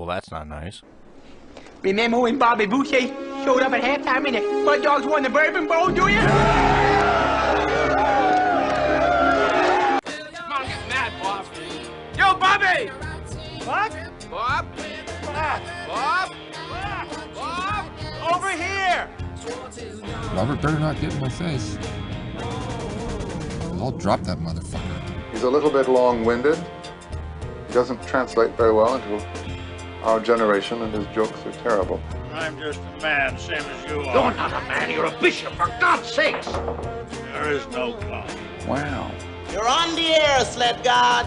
Well, that's not nice. Remember when Bobby Boucher showed up at halftime and the Mud Dogs won the Bourbon Bowl, do you? Come on, get mad, Bob. Yo, Bobby! What? Bob? Bob? Bob? Bob? Over here! Robert better not get in my face. I'll drop that motherfucker. He's a little bit long-winded. He doesn't translate very well into our generation, and his jokes are terrible. I'm just a man, same as you are. You're not a man, you're a bishop, for God's sakes! There is no God. Wow. You're on the air, sled god.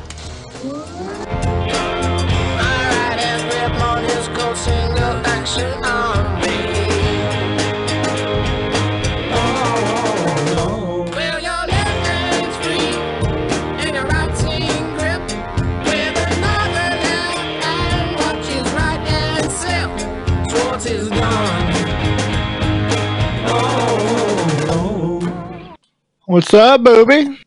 What's up, booby?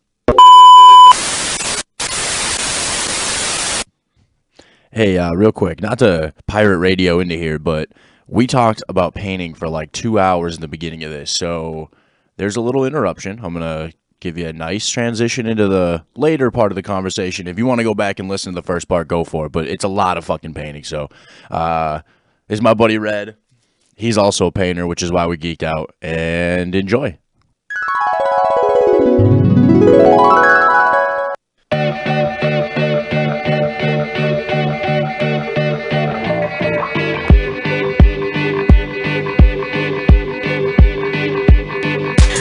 Hey, uh, real quick, not to pirate radio into here, but we talked about painting for like two hours in the beginning of this, so there's a little interruption. I'm gonna give you a nice transition into the later part of the conversation. If you want to go back and listen to the first part, go for it. But it's a lot of fucking painting. So, uh, this is my buddy Red. He's also a painter, which is why we geeked out. And enjoy.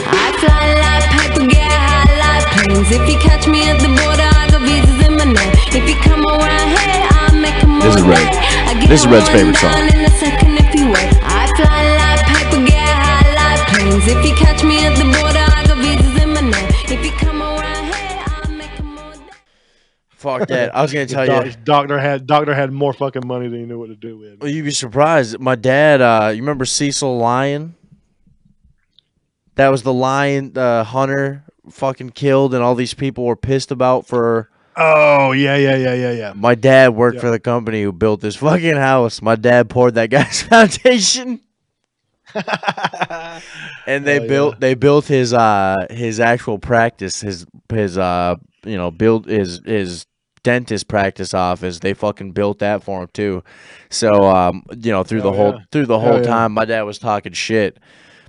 I fly like paper, get high like planes. If you catch me at the border, I visas in my name. If you come around here, I'll make a This is more Red. day. I get This is Red's favorite song. down In a second if you wait. I fly like paper, get high like planes. If you catch me at the border, I got visas in my name. If you come around here, I'll make a more day. Fuck that. I was gonna tell Doc- you. Doctor had Doctor had more fucking money than he knew what to do with. Well, you'd be surprised. My dad, uh, you remember Cecil Lion? That was the lion uh, hunter fucking killed, and all these people were pissed about for. Oh yeah, yeah, yeah, yeah, yeah. My dad worked Yeah. for the company who built this fucking house. My dad poured that guy's foundation, and they Hell yeah. built they built his uh his actual practice his his uh you know built his his dentist practice office. They fucking built that for him too. So um you know through the whole yeah. through the whole time my dad was talking shit.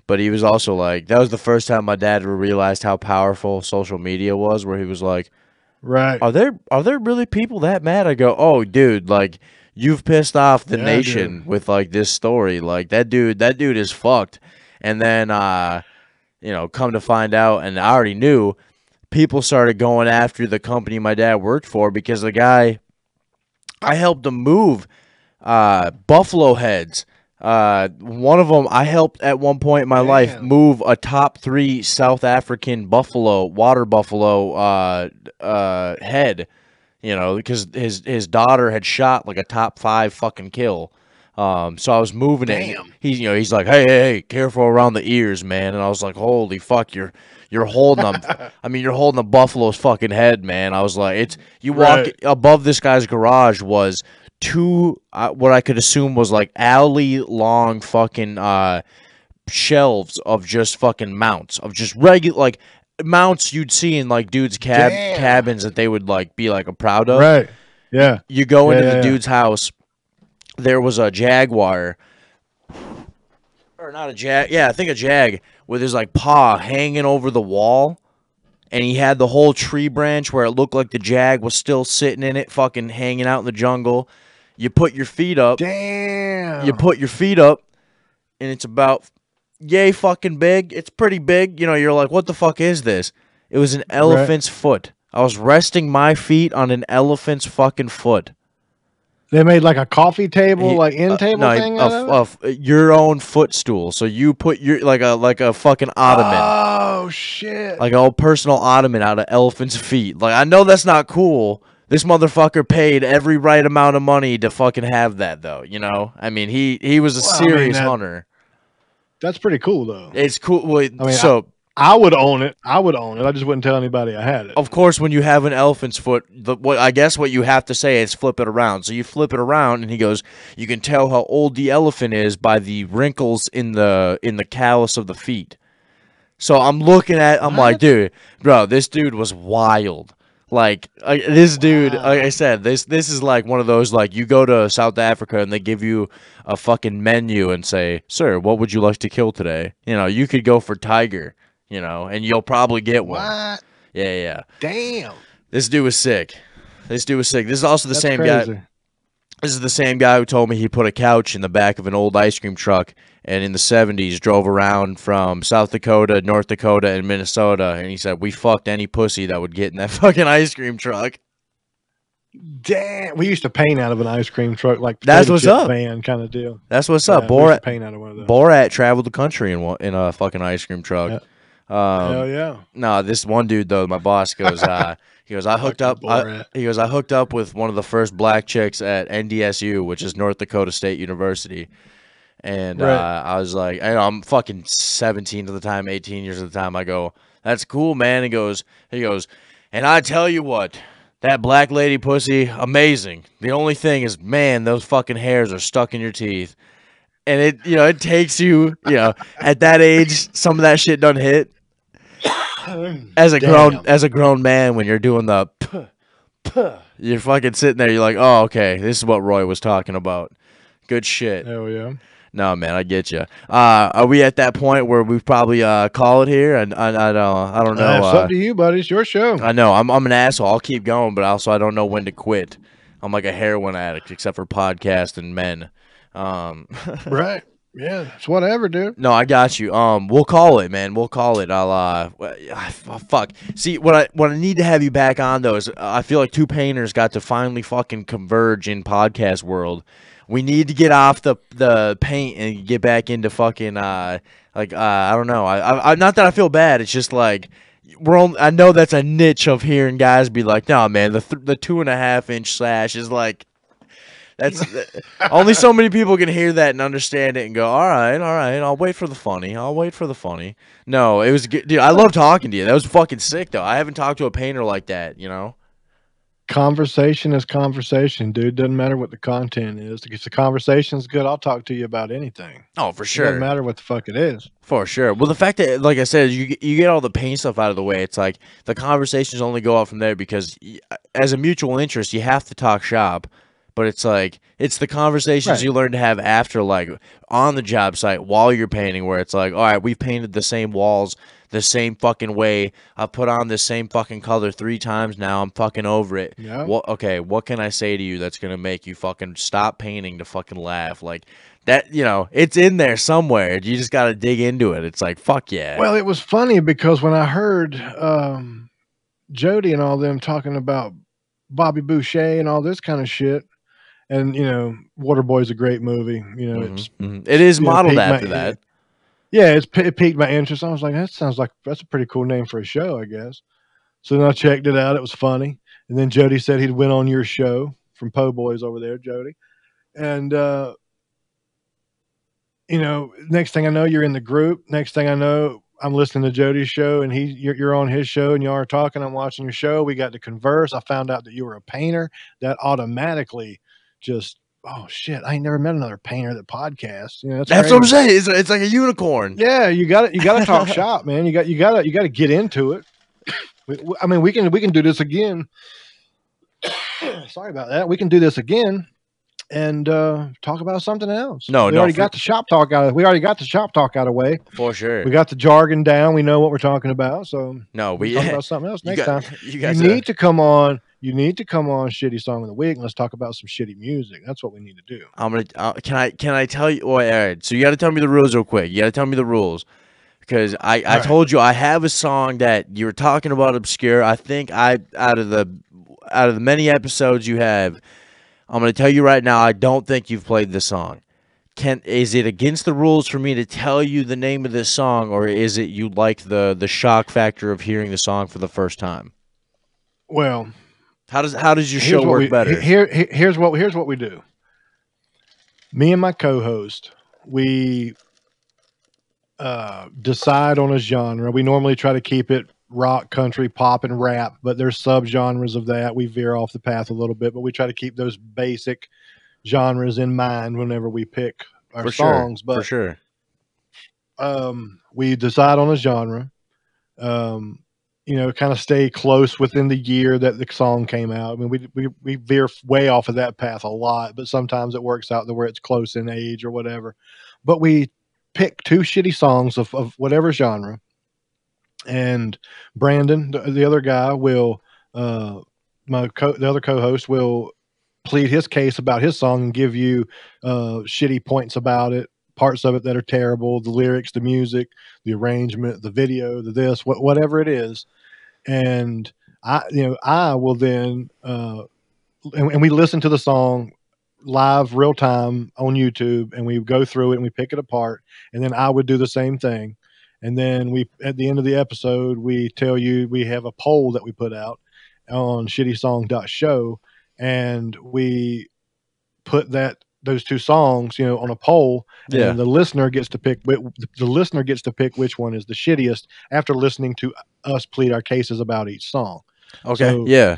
But he was also like, that was the first time my dad realized how powerful social media was. Where he was like, Right. are there are there really people that mad? I go, oh, dude, like you've pissed off the Yeah, nation with like this story. Like that dude, that dude is fucked. And then, uh, you know, come to find out, and I already knew, people started going after the company my dad worked for because the guy, I helped him move, uh, Buffalo Heads. Uh, one of them I helped at one point in my life move a top three South African buffalo, water buffalo, uh, uh, head. You know, because his his daughter had shot like a top five fucking kill. Um, so I was moving it. Damn. He's you know he's like, hey hey hey, careful around the ears, man. And I was like, holy fuck, you're you're holding them. I mean, you're holding a buffalo's fucking head, man. I was like, it's you walk Right. above this guy's garage was two uh, what I could assume was like alley long fucking uh shelves of just fucking mounts of just regular like mounts you'd see in like dudes cab Damn. cabins that they would like be like a proud of. Right. Yeah. You go Yeah, into yeah, the yeah. dude's house. There was a jaguar, or not a jag. Yeah, I think a jag with his like paw hanging over the wall, and he had the whole tree branch where it looked like the jag was still sitting in it, fucking hanging out in the jungle. You put your feet up. Damn. You put your feet up, and it's about yay fucking big. It's pretty big. You know, you're like, what the fuck is this? It was an elephant's foot. I was resting my feet on an elephant's fucking foot. They made like a coffee table, He- like end uh, table no, thing. a out f- of it? a your own footstool. So you put your like a like a fucking ottoman, Oh shit. like a old personal ottoman out of elephant's feet. Like I know that's not cool. This motherfucker paid every right amount of money to fucking have that, though. You know, I mean, he he was a Well, I mean, serious that- hunter. That's pretty cool though. It's cool. Wait, I mean, so I would own it. I would own it. I just wouldn't tell anybody I had it. Of course, when you have an elephant's foot, the, what I guess what you have to say is flip it around. So you flip it around, and he goes, "You can tell how old the elephant is by the wrinkles in the in the callus of the feet." So I'm looking at, I'm like, dude, bro, this dude was wild. Like I, this dude, like I said, this this is like one of those like you go to South Africa and they give you a fucking menu and say, "Sir, what would you like to kill today?" You know, you could go for tiger, you know, and you'll probably get one. What? Yeah, yeah. Damn. This dude was sick. This dude was sick. This is also the That's same crazy. guy. This is the same guy who told me he put a couch in the back of an old ice cream truck and in the 70s drove around from South Dakota, North Dakota, and Minnesota. And he said, We fucked any pussy that would get in that fucking ice cream truck. Damn. We used to paint out of an ice cream truck, like That's what's up. van kind of deal. That's what's Yeah, up. we used to Borat, paint out of one of those. Borat traveled the country in, one, in a fucking ice cream truck. Um, Hell yeah. No, this one dude though, my boss goes, uh, he goes, I hooked up, I, he goes, I hooked up with one of the first black chicks at NDSU, which is North Dakota State University, and Right. uh, I was like, I know I'm fucking 17 at the time, 18 years at the time. I go, that's cool, man. He goes, he goes, and I tell you what. That black lady pussy, amazing. The only thing is, man, those fucking hairs are stuck in your teeth. And it, you know, it takes you, you know, at that age, some of that shit doesn't hit as a grown Damn. as a grown man when you're doing the puh, puh, you're fucking sitting there you're like oh okay this is what roy was talking about good shit Hell yeah. no man i get you uh are we at that point where we probably uh call it here and i, I, don't i don't know Uh, it's uh, up to you, buddy. It's your show. i know I'm, I'm an asshole i'll keep going but also i don't know when to quit i'm like a heroin addict except for podcast and men um right. Yeah. It's whatever, dude. No, I got you. Um, we'll call it, man. We'll call it. I'll uh, f- fuck. See, what I what I need to have you back on though is uh, I feel like two painters got to finally fucking converge in podcast world. We need to get off the the paint and get back into fucking uh, like uh, I don't know. I, I, I not that I feel bad. It's just like we're on. I know that's a niche of hearing guys be like, "No, man, the th- the two and a half inch slash is like." That's only so many people can hear that and understand it and go, all right, all right, I'll wait for the funny. I'll wait for the funny. No, it was good. Dude, I love talking to you. That was fucking sick, though. I haven't talked to a painter like that, you know? Conversation is conversation, dude. Doesn't matter what the content is. If the conversation's good, I'll talk to you about anything. Oh, for It sure. doesn't matter what the fuck it is. For sure. Well, the fact that, like I said, you get- you get all the paint stuff out of the way. It's like the conversations only go out from there because, as a mutual interest, you have to talk shop. But it's like it's the conversations Right. you learn to have after, like on the job site while you're painting, where it's like, all right, we've painted the same walls the same fucking way. I've put on the same fucking color three times now. I'm fucking over it. Yeah. What? Okay, what can I say to you that's gonna make you fucking stop painting to fucking laugh? Like that, you know, it's in there somewhere. You just gotta dig into it. It's like fuck yeah. Well, it was funny because when I heard um, Jody and all them talking about Bobby Boucher and all this kind of shit, and you know, Waterboy's a great movie. You know, it's Mhm. It is you know, modeled my- after that. Yeah, it's it piqued my interest. I was like, that sounds like that's a pretty cool name for a show, I guess. So then I checked it out. It was funny, and then Jody said he'd went on your show from Po Boys over there, Jody, and uh, you know, next thing I know, you're in the group. Next thing I know, I'm listening to Jody's show, and he you're, you're on his show, and y'all are talking. I'm watching your show. We got to converse. I found out that you were a painter. That automatically just oh shit! I ain't never met another painter that podcasts. You know, that's, That's what I'm saying. It's, it's like a unicorn. Yeah, you got to You got to talk shop, man. You got you got to you got to get into it. We- we- I mean, we can we can do this again. Sorry about that. We can do this again and uh talk about something else. No, we no, already for- got the shop talk out. Of, we already got the shop talk out of the way. For sure. We got the jargon down. We know what we're talking about. So no, we we talk about something else next got, time. You You guys need to come on. You need to come on shitty song of the week and let's talk about some shitty music. That's what we need to do. I'm gonna. Uh, can I? Can I tell you? oh, all right. So you got to tell me the rules real quick. You got to tell me the rules because I. I right. told you I have a song that you were talking about obscure. I think I out of the out of the many episodes you have, I'm gonna tell you right now. I don't think you've played the song. Can is it against the rules for me to tell you the name of this song, or is it you like the the shock factor of hearing the song for the first time? Well, How does how does your here's show work we, better? Here, here- here's what here's what we do. Me and my co-host, we uh, decide on a genre. We normally try to keep it rock, country, pop, and rap, but there's subgenres of that. We veer off the path a little bit, but we try to keep those basic genres in mind whenever we pick our for sure. songs. But for sure. um, we decide on a genre. Um, you know, kind of stay close within the year that the song came out. I mean, we we we veer way off of that path a lot, but sometimes it works out to where it's close in age or whatever. But we pick two shitty songs of, of whatever genre, and Brandon, the, the other guy, will uh, my co- the other co-host will plead his case about his song and give you uh, shitty points about it, parts of it that are terrible, the lyrics, the music, the arrangement, the video, the this, wh- whatever it is, and I, you know, I will then, uh, and, and we listen to the song live, real time on YouTube, and we go through it and we pick it apart, and then I would do the same thing, and then we, at the end of the episode, we tell you we have a poll that we put out on shittysong.show, and we put that those two songs, you know, on a poll, Yeah. and the listener gets to pick. The listener gets to pick which one is the shittiest after listening to us plead our cases about each song. Okay. So- yeah.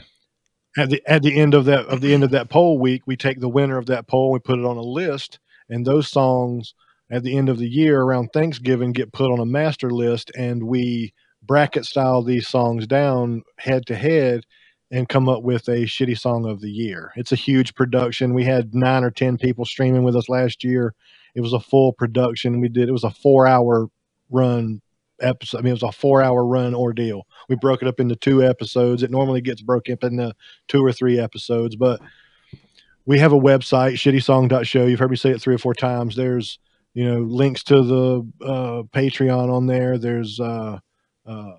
At the at the end of that of the end of that poll week, we take the winner of that poll, we put it on a list, and those songs at the end of the year around Thanksgiving get put on a master list, and we bracket style these songs down head to head and come up with a shitty song of the year. It's a huge production. We had nine or ten people streaming with us last year. It was a full production. We did it was a four hour run episode. I mean, it was a four hour run ordeal. We broke it up into two episodes. It normally gets broken up into two or three episodes, but we have a website, shittysong.show. You've heard me say it three or four times. There's, you know, links to the uh, Patreon on there. There's, uh, uh,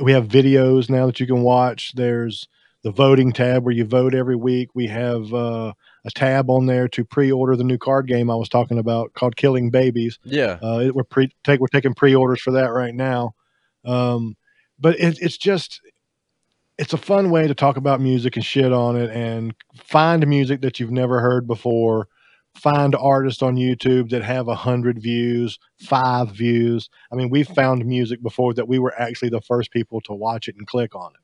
we have videos now that you can watch. There's the voting tab where you vote every week. We have uh, a tab on there to pre-order the new card game I was talking about called Killing Babies. Yeah. Uh, it, we're pre take we're taking pre-orders for that right now. Um, but it, it's just it's a fun way to talk about music and shit on it and find music that you've never heard before. Find artists on YouTube that have a hundred views, five views. I mean, we've found music before that we were actually the first people to watch it and click on it.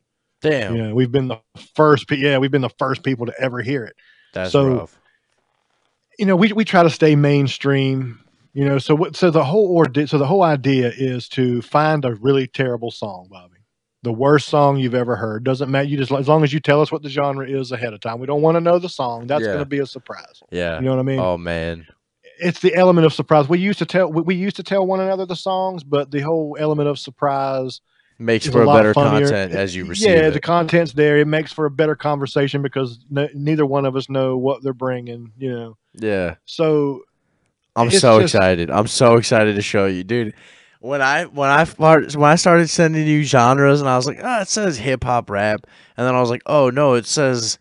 Damn. Know, we've been the first. pe- Yeah, we've been the first people to ever hear it That's so- rough. you know, we we try to stay mainstream. You know, so what? So the whole ordeal. So the whole idea is to find a really terrible song, Bobby. The worst song you've ever heard. Doesn't matter. You just as long as you tell us what the genre is ahead of time. We don't want to know the song. That's Yeah. going to be a surprise. Yeah. You know what I mean? Oh man. It's the element of surprise. We used to tell we, we used to tell one another the songs, but the whole element of surprise Makes for a a better funnier. content as you receive yeah, it. the content's there. It makes for a better conversation because n- neither one of us know what they're bringing. You know, yeah. so I'm so just- excited. I'm so excited to show you, dude. When I when I start, when I started sending you genres, and I was like, oh, it says hip hop rap, and then I was like, oh no, it says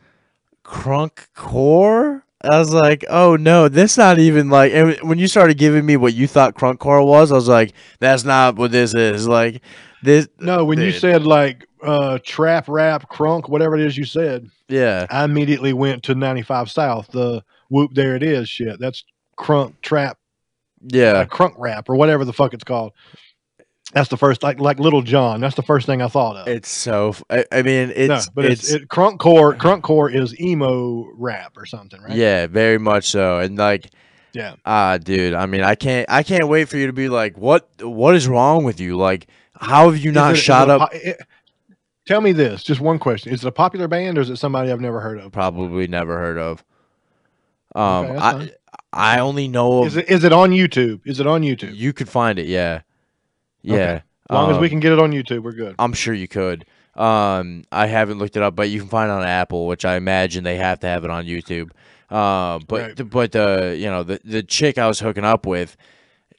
crunk core. I was like, oh no, that's not even like. And when you started giving me what you thought crunk core was, I was like, that's not what this is. Like this, No, when you said like uh trap rap crunk, whatever it is you said, yeah, I immediately went to 95 South, the whoop there it is shit. That's crunk trap, yeah, uh, crunk rap or whatever the fuck it's called. That's the first like like Lil Jon. That's the first thing I thought of. it's so. I mean, it's no, but it's, it's it, crunk core. Crunk core is emo rap or something, right? yeah, very much so, and like. yeah. Ah, dude. I mean, I can't. I can't wait for you to be like, what? What is wrong with you? Like, how have you not it- shot up? po- it- tell me this, just one question: Is it a popular band or is it somebody I've never heard of? Probably never heard of. Um, Okay, I. I only know of. Is it is it on YouTube? Is it on YouTube? you could find it. Yeah, yeah. Okay. As long as we Um, can get it on YouTube, we're good. I'm sure you could. Um, I haven't looked it up, but you can find it on Apple, which I imagine they have to have it on YouTube. Um, but Right. the, but the you know the the chick I was hooking up with,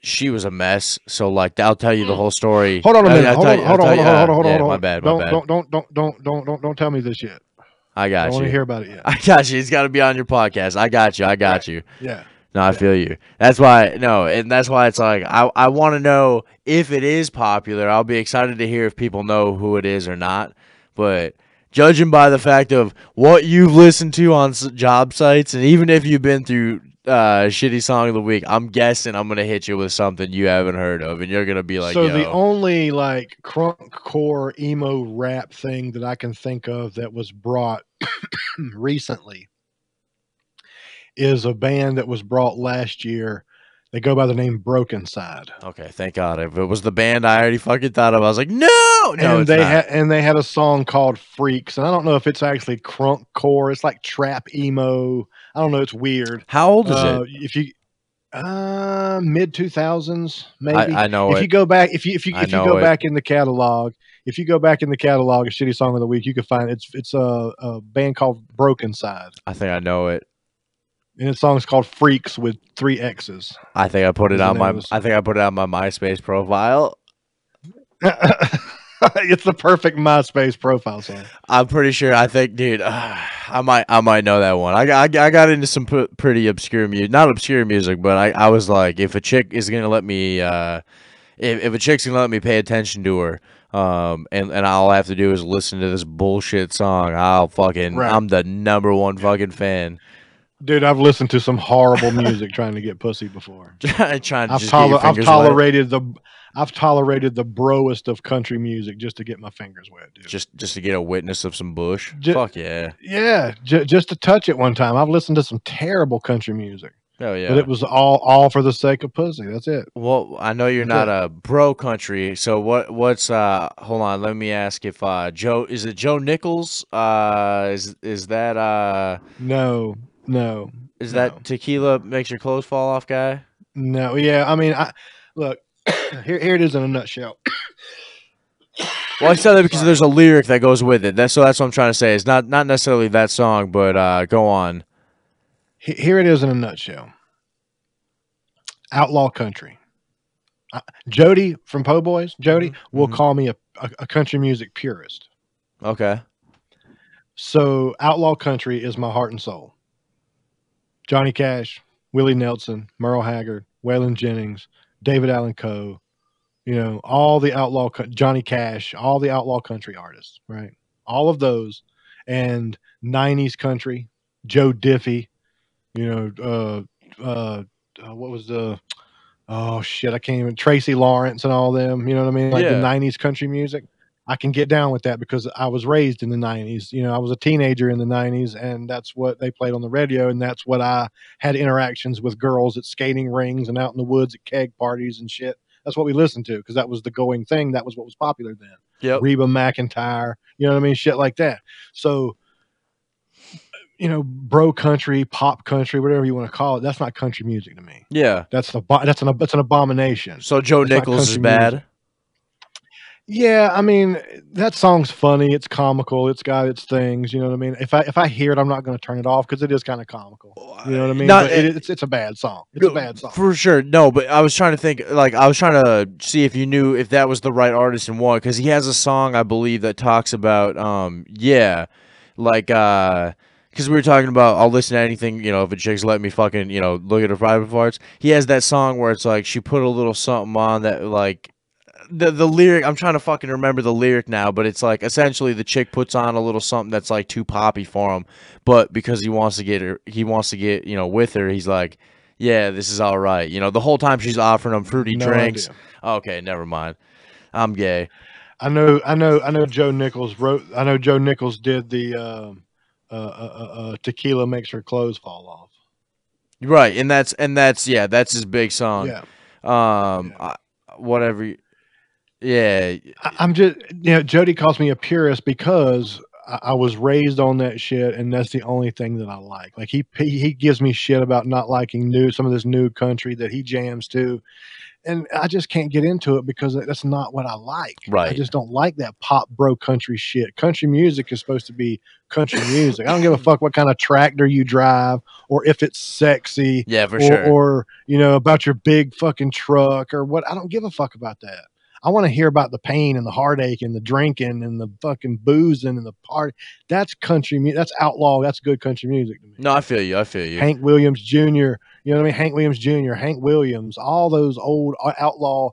she was a mess. So like I'll tell you the whole story. Hold on a I- minute. I'll Hold tell on, you- hold I'll on, tell hold on, hold on, hold on, hold on. My bad. My Don't, bad. don't, don't, don't, don't, don't, don't, don't tell me this yet. I got you. I got want to hear about it yet. I got you. It's got to be on your podcast. I got you. I got you. Yeah. No, I feel you. That's why no, and that's why it's like I I want to know if it is popular. I'll be excited to hear if people know who it is or not. But judging by the fact of what you've listened to on job sites, and even if you've been through uh, shitty song of the week, I'm guessing I'm gonna hit you with something you haven't heard of, and you're gonna be like, so Yo. the only like crunk core emo rap thing that I can think of that was brought recently is a band that was brought last year. They go by the name Broken Side. Okay, thank God. If it was the band I already fucking thought of, I was like, no, no, and they had and they had a song called Freaks, and I don't know if it's actually crunk core. It's like trap emo. I don't know. It's weird. How old is Uh, it? If you uh mid two thousands, maybe. I, I know if it. you go back, if you if you if you go it. back in the catalog, if you go back in the catalog, a shitty song of the week, you can find it's it's a, a band called Brokencyde, I think I know it. And the song's called Freaks with three X's. I think I put it on my. I think I put it on my MySpace profile. it's the perfect MySpace profile song. I'm pretty sure. I think, dude, I might, I might know that one. I, got- I, got into some p- pretty obscure music, not obscure music, but I, I was like, if a chick is gonna let me, uh, if, if a chick's gonna let me pay attention to her, um, and and all I have to do is listen to this bullshit song, I'll fucking, Right. I'm the number one fucking fan. Dude, I've listened to some horrible music trying to get pussy before. Trying to I've, just I've fingers wet. tolerated the I've tolerated the broest of country music just to get my fingers wet, dude. just just to get a witness of some bush. Ju- Fuck yeah, yeah, j- just to touch it one time. I've listened to some terrible country music, oh yeah. but it was all all for the sake of pussy. That's it. Well, I know you're That's not a bro country, so what? What's uh? Hold on, let me ask if uh Joe is it Joe Nichols? Uh, is is that uh No, no, is No. that tequila makes your clothes fall off guy? no. Yeah, I mean, I look here. Here it is in a nutshell. Well, I said that because Sorry. there's a lyric that goes with it. That's so that's what I'm trying to say. It's not not necessarily that song, but uh, go on. Here it is in a nutshell. Outlaw country. Uh, Jody from Po Boys, Jody will mhm. call me a, a, a country music purist. Okay. So outlaw country is my heart and soul. Johnny Cash, Willie Nelson, Merle Haggard, Waylon Jennings, David Allan Coe, you know, all the outlaw Johnny Cash, all the outlaw country artists, right? All of those and 90s country, Joe Diffie, you know, uh uh, uh what was the oh shit, I can't even Tracy Lawrence and all them, you know what I mean? Like the 90s country music. I can get down with that because I was raised in the 90s. You know, I was a teenager in the 90s, and that's what they played on the radio, and that's what I had interactions with girls at skating rings and out in the woods at keg parties and shit. That's what we listened to because that was the going thing. That was what was popular then. Yep. Reba McEntire, you know what I mean? Shit like that. So, you know, bro country, pop country, whatever you want to call it, that's not country music to me. Yeah. That's a that's an that's an abomination. So Joe not Nichols is bad. music. Yeah, I mean that song's funny. It's comical. It's got its things. You know what I mean. If I if I hear it, I'm not going to turn it off because it is kind of comical. You know what I mean. Not- but it, it's it's a bad song. It's a bad song. For sure. No, but I was trying to think, like, I was trying to see if you knew if that was the right artist and what, because he has a song, I believe, that talks about, um, yeah, like, uh, because we were talking about, I'll listen to anything, you know, if a chick's let me fucking, you know, look at her private parts. He has that song where it's like, she put a little something on that, like, the the lyric I'm trying to fucking remember the lyric now, but it's like essentially the chick puts on a little something that's like too poppy for him, but because he wants to get her, he wants to get you know with her. He's like, yeah, this is all right. You know, the whole time she's offering him fruity No drinks. idea. Okay, never mind. I'm gay. I know. I know. I know. Joe Nichols wrote. I know Joe Nichols did the um, uh, uh, uh, uh, tequila makes her clothes fall off. Right, and that's and that's yeah, that's his big song. Yeah. Um, Yeah. I, whatever. Yeah, I, I'm just, you know, Jody calls me a purist because I, I was raised on that shit, and that's the only thing that I like. Like he he he gives me shit about not liking new some of this new country that he jams to, and I just can't get into it because that's not what I like. Right. I just don't like that pop bro country shit. Country music is supposed to be country music. I don't give a fuck what kind of tractor you drive or if it's sexy yeah, for or, sure. or you know about your big fucking truck or what. I don't give a fuck about that. I want to hear about the pain and the heartache and the drinking and the fucking boozing and the party. That's country music. That's outlaw. That's good country music to me. no, I feel you. I feel you. Hank Williams Jr. You know what I mean? Hank Williams Jr. Hank Williams. All those old uh, outlaw,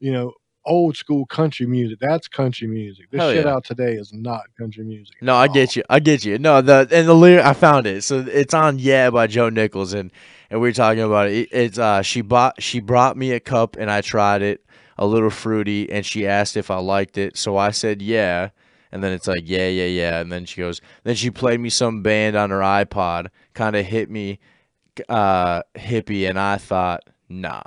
you know, old school country music. That's country music. This Hell shit yeah. out today is not country music. No, I get you. I get you. No, the and the lyric I found it. So it's on "Yeah" by Joe Nichols, and and we were talking about it. It- It's uh, she bought she brought me a cup, and I tried it, a little fruity, and she asked if I liked it, so I said yeah, and then it's like yeah, yeah, yeah, and then she goes, then she played me some band on her iPod, kind of hit me, uh, hippie, and I thought nah.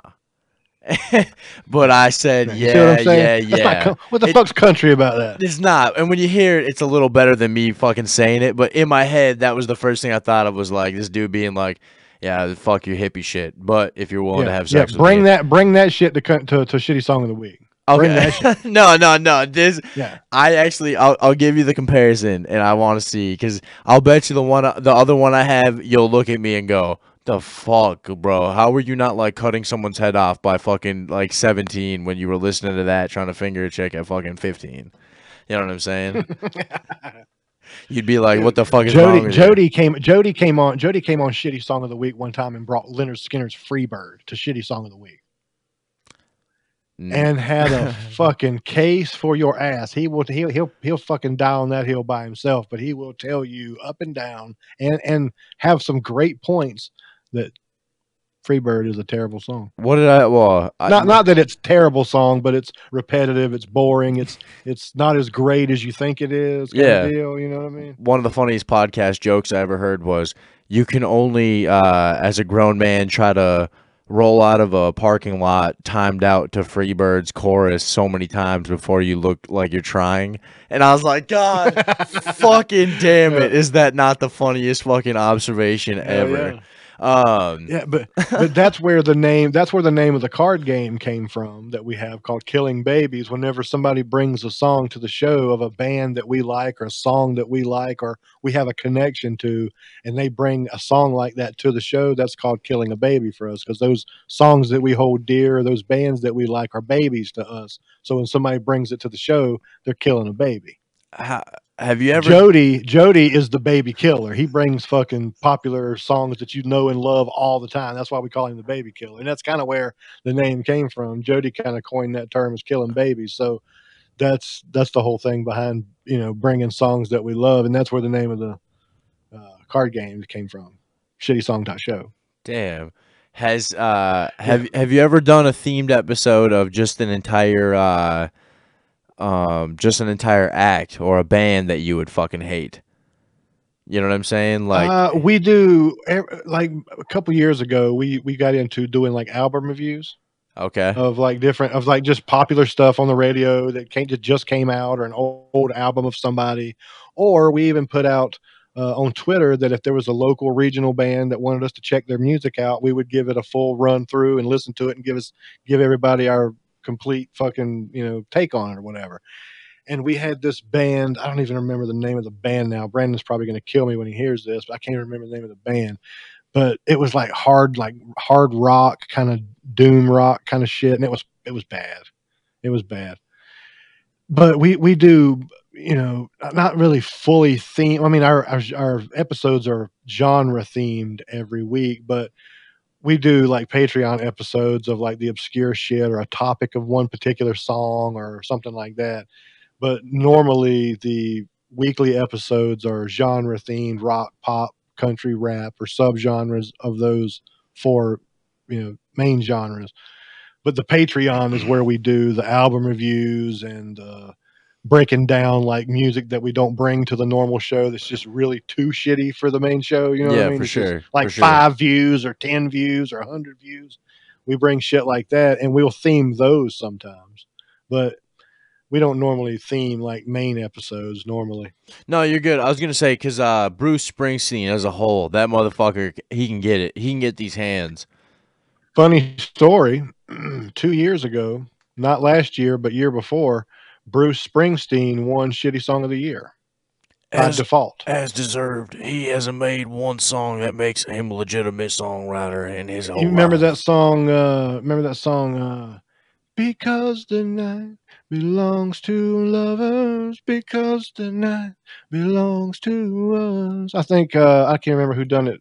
but I said, You see what yeah, yeah, not yeah. what the It- fuck's country about that? It's not. And when you hear it, it's a little better than me fucking saying it. But in my head, that was the first thing I thought of was like this dude being like, yeah, fuck your hippie shit. But if you're willing to have sex with bring me. that bring that shit to, to to shitty song of the week. Okay. no, no, no. This Yeah. I actually I'll, I'll give you the comparison and I want to see because I'll bet you the one the other one I have you'll look at me and go the fuck bro how were you not like cutting someone's head off by fucking like 17 when you were listening to that trying to finger a chick at fucking 15 you know what I'm saying you'd be like what the fuck is wrong Jody you? Came Jody came on Jody came on shitty song of the week one time and brought Lynyrd Skynyrd's Freebird to shitty song of the week Mm. and had a fucking case for your ass. He will he'll he'll he'll fucking die on that hill by himself, but he will tell you up and down and and have some great points that Freebird is a terrible song. what did I well I, not not that it's terrible song, but it's repetitive, it's boring, it's it's not as great as you think it is. Kind Yeah. of deal, you know what I mean? one of the funniest podcast jokes I ever heard was you can only, uh, as a grown man, try to roll out of a parking lot timed out to Freebird's chorus so many times before you look like you're trying. And I was like, God, fucking damn it. Is that not the funniest fucking observation Hell ever? Um, Yeah, but but that's where the name that's where the name of the card game came from that we have called Killing Babies. Whenever somebody brings a song to the show of a band that we like or a song that we like or we have a connection to, and they bring a song like that to the show, that's called Killing a Baby for us because those songs that we hold dear, those bands that we like, are babies to us. So when somebody brings it to the show, they're killing a baby. ha- have you ever? Jody Jody is the baby killer. He brings fucking popular songs that you know and love all the time. That's why we call him the baby killer. And that's kind of where the name came from. Jody kind of coined that term as killing babies. So that's that's the whole thing behind, you know, bringing songs that we love and that's where the name of the uh, card game came from. Shitty song show. Damn. Has uh have have you ever done a themed episode of just an entire uh um just an entire act or a band that you would fucking hate? You know what I'm saying? Like uh, we do like a couple years ago we we got into doing like album reviews. okay. of like different of like just popular stuff on the radio that came that just came out or an old, old album of somebody or we even put out uh, on twitter that if there was a local regional band that wanted us to check their music out we would give it a full run through and listen to it and give us give everybody our complete fucking you know take on it or whatever. And we had this band i don't even remember the name of the band now. Brandon's probably going to kill me when he hears this but i can't remember the name of the band. But it was like hard like hard rock kind of doom rock kind of shit and it was it was bad. It was bad. But we we do you know not really fully themed i mean our, our our episodes are genre themed every week but we do like patreon episodes of like the obscure shit or a topic of one particular song or something like that. But normally the weekly episodes are genre themed rock pop country rap or subgenres of those four you know main genres. But the patreon is where we do the album reviews and uh breaking down like music that we don't bring to the normal show that's just really too shitty for the main show you know what Yeah, I mean? for It's sure, like for sure. five views or ten views or a hundred views we bring shit like that and we'll theme those sometimes but we don't normally theme like main episodes normally No, you're good. I was gonna say because uh, Bruce Springsteen as a whole, that motherfucker, he can get it. He can get these hands. funny story two years ago not last year but year before bruce springsteen won shitty song of the year by default. as deserved, he hasn't made one song that makes him a legitimate songwriter in his whole you remember life. that song uh remember that song uh because the night belongs to lovers because the night belongs to us. I think uh i can't remember who done it.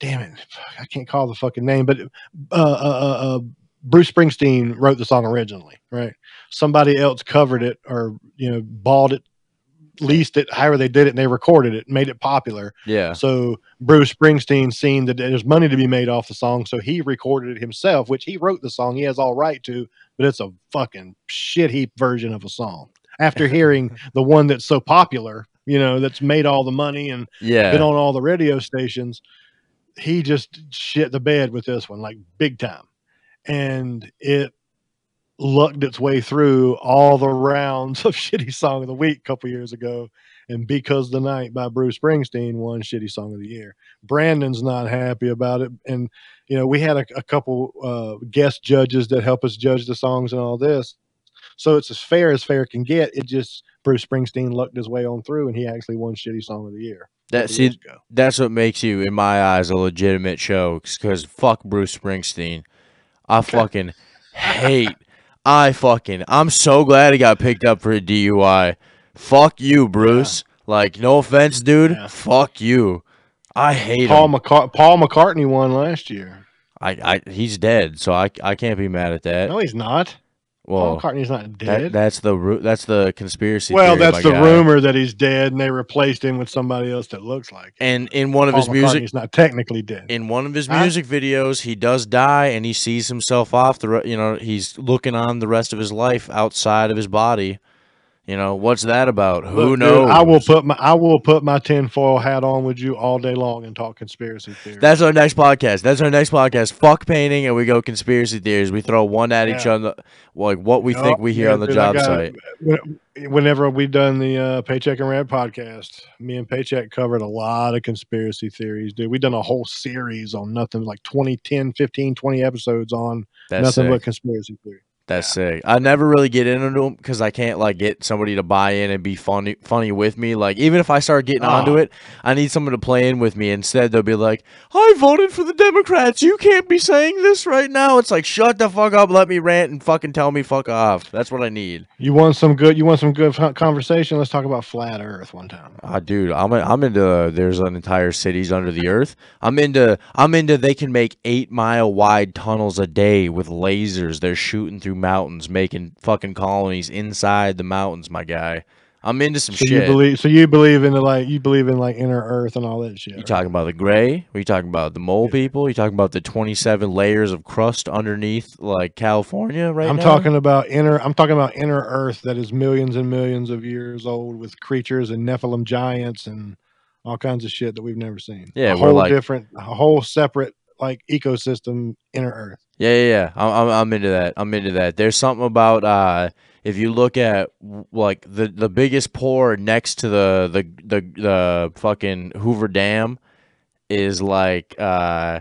Damn it. I can't call the fucking name but uh uh uh, uh bruce springsteen wrote the song originally right somebody else covered it or you know bought it leased it, however they did it, and they recorded it, made it popular. Yeah. So Bruce Springsteen seen that there's money to be made off the song, so he recorded it himself, which he wrote the song. He has all right to, but it's a fucking shit heap version of a song. After hearing the one that's so popular, you know, that's made all the money and Yeah. been on all the radio stations, he just shit the bed with this one, like big time. And it lucked its way through all the rounds of shitty song of the week a couple years ago. And because the night by Bruce Springsteen won shitty song of the year. Brandon's not happy about it. And you know, we had a, a couple uh guest judges that help us judge the songs and all this. So it's as fair as fair can get. It just Bruce Springsteen lucked his way on through and he actually won shitty song of the year. That see, that's what makes you, in my eyes, a legitimate show. Because fuck Bruce Springsteen, I fucking hate. I fucking. I'm so glad he got picked up for a DUI. Fuck you, Bruce. Like, no offense, dude. Yeah. Fuck you. I hate Paul him. McCart- Paul McCartney won last year. I, I, he's dead, so I, I can't be mad at that. No, he's not. Paul well, McCartney's not that, dead. that's the ru- that's the conspiracy. well, that's the guy. rumor that he's dead, and they replaced him with somebody else that looks like. him. And in one of Paul his music, McCartney's not technically dead. in one of his music videos, he does die, and he sees himself off the. Re- you know, he's looking on the rest of his life outside of his body. You know, what's that about? Who Look, dude, knows? I will put my I will put my tinfoil hat on with you all day long and talk conspiracy theories. That's our next podcast. That's our next podcast. Fuck painting, and we go conspiracy theories. We throw one at each other, like what we think we hear yeah, on the dude, job site. Whenever we done the uh, Paycheck and Rad podcast, me and Paycheck covered a lot of conspiracy theories, dude. We done a whole series on nothing like 20, 10, 15, 20 episodes on That's nothing sick. but conspiracy theory. That's sick. I never really get into them because I can't like get somebody to buy in and be funny funny with me. Like even if I start getting onto Oh. it, I need someone to play in with me. Instead, they'll be like, "I voted for the Democrats. You can't be saying this right now." It's like, shut the fuck up, let me rant and fucking tell me fuck off. That's what I need. You want some good? You want some good conversation? Let's talk about flat Earth one time. Ah, dude, I'm I'm into. There's an entire cities under the earth. I'm into. I'm into. They can make eight mile wide tunnels a day with lasers. They're shooting through mountains, making fucking colonies inside the mountains. My guy, I'm into some So shit. you believe? So you believe in the like? You believe in like inner Earth and all that shit? You right? talking about the gray? Are you talking about the mole people? Are You talking about the 27 layers of crust underneath like California right I'm now? talking about inner. I'm talking about inner Earth that is millions and millions of years old with creatures and Nephilim giants and all kinds of shit that we've never seen. Yeah, a whole like- different, a whole separate like ecosystem. Inner Earth. Yeah, yeah, yeah. I'm, I'm, into that. I'm into that. There's something about uh, if you look at like the the biggest pore next to the the the, the fucking Hoover Dam is like uh,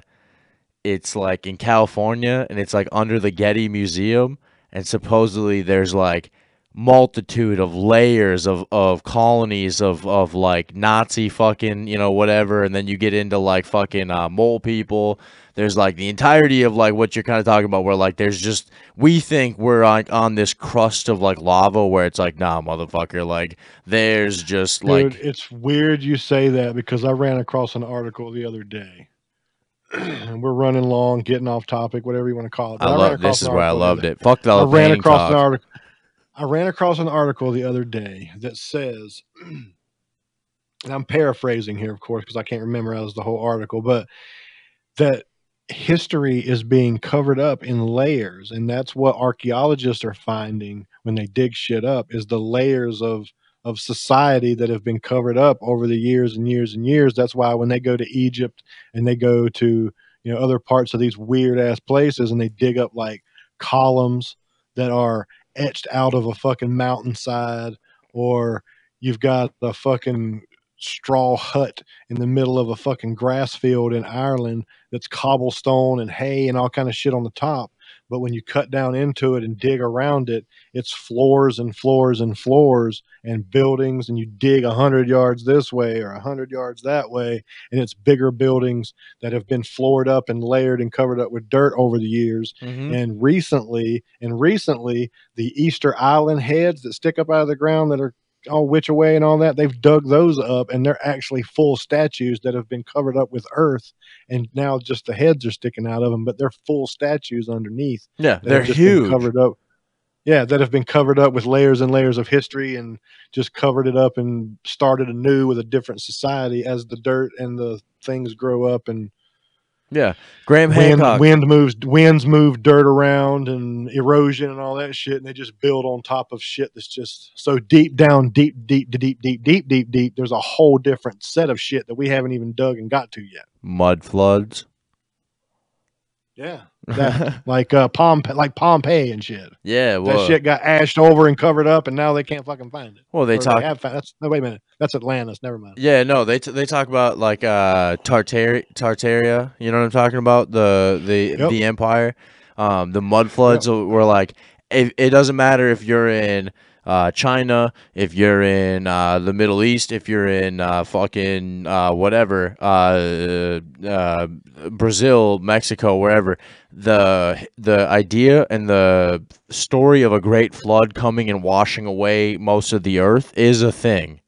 it's like in California and it's like under the Getty Museum and supposedly there's like multitude of layers of, of colonies of, of like Nazi fucking, you know, whatever, and then you get into like fucking uh, mole people. There's like the entirety of like what you're kind of talking about, where like there's just we think we're like on this crust of like lava, where it's like nah, motherfucker, like there's just Dude, like it's weird you say that because I ran across an article the other day. and we're running long, getting off topic, whatever you want to call it. I ran love this is where I loved it. Fuck the I ran across talk. an article. I ran across an article the other day that says, and I'm paraphrasing here, of course, because I can't remember as the whole article, but that history is being covered up in layers, and that's what archaeologists are finding when they dig shit up is the layers of of society that have been covered up over the years and years and years. That's why when they go to Egypt and they go to you know other parts of these weird ass places and they dig up like columns that are etched out of a fucking mountainside or you've got the fucking straw hut in the middle of a fucking grass field in Ireland that's cobblestone and hay and all kind of shit on the top but when you cut down into it and dig around it it's floors and floors and floors and buildings and you dig a hundred yards this way or a hundred yards that way and it's bigger buildings that have been floored up and layered and covered up with dirt over the years Mhm. and recently and recently the easter island heads that stick up out of the ground that are all which away and all that they've dug those up and they're actually full statues that have been covered up with earth and now just the heads are sticking out of them but they're full statues underneath Yeah, they're huge. covered up Yeah, that have been covered up with layers and layers of history and just covered it up and started anew with a different society as the dirt and the things grow up and Yeah, Graham wind, Hancock. wind moves winds move dirt around and erosion and all that shit and they just build on top of shit that's just so deep down deep deep deep deep deep deep deep there's a whole different set of shit that we haven't even dug and got to yet Mud floods. yeah that, like uh Pompe- like pompeii and shit Yeah, well, that shit got ashed over and covered up and now they can't fucking find it well, they Or talk. have found, that's no wait a minute that's atlantis never mind Yeah, no, they t- they talk about like uh Tartar Tartaria. You know what I'm talking about? The the Yep. the empire. Um, the mud floods were like it, it doesn't matter if you're in uh, China, if you're in uh, the Middle East, if you're in uh, fucking uh, whatever, uh, uh, Brazil, Mexico, wherever, the the idea and the story of a great flood coming and washing away most of the earth is a thing.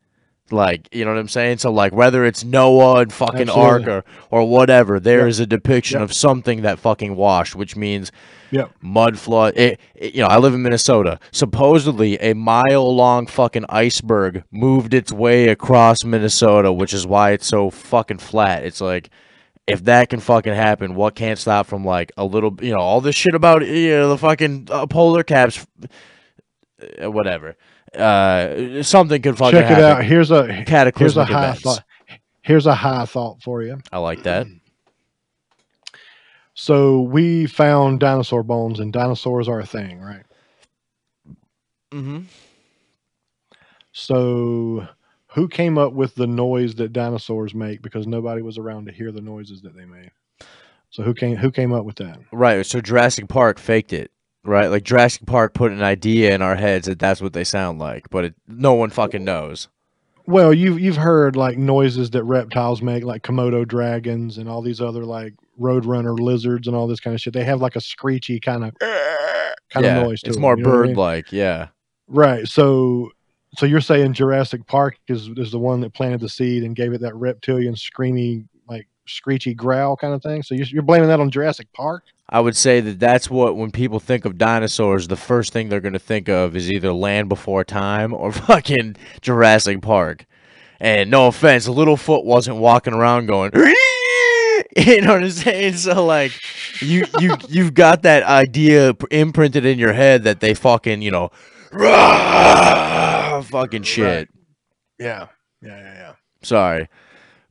Like, you know what I'm saying? So, like, whether it's Noah and fucking Ark or, or whatever, there is a depiction of something that fucking washed, which means Yep. mud flood. It, it- you know, I live in Minnesota. Supposedly, a mile long fucking iceberg moved its way across Minnesota, which is why it's so fucking flat. It's like, if that can fucking happen, what can't stop from like a little, you know, all this shit about you know the fucking uh, polar caps, uh, whatever. Uh, something could fucking check it happen. out here's a here's a Cataclysmic high events. thought here's a high thought for you I like that. so we found dinosaur bones and dinosaurs are a thing right Mm-hmm. So, who came up with the noise that dinosaurs make? Because nobody was around to hear the noises that they made. So, who came who came up with that? Right. So Jurassic Park faked it. Right. Like Jurassic Park put an idea in our heads that that's what they sound like, but it, no one fucking knows. Well, you've you've heard like noises that reptiles make, like Komodo dragons and all these other like roadrunner lizards and all this kind of shit. They have like a screechy kind of kind yeah, of noise to it's them, more you know what I mean? Yeah. Right. So so you're saying Jurassic Park is is the one that planted the seed and gave it that reptilian screamy like screechy growl kind of thing. So you're, you're blaming that on Jurassic Park? I would say that that's what when people think of dinosaurs, the first thing they're going to think of is either Land Before Time or fucking Jurassic Park. And no offense, Littlefoot wasn't walking around going, you know what I'm saying? So like, you you you've got that idea imprinted in your head that they fucking you know, fucking shit. Yeah. Yeah, yeah, yeah. Sorry,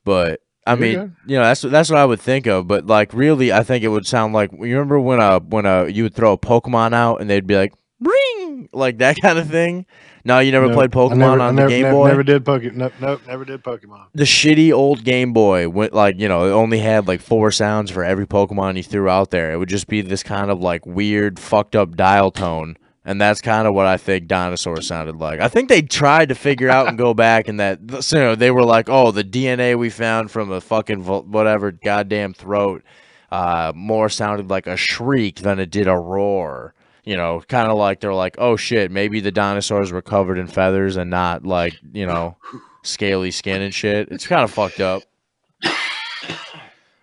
but I mean, you know, that's that's what I would think of. But like, really, I think it would sound like you remember when uh when uh you would throw a Pokemon out and they'd be like ring like that kind of thing. No, you never played Pokemon never- on never, the Game never, Boy. Never did Pokemon. Nope, nope, never did Pokemon. the shitty old Game Boy went like you know it only had like four sounds for every Pokemon you threw out there. It would just be this kind of like weird fucked up dial tone, and that's kind of what I think dinosaurs sounded like. I think they tried to figure out and go back, and that you know they were like, oh, the DNA we found from a fucking whatever goddamn throat, uh, more sounded like a shriek than it did a roar. You know, kind of like they're like, oh shit, maybe the dinosaurs were covered in feathers and not like you know scaly skin and shit. It's kind of fucked up.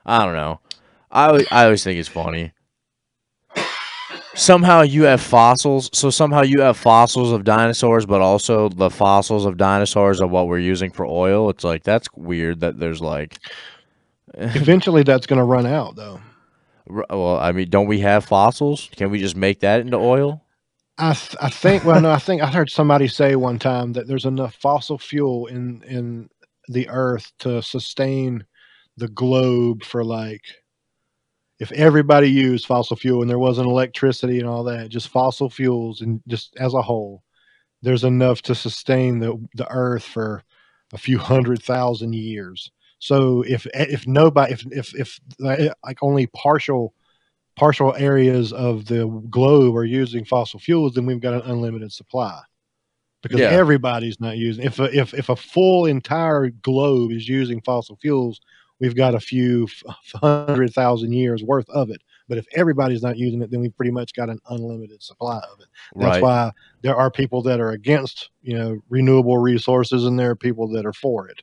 I don't know. I I always think it's funny. Somehow you have fossils, so somehow you have fossils of dinosaurs, but also the fossils of dinosaurs are what we're using for oil. It's like that's weird that there's like, Eventually, that's going to run out, though. well, I mean, don't we have fossils? Can we just make that into oil? I th- I think. Well, no, I think I heard somebody say one time that there's enough fossil fuel in in the Earth to sustain the globe for like if everybody used fossil fuel and there wasn't electricity and all that, just fossil fuels and just as a whole, there's enough to sustain the the Earth for a few hundred thousand years. So if if nobody if if if like only partial partial areas of the globe are using fossil fuels, then we've got an unlimited supply. Because Yeah. everybody's not using if a, if if a full entire globe is using fossil fuels, we've got a few hundred thousand years worth of it. But if everybody's not using it, then we've pretty much got an unlimited supply of it. That's right. why there are people that are against, you know, renewable resources, and there are people that are for it.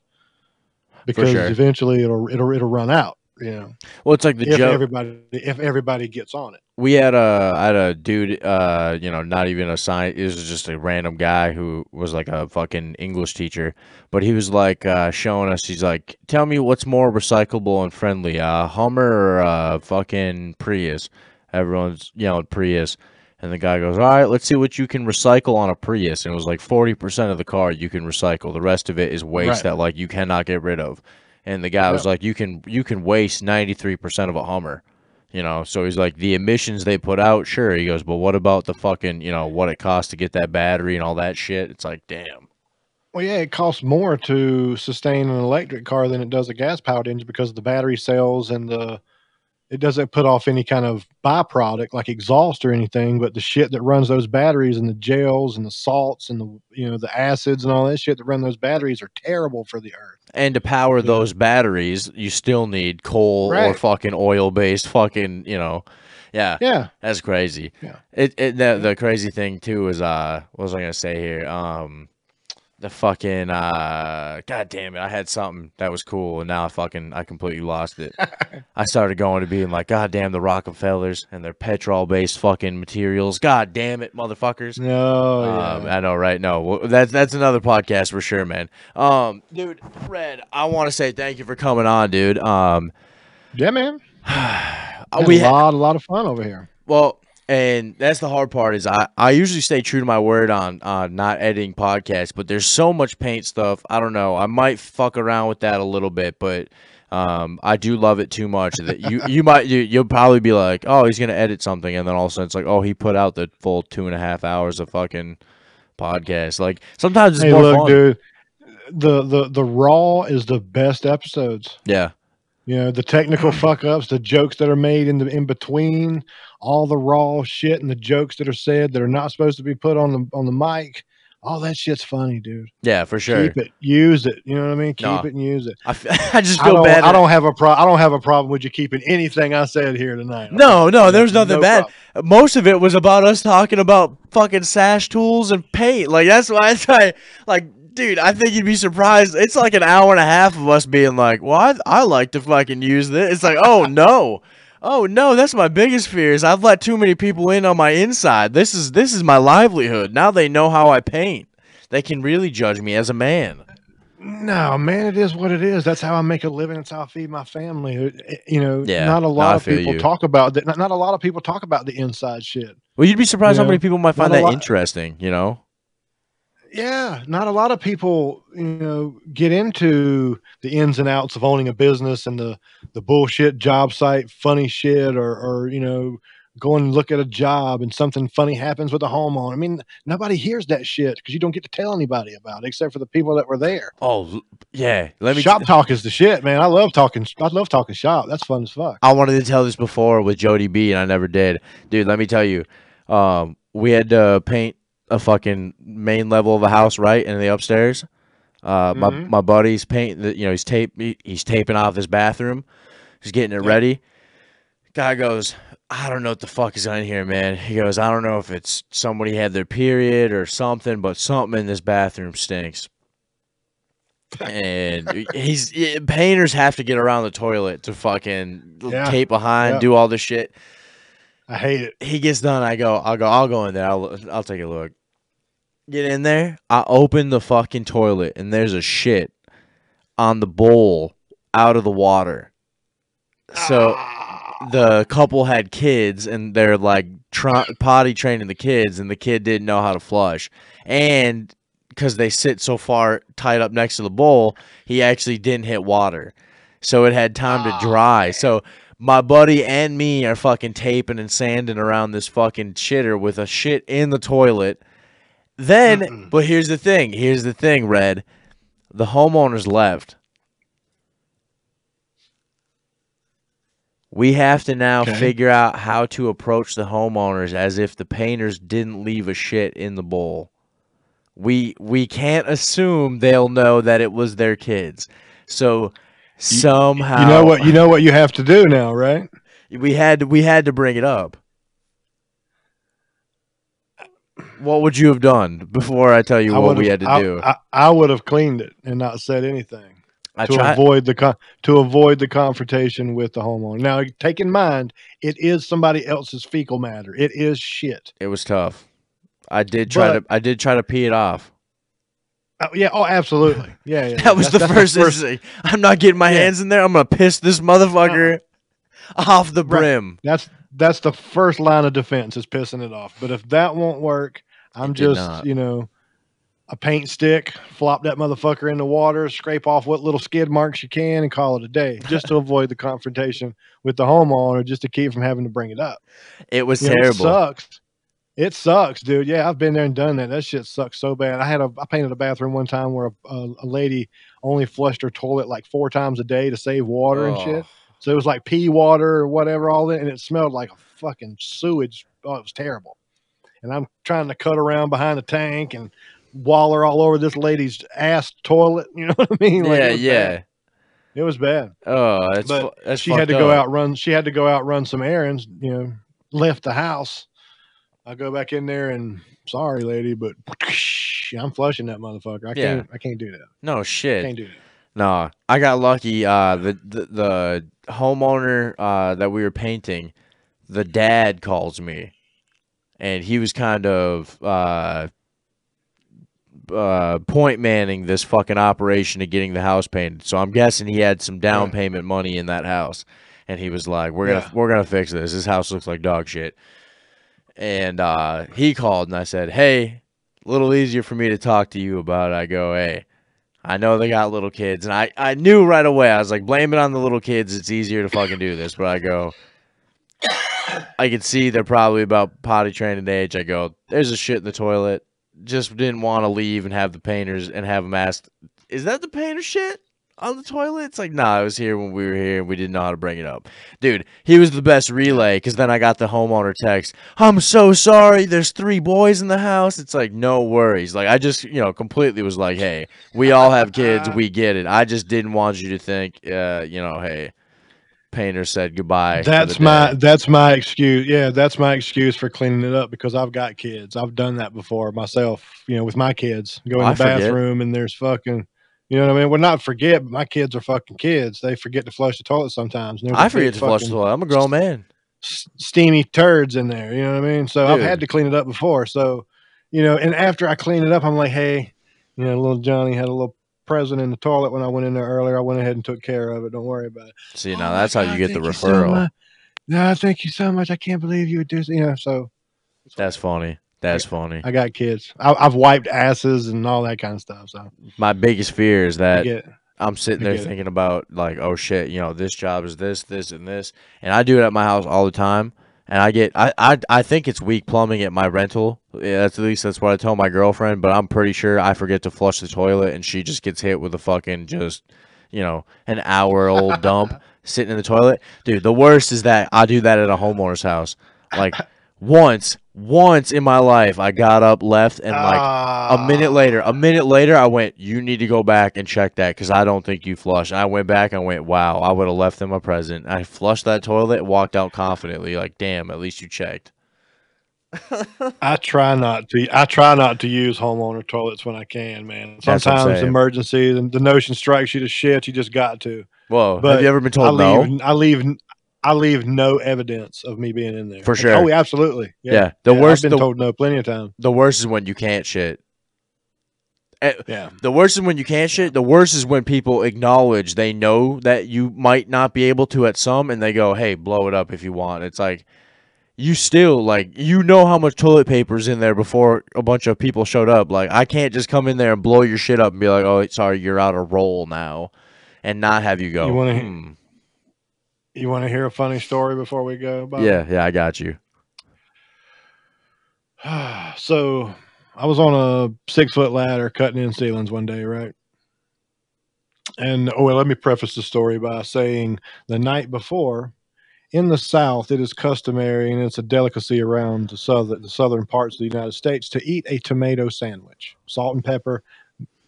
Because sure. eventually it'll it'll it'll run out. You know, Well, it's like the if joke. everybody if everybody gets on it. we had a I had a dude uh you know not even a science it was just a random guy who was like a fucking english teacher but he was like uh showing us he's like tell me what's more recyclable and friendly uh hummer or uh fucking prius everyone's yelling prius and the guy goes all right let's see what you can recycle on a prius and it was like 40% of the car you can recycle the rest of it is waste Right. that like you cannot get rid of and the guy was like you can you can waste 93% of a hummer you know, so he's like, the emissions they put out, sure. He goes, but what about the fucking, you know, what it costs to get that battery and all that shit? It's like, damn. Well, yeah, it costs more to sustain an electric car than it does a gas powered engine because of the battery cells and the. It doesn't put off any kind of byproduct like exhaust or anything, but the shit that runs those batteries and the gels and the salts and the you know the acids and all that shit that run those batteries are terrible for the earth. And to power those batteries, you still need coal or fucking oil based fucking, you know. Yeah, Yeah, that's crazy. Yeah. It, it the, the crazy thing too is uh what was I gonna say here? Um the fucking uh god damn it, I had something that was cool and now I fucking I completely lost it. I started going to being like, God damn the Rockefellers and their petrol based fucking materials. God damn it, motherfuckers. no, Um, yeah. I know, right? No, well, that's that's another podcast for sure, man. Um, dude, Red, I want to say thank you for coming on, dude. Um, yeah, man. uh, Had a lot, a lot of fun over here. well, and that's the hard part is I I usually stay true to my word on uh not editing podcasts, but there's so much paint stuff. I don't know. I might fuck around with that a little bit, but. Um, I do love it too much that you you might you, you'll probably be like, oh, he's gonna edit something, and then all of a sudden it's like, oh, he put out the full two and a half hours of fucking podcast. Like sometimes it's Hey, more look, fun. dude. The the the raw is the best episodes. Yeah, You know, the technical mm. fuck ups, the jokes that are made in the in between, all the raw shit and the jokes that are said that are not supposed to be put on the on the mic. All that shit's funny, dude. yeah, for sure. Keep it, use it. You know what I mean? Keep No. it and use it. I, f- I just feel don't, bad. I don't have a pro. I don't have a problem with you keeping anything I said here tonight. No, no, there's nothing No bad. problem. Most of it was about us talking about fucking sash tools and paint. Like that's why I. Like, dude, I think you'd be surprised. It's like an hour and a half of us being like, "Well, I, I like to fucking use this." It's like, oh no, oh no, that's my biggest fear. Is I've let too many people in on my inside. This is this is my livelihood. Now they know how I paint. They can really judge me as a man. No, man, it is what it is. That's how I make a living. That's how I feed my family. You know, Yeah, not a lot I of people you. talk about that. Not, not a lot of people talk about the inside shit. Well, you'd be surprised how Yeah, many people might find that lot- interesting. You know? Yeah, not a lot of people, you know, get into the ins and outs of owning a business and the the bullshit job site, funny shit, or or you know, go and look at a job and something funny happens with a homeowner. I mean, nobody hears that shit because you don't get to tell anybody about it except for the people that were there. Oh, yeah. Let me shop talk is the shit, man. I love talking. I love talking shop. That's fun as fuck. I wanted to tell this before with Jody B, and I never did. Dude, let me tell you, um, we had to paint a fucking main level of a house, right, in the upstairs. Uh, my Mhm. my buddy's painting. You know, he's tape. He, he's taping off his bathroom. He's getting it Yeah. ready. Guy goes, I don't know what the fuck is on here, man. He goes, I don't know if it's somebody had their period or something, but something in this bathroom stinks. and he's painters have to get around the toilet to fucking Yeah. tape behind, Yeah. do all this shit. I hate it. He gets done. I go. I'll go. I'll go in there. I'll I'll take a look. Get in there. I open the fucking toilet and there's a shit on the bowl out of the water. So ah. the couple had kids and they're like try- potty training the kids and the kid didn't know how to flush and because they sit so far tied up next to the bowl he actually didn't hit water so it had time to ah, dry so my buddy and me are fucking taping and sanding around this fucking shitter with a shit in the toilet then but here's the thing here's the thing red the homeowners left We have to now Okay. figure out how to approach the homeowners as if the painters didn't leave a shit in the bowl. We we can't assume they'll know that it was their kids. So somehow You know what? You know what you have to do now, right? we had we had to bring it up. What would you have done before I tell you I what we had to I, do? I, I would have cleaned it and not said anything. I to avoid the con- to avoid the confrontation with the homeowner. Now, take in mind, it is somebody else's fecal matter. It is shit. It was tough. I did try But- to. I did try to pee it off. Oh, yeah. Oh, absolutely. Yeah. yeah That was the first. thing. I'm not getting my Yeah. hands in there. I'm gonna piss this motherfucker uh-uh. off the Right. brim. That's that's the first line of defense is pissing it off. But if that won't work, I'm just not. you know a paint stick, flop that motherfucker in the water, scrape off what little skid marks you can, and call it a day, just to avoid the confrontation with the homeowner, just to keep from having to bring it up. It was You know, terrible. It sucks. It sucks, dude. Yeah, I've been there and done that. That shit sucks so bad. I had a I painted a bathroom one time where a, a, a lady only flushed her toilet like four times a day to save water and shit. Oh. So it was like pea water or whatever, all that, and it smelled like a fucking sewage. Oh, it was terrible. And I'm trying to cut around behind the tank and waller all over this lady's ass toilet. You know what I mean? Like, yeah, was yeah. bad. It was bad. Oh, that's But fu- that's she had to fucked go out run. She had to go out run some errands. You know, left the house. I go back in there and sorry, lady, but I'm flushing that motherfucker. I Yeah. can't. I can't do that. No shit. Can't do that. No, I got lucky. Uh, the, the the homeowner uh, that we were painting, the dad calls me, and he was kind of uh, uh, point manning this fucking operation of getting the house painted. So I'm guessing he had some down payment money in that house, and he was like, "We're gonna Yeah. we're gonna fix this. This house looks like dog shit." And uh, he called, and I said, "Hey, a little easier for me to talk to you about." it." I go, "Hey." I know they got little kids, and I, I knew right away. I was like, blame it on the little kids. It's easier to fucking do this. But I go, I can see they're probably about potty training age. I go, there's a shit in the toilet. Just didn't want to leave and have the painters and have them ask, is that the painter shit on the toilet? It's like, nah, I was here when we were here and we didn't know how to bring it up. Dude, he was the best relay because then I got the homeowner text, I'm so sorry. There's three boys in the house. It's like, no worries. Like, I just, you know, completely was like, hey, we all have kids. We get it. I just didn't want you to think, uh, you know, hey, painter said goodbye. That's my that's my excuse. Yeah, that's my excuse for cleaning it up because I've got kids. I've done that before myself. You know, with my kids, go in I the forget. bathroom and there's fucking. You know what I mean? Well, not forget, but my kids are fucking kids. They forget to flush the toilet sometimes. and there's a I forget to flush the toilet. I'm a grown man. steamy turds in there. You know what I mean? So I've had to clean it up before. So, you know, and after I clean it up, I'm like, hey, you know, little Johnny had a little present in the toilet when I went in there earlier. I went ahead and took care of it. Don't worry about it. See, "Oh now my that's how you get the thank so referral. no, thank you so much. I can't believe you would do. You know, so That's funny. That's funny. I got kids. I, I've wiped asses and all that kind of stuff. So My biggest fear is that. I'm sitting there get it. thinking about like, oh shit, you know, this job is this, this, and this, and I do it at my house all the time. And I get, I, I, I think it's weak plumbing at my rental. Yeah, that's at least that's what I tell my girlfriend. But I'm pretty sure I forget to flush the toilet, and she just gets hit with a fucking just, you know, an hour old dump sitting in the toilet. Dude, the worst is that I do that at a homeowner's house. Like once, once in my life, I got up, left, and like a minute ah. later, a minute later, I went, "You need to go back and check that because I don't think you flushed." And I went back and went, "Wow, I would have left them a present." I flushed that toilet, walked out confidently, like, "Damn, at least you checked." I try not to. I try not to use homeowner toilets when I can, man. That's what I'm Sometimes emergencies and the notion strikes you to shit. You just got to. Whoa, But have you ever been I told no? I leave. I leave no evidence of me being in there. For sure. Oh, absolutely. Yeah, the worst- I've been the- told no plenty of times. The worst is when you can't shit. Eh, Yeah. The worst is when you can't shit. The worst is when people acknowledge they know that you might not be able to at some, and they go, "Hey, blow it up if you want." It's like you still like you know how much toilet paper's in there before a bunch of people showed up. Like I can't just come in there and blow your shit up and be like, "Oh, sorry, you're out of roll now," and not have you go. You wanna- "Hmm." You want to hear a funny story before we go? Bob? Yeah, yeah, I got you. so I was on a six foot ladder cutting in ceilings one day, right? And oh well, let me preface the story by saying the night before, in the South, it is customary and it's a delicacy around the southern the southern parts of the United States to eat a tomato sandwich, salt and pepper,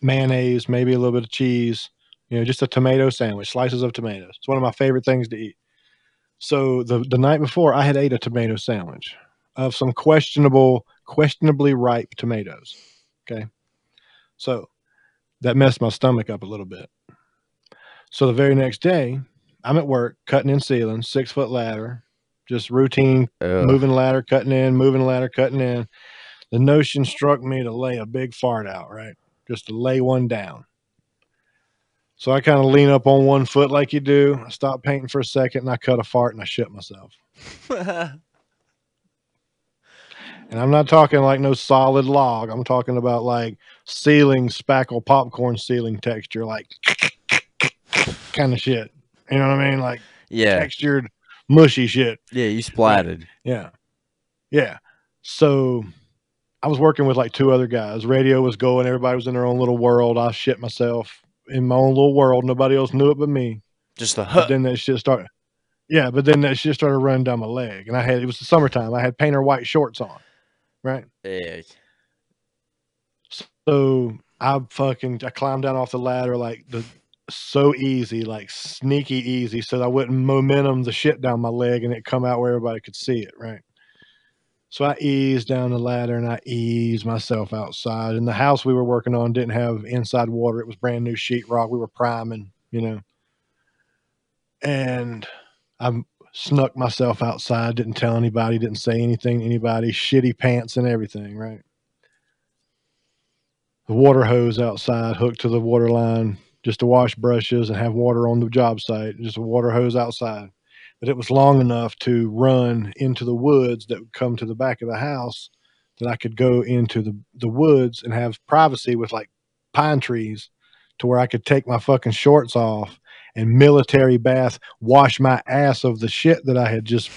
mayonnaise, maybe a little bit of cheese, you know, just a tomato sandwich, slices of tomatoes. It's one of my favorite things to eat. So the the night before, I had ate a tomato sandwich of some questionable, questionably ripe tomatoes. Okay. So that messed my stomach up a little bit. So the very next day, I'm at work cutting in ceilings, six foot ladder, just routine Ugh. moving ladder, cutting in, moving ladder, cutting in. The notion struck me to lay a big fart out, right? Just to lay one down. So I kind of lean up on one foot like you do. I stop painting for a second and I cut a fart and I shit myself. And I'm not talking like no solid log. I'm talking about like ceiling spackle popcorn ceiling texture, like kind of shit. You know what I mean? Like yeah, textured, mushy shit. yeah, you splatted. Yeah. Yeah. So I was working with like two other guys. Radio was going, everybody was in their own little world. I shit myself in my own little world. Nobody else knew it but me. Just the But then that shit started. Yeah, but then that shit started running down my leg. And I had it was the summertime. I had painter white shorts on. Right. Yeah. So I fucking I climbed down off the ladder like the so easy, like sneaky easy, so I wouldn't momentum the shit down my leg and it come out where everybody could see it, right? So I eased down the ladder and I eased myself outside. And the house we were working on didn't have inside water. It was brand new sheetrock. We were priming, you know. And I snuck myself outside, didn't tell anybody, didn't say anything to anybody, shitty pants and everything, right? the water hose outside hooked to the water line just to wash brushes and have water on the job site, just a water hose outside. But it was long enough to run into the woods that would come to the back of the house that I could go into the, the woods and have privacy with like pine trees to where I could take my fucking shorts off and military bath, wash my ass of the shit that I had just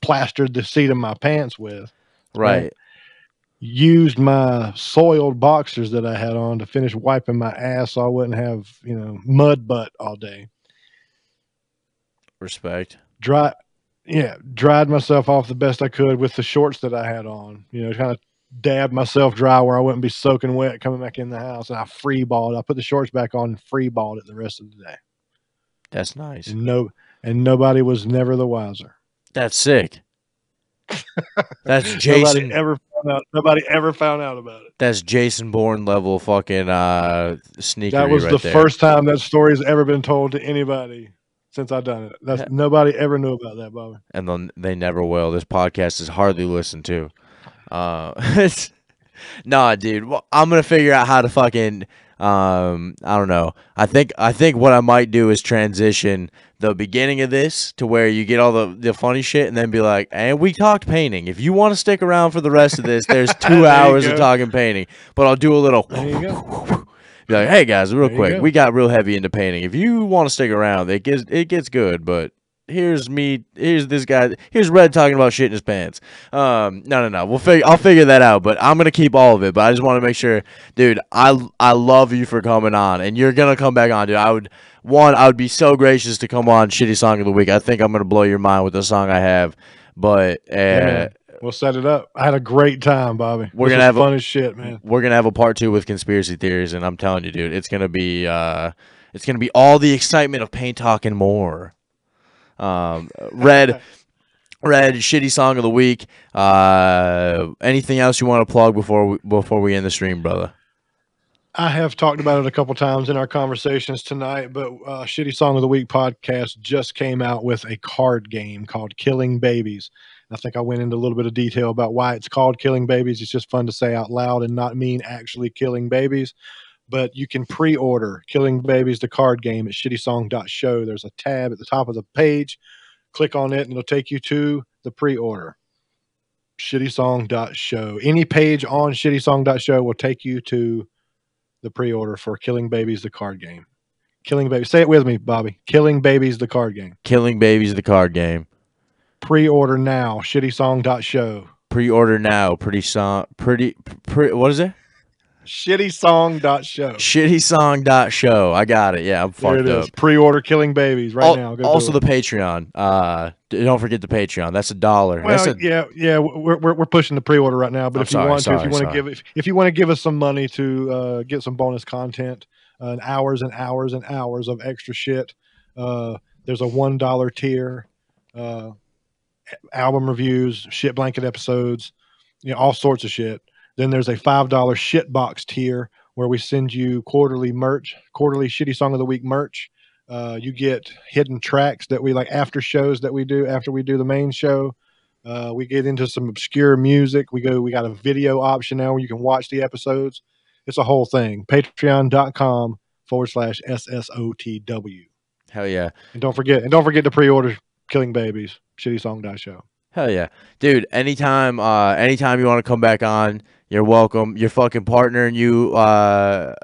plastered the seat of my pants with Right. used my soiled boxers that I had on to finish wiping my ass so I wouldn't have, you know, mud butt all day. Respect. Dry yeah, dried myself off the best I could with the shorts that I had on. You know, kind of dabbed myself dry where I wouldn't be soaking wet coming back in the house and I free balled. I put the shorts back on and free balled it the rest of the day. That's nice. And no and nobody was never the wiser. That's sick. That's Jason. Nobody ever found out nobody ever found out about it. That's Jason Bourne level fucking uh sneaker. That was right the there. first time that story's ever been told to anybody since I've done it. That's Yeah. nobody ever knew about that, Bobby. and then they never will. This podcast is hardly listened to. Uh, it's, nah, dude. Well, I'm gonna figure out how to fucking. Um, I don't know. I think I think what I might do is transition the beginning of this to where you get all the, the funny shit, and then be like, "And we talked painting. If you want to stick around for the rest of this, there's two you hours of talking painting." But I'll do a little. There you go. Be like, hey guys, real There quick, go. we got real heavy into painting. If you want to stick around, it gets it gets good. But here's me, here's this guy, here's Red talking about shit in his pants. Um, no, no, no, we'll figure, I'll figure that out. But I'm gonna keep all of it. But I just want to make sure, dude. I I love you for coming on, and you're gonna come back on, dude. I would one, I would be so gracious to come on shitty song of the week. I think I'm gonna blow your mind with the song I have. But uh, man. We'll set it up. I had a great time, Bobby. We're This gonna have a- fun as shit, man. we're gonna have a part two with conspiracy theories, and I'm telling you, dude, it's gonna be uh, it's gonna be all the excitement of paint talk and more. Um, red, red, shitty song of the week. Uh, anything else you want to plug before we, before we end the stream, brother? I have talked about it a couple times in our conversations tonight, but uh, Shitty Song of the Week podcast just came out with a card game called Killing Babies. I think I went into a little bit of detail about why it's called Killing Babies. It's just fun to say out loud and not mean actually killing babies. But you can pre order Killing Babies, the card game, at shittysong.show. There's a tab at the top of the page. Click on it, and it'll take you to the pre order. Shittysong.show. Any page on shittysong.show will take you to the pre-order for Killing Babies the card game. Killing Babies. Say it with me, Bobby. Killing Babies the card game. Killing Babies, the card game. Pre-order now. Shittysong.show. Pre-order now. Pretty song. Pretty. Pre, what is it? Shittysong.show. Shitty song dot show. I got it. Yeah, I'm There fucked it up. Pre-order Killing Babies right Al- now. Go also, the. Patreon. Uh, don't forget the Patreon. That's a dollar. well, That's a, yeah, yeah, we're, we're, we're pushing the pre-order right now. But I'm if sorry, you want to, if you want to give, if, if you want to give us some money to uh, get some bonus content, uh, and hours and hours and hours of extra shit, uh, there's a one dollar tier, uh, album reviews, shit blanket episodes, you know, all sorts of shit. Then there's a five dollar shit box tier where we send you quarterly merch, quarterly shitty song of the week merch. Uh, you get hidden tracks that we like after shows that we do after we do the main show. Uh, we get into some obscure music. We go. We got a video option now where you can watch the episodes. It's a whole thing. Patreon.com forward slash SSOTW. Hell yeah. And don't forget, and don't forget to pre-order Killing Babies, Shitty Song Die Show. Hell yeah, dude! Anytime, uh, anytime you want to come back on, you're welcome. Your fucking partner and you, uh,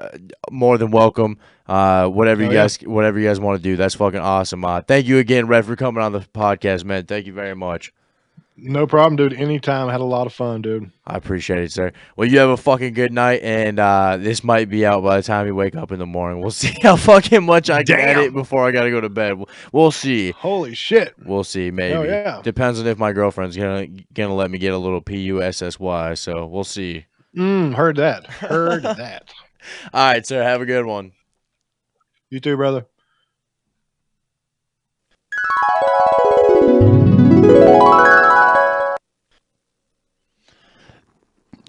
more than welcome. Uh, whatever you Hell yeah. guys, whatever you guys want to do, that's fucking awesome. Uh, thank you again, Red, for coming on the podcast, man. Thank you very much. No problem, dude. Anytime. I had a lot of fun, dude. I appreciate it, sir. Well, you have a fucking good night, and uh, this might be out by the time you wake up in the morning. We'll see how fucking much I can Damn. edit before I gotta go to bed. We'll, see. Holy shit. We'll see. Maybe. yeah. Depends on if my girlfriend's gonna gonna let me get a little P U S S Y. So we'll see. Mm, heard that. Heard that. All right, sir. Have a good one. You too, brother.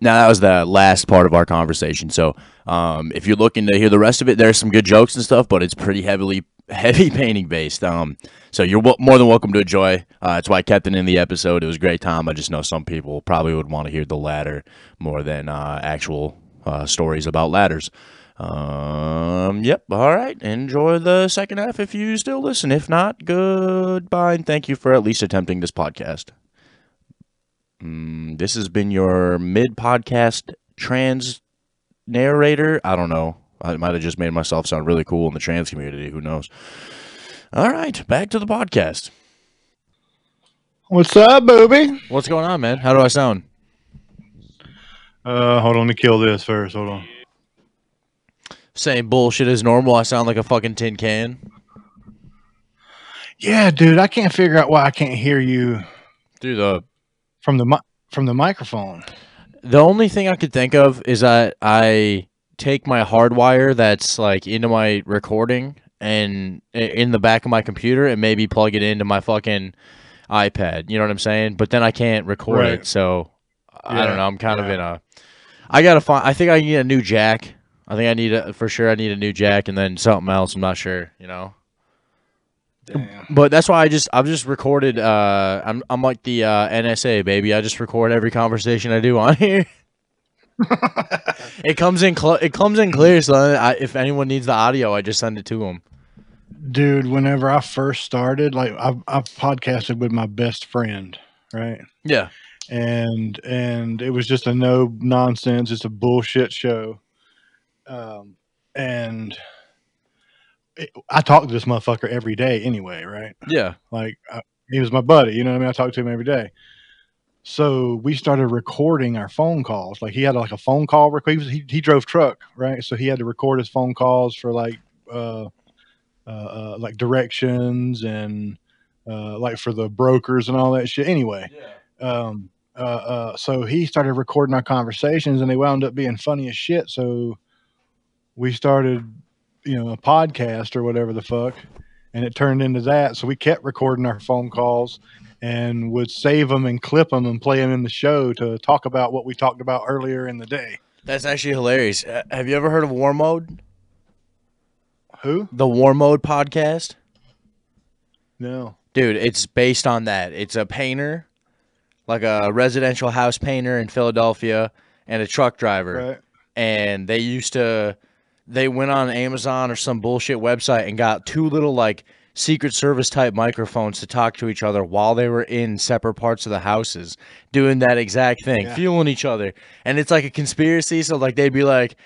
Now that was the last part of our conversation. So, um, if you're looking to hear the rest of it, there's some good jokes and stuff, but it's pretty heavily heavy painting based. Um, so you're wel- more than welcome to enjoy. Uh, that's why I kept it in the episode. It was a great time. I just know some people probably would want to hear the latter more than uh, actual uh, stories about ladders. Um, yep. All right. Enjoy the second half if you still listen. If not, goodbye and thank you for at least attempting this podcast. Mm, this has been your mid podcast trans narrator. I don't know. I might have just made myself sound really cool in the trans community. Who knows? All right, back to the podcast. What's up, booby? What's going on, man? How do I sound? Uh, hold on to kill this first. Hold on. Same bullshit as normal. I sound like a fucking tin can. Yeah, dude, I can't figure out why I can't hear you Dude, the from the from the microphone. the only thing I could think of is that I take my hardwire that's like into my recording and in the back of my computer and maybe plug it into my fucking iPad. You know what I'm saying? But then I can't record Right. it, so I don't know. I'm kind of in a. I gotta find. I think I need a new jack. I think I need a for sure. I need a new jack and then something else. I'm not sure. You know. Damn. But that's why I just I've just recorded. Uh, I'm I'm like the uh, NSA baby. I just record every conversation I do on here. it comes in cl- it comes in clear. So I, if anyone needs the audio, I just send it to them. Dude, whenever I first started, like I I podcasted with my best friend, right? Yeah. and and it was just a no nonsense, it's a bullshit show. Um, and I talk to this motherfucker every day anyway, right? Yeah. Like I, he was my buddy, you know what I mean? I talked to him every day. So we started recording our phone calls. Like he had like a phone call record. He, was, he, he drove truck, right? So he had to record his phone calls for like uh, uh, uh like directions and uh, like for the brokers and all that shit. Anyway, um, uh, uh, so he started recording our conversations and they wound up being funny as shit. So we started, you know, a podcast or whatever the fuck, and it turned into that. So we kept recording our phone calls and would save them and clip them and play them in the show to talk about what we talked about earlier in the day. That's actually hilarious. Uh, have you ever heard of War Mode? Who? The War Mode podcast? No. Dude, it's based on that. It's a painter, like a residential house painter in Philadelphia, and a truck driver. Right. and they used to they went on Amazon or some bullshit website and got two little like secret service type microphones to talk to each other while they were in separate parts of the houses doing that exact thing Yeah. fueling each other. And it's like a conspiracy. So like they'd be like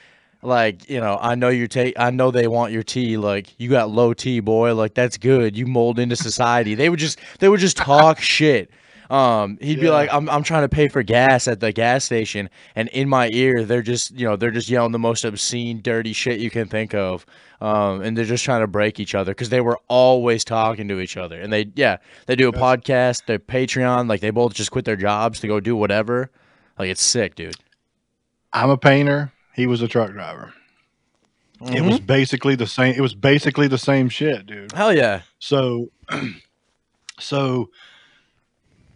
like you know i know you take i know they want your tea. Like you got low tea boy. Like that's good. You mold into society. They would just they would just talk shit um he'd be like I'm, I'm trying to pay for gas at the gas station and in my ear they're just you know they're just yelling the most obscene dirty shit you can think of um and they're just trying to break each other because they were always talking to each other and they yeah they do a podcast their patreon like they both just quit their jobs to go do whatever like it's sick dude I'm a painter. He was a truck driver. It was basically the same. It was basically the same shit, dude. hell yeah So, so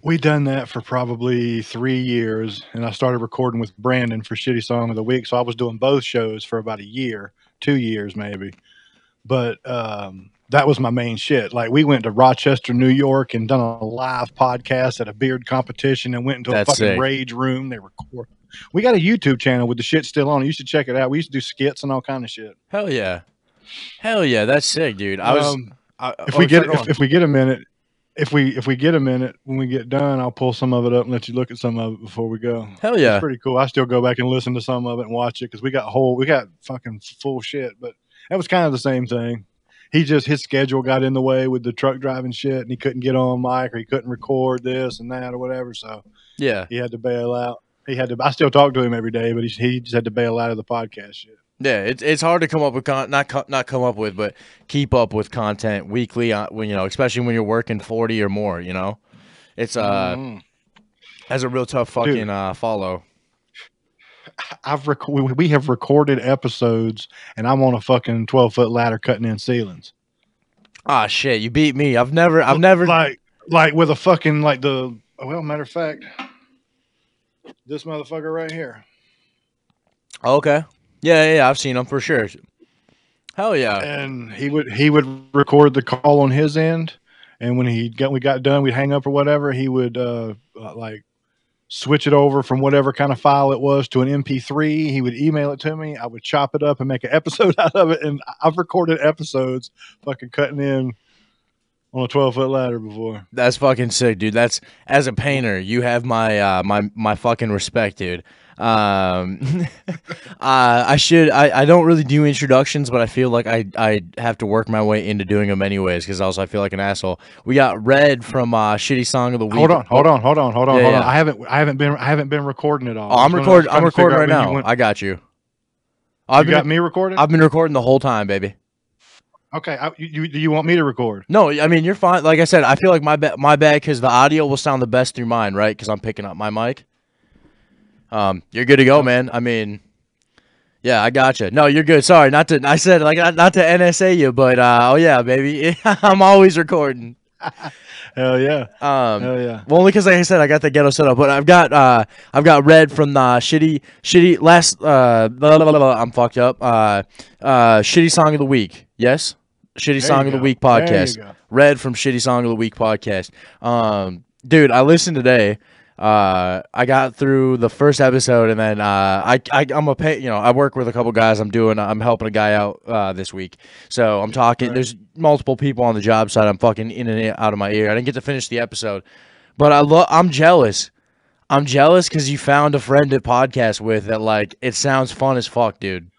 we done that for probably three years, and I started recording with Brandon for Shitty Song of the Week. So I was doing both shows for about a year, two years maybe. But um, that was my main shit. Like we went to Rochester, New York, and done a live podcast at a beard competition, and went into That's a fucking sick. rage room. They record. We got a YouTube channel with the shit still on. You should check it out. We used to do skits and all kind of shit. Hell yeah. Hell yeah, that's sick, dude. I was Um, I, if oh, we get if, if we get a minute, if we if we get a minute when we get done, I'll pull some of it up and let you look at some of it before we go. Hell yeah. It's pretty cool. I still go back and listen to some of it and watch it because we got whole we got fucking full shit. But that was kind of the same thing. He just his schedule got in the way with the truck driving shit, and he couldn't get on mic or he couldn't record this and that or whatever. So Yeah. he had to bail out. He had to. I still talk to him every day, but he he just had to bail out of the podcast shit. Yeah, it's it's hard to come up with con- not co- not come up with, but keep up with content weekly. On, when you know, especially when you're working forty or more, you know, it's uh, Mhm. that's a real tough fucking uh follow. I've rec- we, we have recorded episodes, and I'm on a fucking twelve foot ladder cutting in ceilings. Ah, shit, you beat me. I've never, I've never. like like with a fucking like the well matter of fact, this motherfucker right here. Okay. Yeah, yeah, I've seen him for sure. Hell yeah. and he would he would record the call on his end and when he got we got done we'd hang up or whatever he would uh, uh like switch it over from whatever kind of file it was to an mp3 he would email it to me i would chop it up and make an episode out of it and i've recorded episodes fucking cutting in on a 12 foot ladder before That's fucking sick, dude. That's as a painter, you have my uh my my fucking respect, dude. Um uh I should I, I don't really do introductions, but I feel like I I have to work my way into doing them anyways cuz also I feel like an asshole. We got Red from uh Shitty Song of the Week. hold on hold on hold on hold on Yeah, hold yeah. on i haven't i haven't been i haven't been recording at all Oh, I'm recording I'm trying to figure recording right now. I got you. you I've been got me recording. I've been recording the whole time, baby. okay I, you, you do you want me to record No, I mean you're fine. Like I said, I feel like my ba- my bad because the audio will sound the best through mine, right? Because I'm picking up my mic. Um, you're good to go, man. I mean, yeah, I gotcha. No, you're good. Sorry, not to. I said like not, to NSA you, but uh, oh yeah, baby, I'm always recording. hell yeah Um, hell yeah well, only because like I said, I got the ghetto set up, but I've got uh, I've got red from the shitty, shitty last. Uh, blah, blah, blah, blah, I'm fucked up. Uh, uh, shitty song of the week. Yes, shitty There song of the week podcast. Red from shitty song of the week podcast. Um, dude, I listened today. Uh, I got through the first episode, and then uh, I, I I'm a pay. You know, I work with a couple guys. I'm doing. I'm helping a guy out uh, this week. So I'm talking. There's multiple people on the job site. I'm fucking in and out of my ear. I didn't get to finish the episode, but I love. I'm jealous. I'm jealous because you found a friend to podcast with that. Like, it sounds fun as fuck, dude.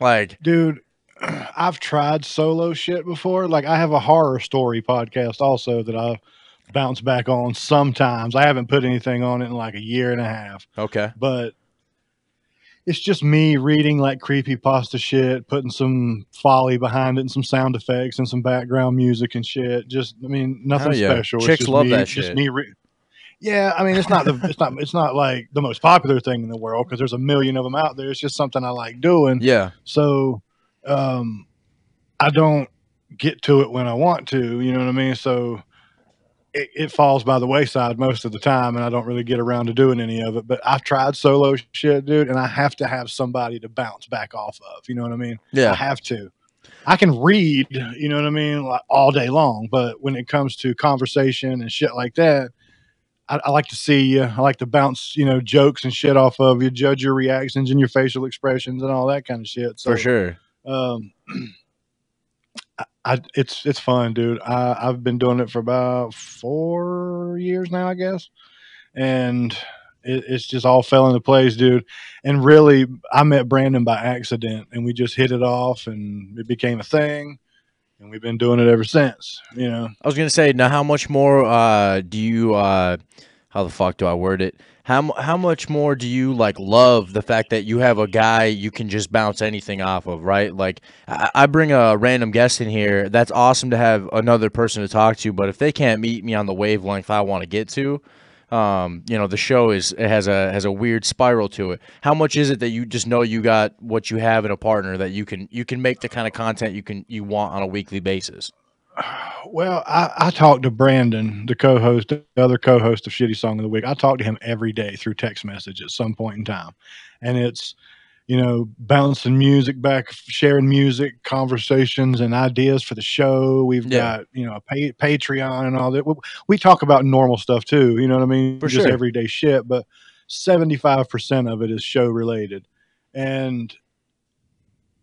Like, dude i've tried solo shit before like i have a horror story podcast also that i bounce back on sometimes. I haven't put anything on it in like a year and a half. Okay, but it's just me reading like creepy pasta shit putting some Foley behind it and some sound effects and some background music and shit. Just i mean nothing yeah. special. Chicks just love me, that shit. me re- yeah i mean it's not the it's not it's not like the most popular thing in the world because there's a million of them out there. It's just something i like doing. Yeah, so um I don't get to it when I want to, you know what I mean? So it, it falls by the wayside most of the time and I don't really get around to doing any of it. But I've tried solo shit, dude, and I have to have somebody to bounce back off of. You know what I mean? Yeah, I have to. I can read, you know what I mean, like all day long, but when it comes to conversation and shit like that, I, I like to see you. I like to bounce, you know, jokes and shit off of you, judge your reactions and your facial expressions and all that kind of shit. So For sure. um I, it's it's fun dude. I i've been doing it for about four years now i guess. And it, it's just all fell into place dude. And really i met brandon by accident and we just hit it off and it became a thing and we've been doing it ever since you know? I was gonna say now, how much more uh, do you? Uh, how the fuck do I word it? How how much more do you like love the fact that you have a guy you can just bounce anything off of, right? Like I, I bring a random guest in here. That's awesome to have another person to talk to, but if they can't meet me on the wavelength I want to get to, um, you know, the show is it has a has a weird spiral to it. How much is it that you just know you got what you have in a partner that you can you can make the kind of content you can you want on a weekly basis? Well, I, I talked to Brandon, the co-host, the other co-host of Shitty Song of the Week. I talk to him every day through text message at some point in time, and it's you know, bouncing music back, sharing music, conversations, and ideas for the show. We've Yeah. got you know a pa- Patreon and all that. We, we talk about normal stuff too. You know what I mean? For Just sure. everyday shit, but seventy five percent of it is show related, and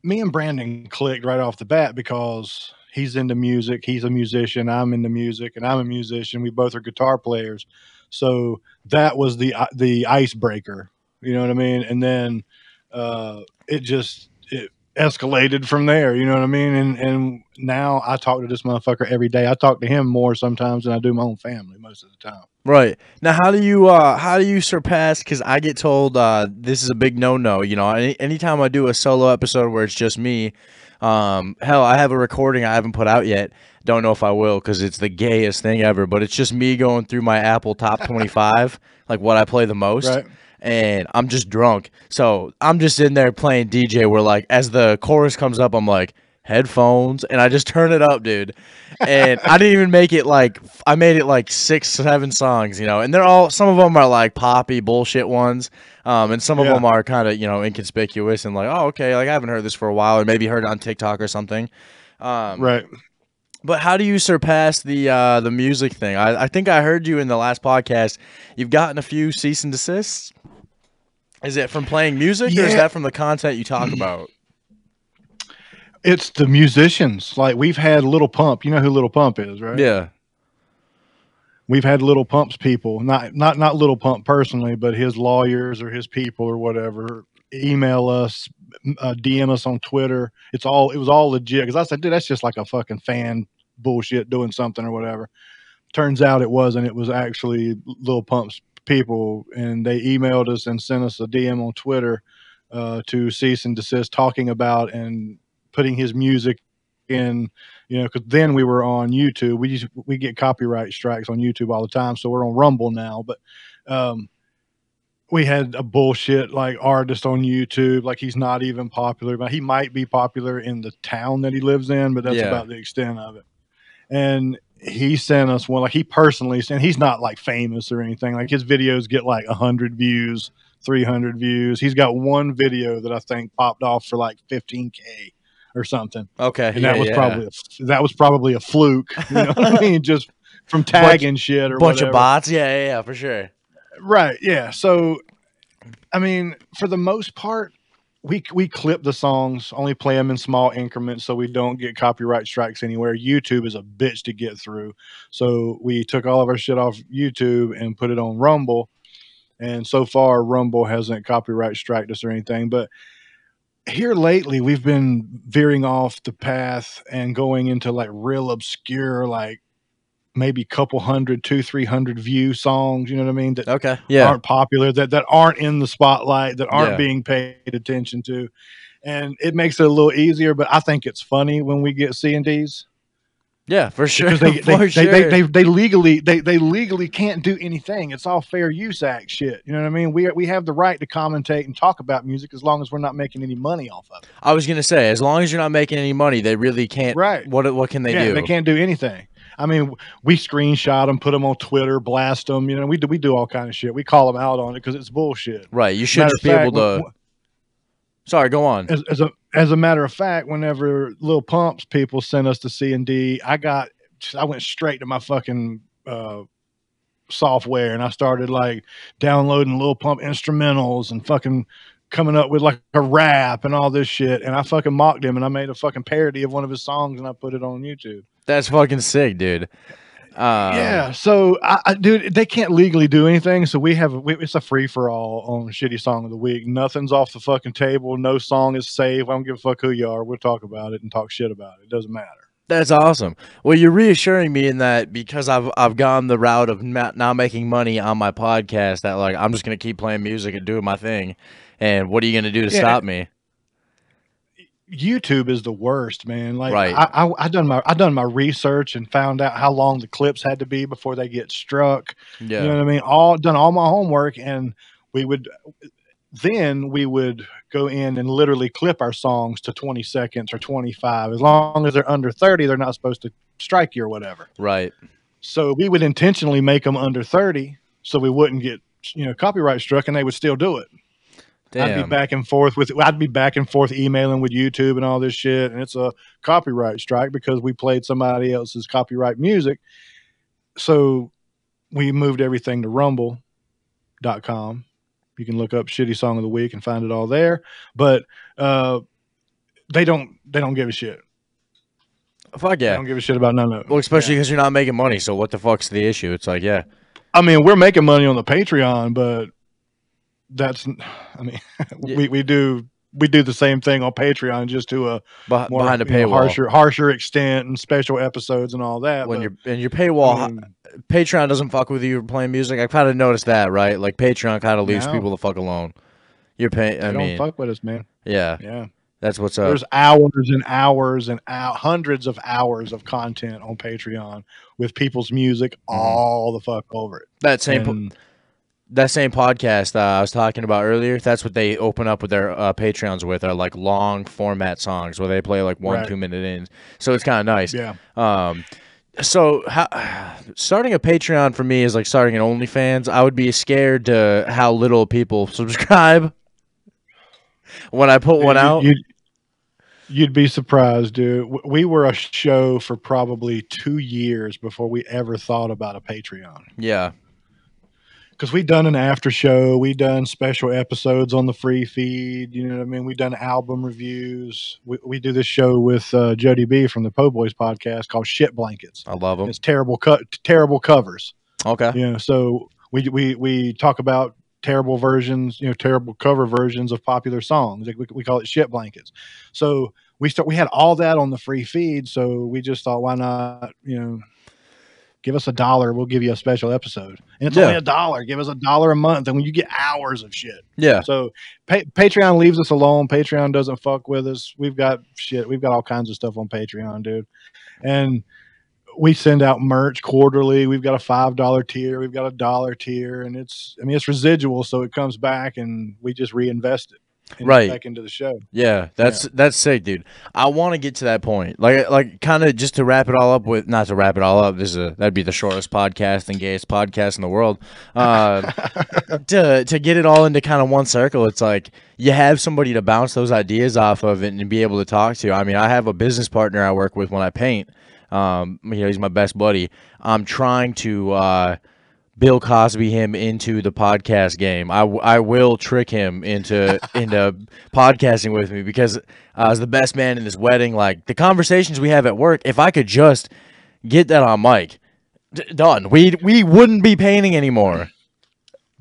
me and Brandon clicked right off the bat because he's into music. He's a musician. I'm into music, and I'm a musician. We both are guitar players, so that was the uh, the icebreaker. You know what I mean? And then uh, it just it escalated from there. You know what I mean? And and now I talk to this motherfucker every day. I talk to him more sometimes than I do my own family most of the time. Right. Now how do you uh how do you surpass cuz I get told uh this is a big no-no, you know. Any, anytime I do a solo episode where it's just me, um hell, I have a recording I haven't put out yet. Don't know if I will cuz it's the gayest thing ever, but it's just me going through my Apple Top 25, like what I play the most. Right. And I'm just drunk. So, I'm just in there playing DJ where like as the chorus comes up, I'm like headphones and I just turn it up, dude. And I didn't even make it like I made it like six, seven songs, you know. And they're all some of them are like poppy bullshit ones, um, and some of Yeah. them are kind of you know inconspicuous and like oh okay, like I haven't heard this for a while, or maybe heard it on TikTok or something. Um, Right. But how do you surpass the uh, the music thing? I, I think I heard you in the last podcast. You've gotten a few cease and desists. Is it from playing music, or is that from the content you talk about? It's the musicians. Like we've had Lil Pump. You know who Lil Pump is, right? Yeah. We've had Lil Pumps people not not not Lil Pump personally but his lawyers or his people or whatever email us uh, dm us on twitter. It's all it was all legit because i said dude that's just like a fucking fan bullshit doing something or whatever. Turns out it wasn't. It was actually Lil Pumps people and they emailed us and sent us a dm on twitter uh, to cease and desist talking about and putting his music in you know, because then we were on YouTube. We just, we get copyright strikes on YouTube all the time, so we're on Rumble now. But um, we had a bullshit like artist on YouTube, like he's not even popular, but he might be popular in the town that he lives in, but that's Yeah. about the extent of it. And he sent us one, like he personally sent. He's not like famous or anything. Like his videos get like hundred views, three hundred views. He's got one video that I think popped off for like fifteen k or something Okay. and yeah, that was yeah. probably a, that was probably a fluke. You know what I mean? Just from tagging shit or bunch whatever. of bots. Yeah, yeah, yeah, for sure. Right? Yeah. So, I mean, for the most part, we we clip the songs, only play them in small increments, so we don't get copyright strikes anywhere. YouTube is a bitch to get through, so we took all of our shit off YouTube and put it on Rumble. And so far, Rumble hasn't copyright striked us or anything, but here lately we've been veering off the path and going into like real obscure like maybe couple hundred two three hundred view songs you know what i mean that Okay. Yeah. aren't popular that that aren't in the spotlight that aren't Yeah. being paid attention to and it makes it a little easier but i think it's funny when we get c and d's Yeah, for sure. because they, for they, sure. they, they, they, legally they, they legally can't do anything it's all fair use act shit you know what i mean we, we have the right to commentate and talk about music as long as we're not making any money off of it I was gonna say, as long as you're not making any money, they really can't. Right. What What can they yeah, do? They can't do anything. I mean, we screenshot them, put them on Twitter, blast them. You know, we do we do all kind of shit. We call them out on it because it's bullshit. Right. You should Matter just be fact, able to. Sorry. Go on. As, as a as a matter of fact, whenever Lil Pumps people sent us to C and D, I got I went straight to my fucking uh, software and I started like downloading Lil Pump instrumentals and fucking coming up with like a rap and all this shit. And I fucking mocked him and I made a fucking parody of one of his songs and I put it on YouTube. That's fucking sick, dude. Um, yeah. So, I, I, dude, they can't legally do anything. So we have we, it's a free for all on shitty song of the week. Nothing's off the fucking table. No song is safe. I don't give a fuck who you are. We'll talk about it and talk shit about it. It doesn't matter. That's awesome. Well, you're reassuring me in that because I've I've gone the route of not, not making money on my podcast. That like I'm just gonna keep playing music and doing my thing. And what are you gonna do to Yeah. stop me? YouTube is the worst, man. Like Right. I, I I done my I done my research and found out how long the clips had to be before they get struck. Yeah. You know what I mean? All done all my homework and we would then we would go in and literally clip our songs to 20 seconds or 25. As long as they're under 30, they're not supposed to strike you or whatever. Right. So we would intentionally make them under 30 so we wouldn't get, you know, copyright struck and they would still do it. I'd be back and forth with I'd be back and forth emailing with YouTube and all this shit, and it's a copyright strike because we played somebody else's copyright music. So we moved everything to rumble.com. You can look up shitty song of the week and find it all there. But uh they don't they don't give a shit. Fuck They yeah. don't give a shit about none of it. Well, especially because you're not making money. So what the fuck's the issue? It's like, yeah, I mean, we're making money on the Patreon, but that's I mean, we, we do we do the same thing on Patreon just to a beh- more behind a you know, paywall. harsher harsher extent and special episodes and all that. when you're and your paywall, I mean, uh, Patreon doesn't fuck with you playing music. I kind of noticed that, right? Like Patreon kind of leaves No. people the fuck alone. You're paying. they I don't fuck with us, man. yeah, Yeah, that's what's up. there's hours and hours and hou- hundreds of hours of content on Patreon with people's music mm-hmm. all the fuck over it. That same po- And- that same podcast uh, I was talking about earlier. That's what they open up with their uh, Patreons with are like long format songs where they play like one Right. two minute in. So it's kind of nice. yeah, Um, so how, starting a Patreon for me is like starting an OnlyFans. I would be scared to how little people subscribe when I put one out. You'd, you'd be surprised, dude. We were a show for probably two years before we ever thought about a Patreon. yeah, Because we've done an after show, we done special episodes on the free feed. You know what I mean? We done album reviews. We, we do this show with uh, Jody B from the Po Boys podcast called Shit Blankets. I love them. It's terrible cut, terrible covers. Okay. you know so we we we talk about terrible versions you know terrible cover versions of popular songs like we, we call it shit blankets so we start we had all that on the free feed so we just thought why not you know give us a dollar we'll give you a special episode. And it's Yeah. only a dollar. Give us a dollar a month and when you get hours of shit. Yeah. so pa- patreon leaves us alone. Patreon doesn't fuck with us. We've got shit. We've got all kinds of stuff on patreon dude. And we send out merch quarterly. We've got a five dollar tier, we've got a dollar tier, and it's I mean it's residual, so it comes back and we just reinvest it Right. back into the show. Yeah, that's that's sick, dude. I want to get to that point, like like kind of just to wrap it all up with, not to wrap it all up. This is a that'd be the shortest podcast and gayest podcast in the world. Uh, to to get it all into kind of one circle, it's like you have somebody to bounce those ideas off of and, and be able to talk to. I mean, I have a business partner I work with when I paint. Um, you know, he's my best buddy. I'm trying to. Uh, Bill Cosby him into the podcast game. I, w- I will trick him into into podcasting with me because uh, I was the best man in this wedding. Like the conversations we have at work, if I could just get that on mic, d- done. We we wouldn't be painting anymore.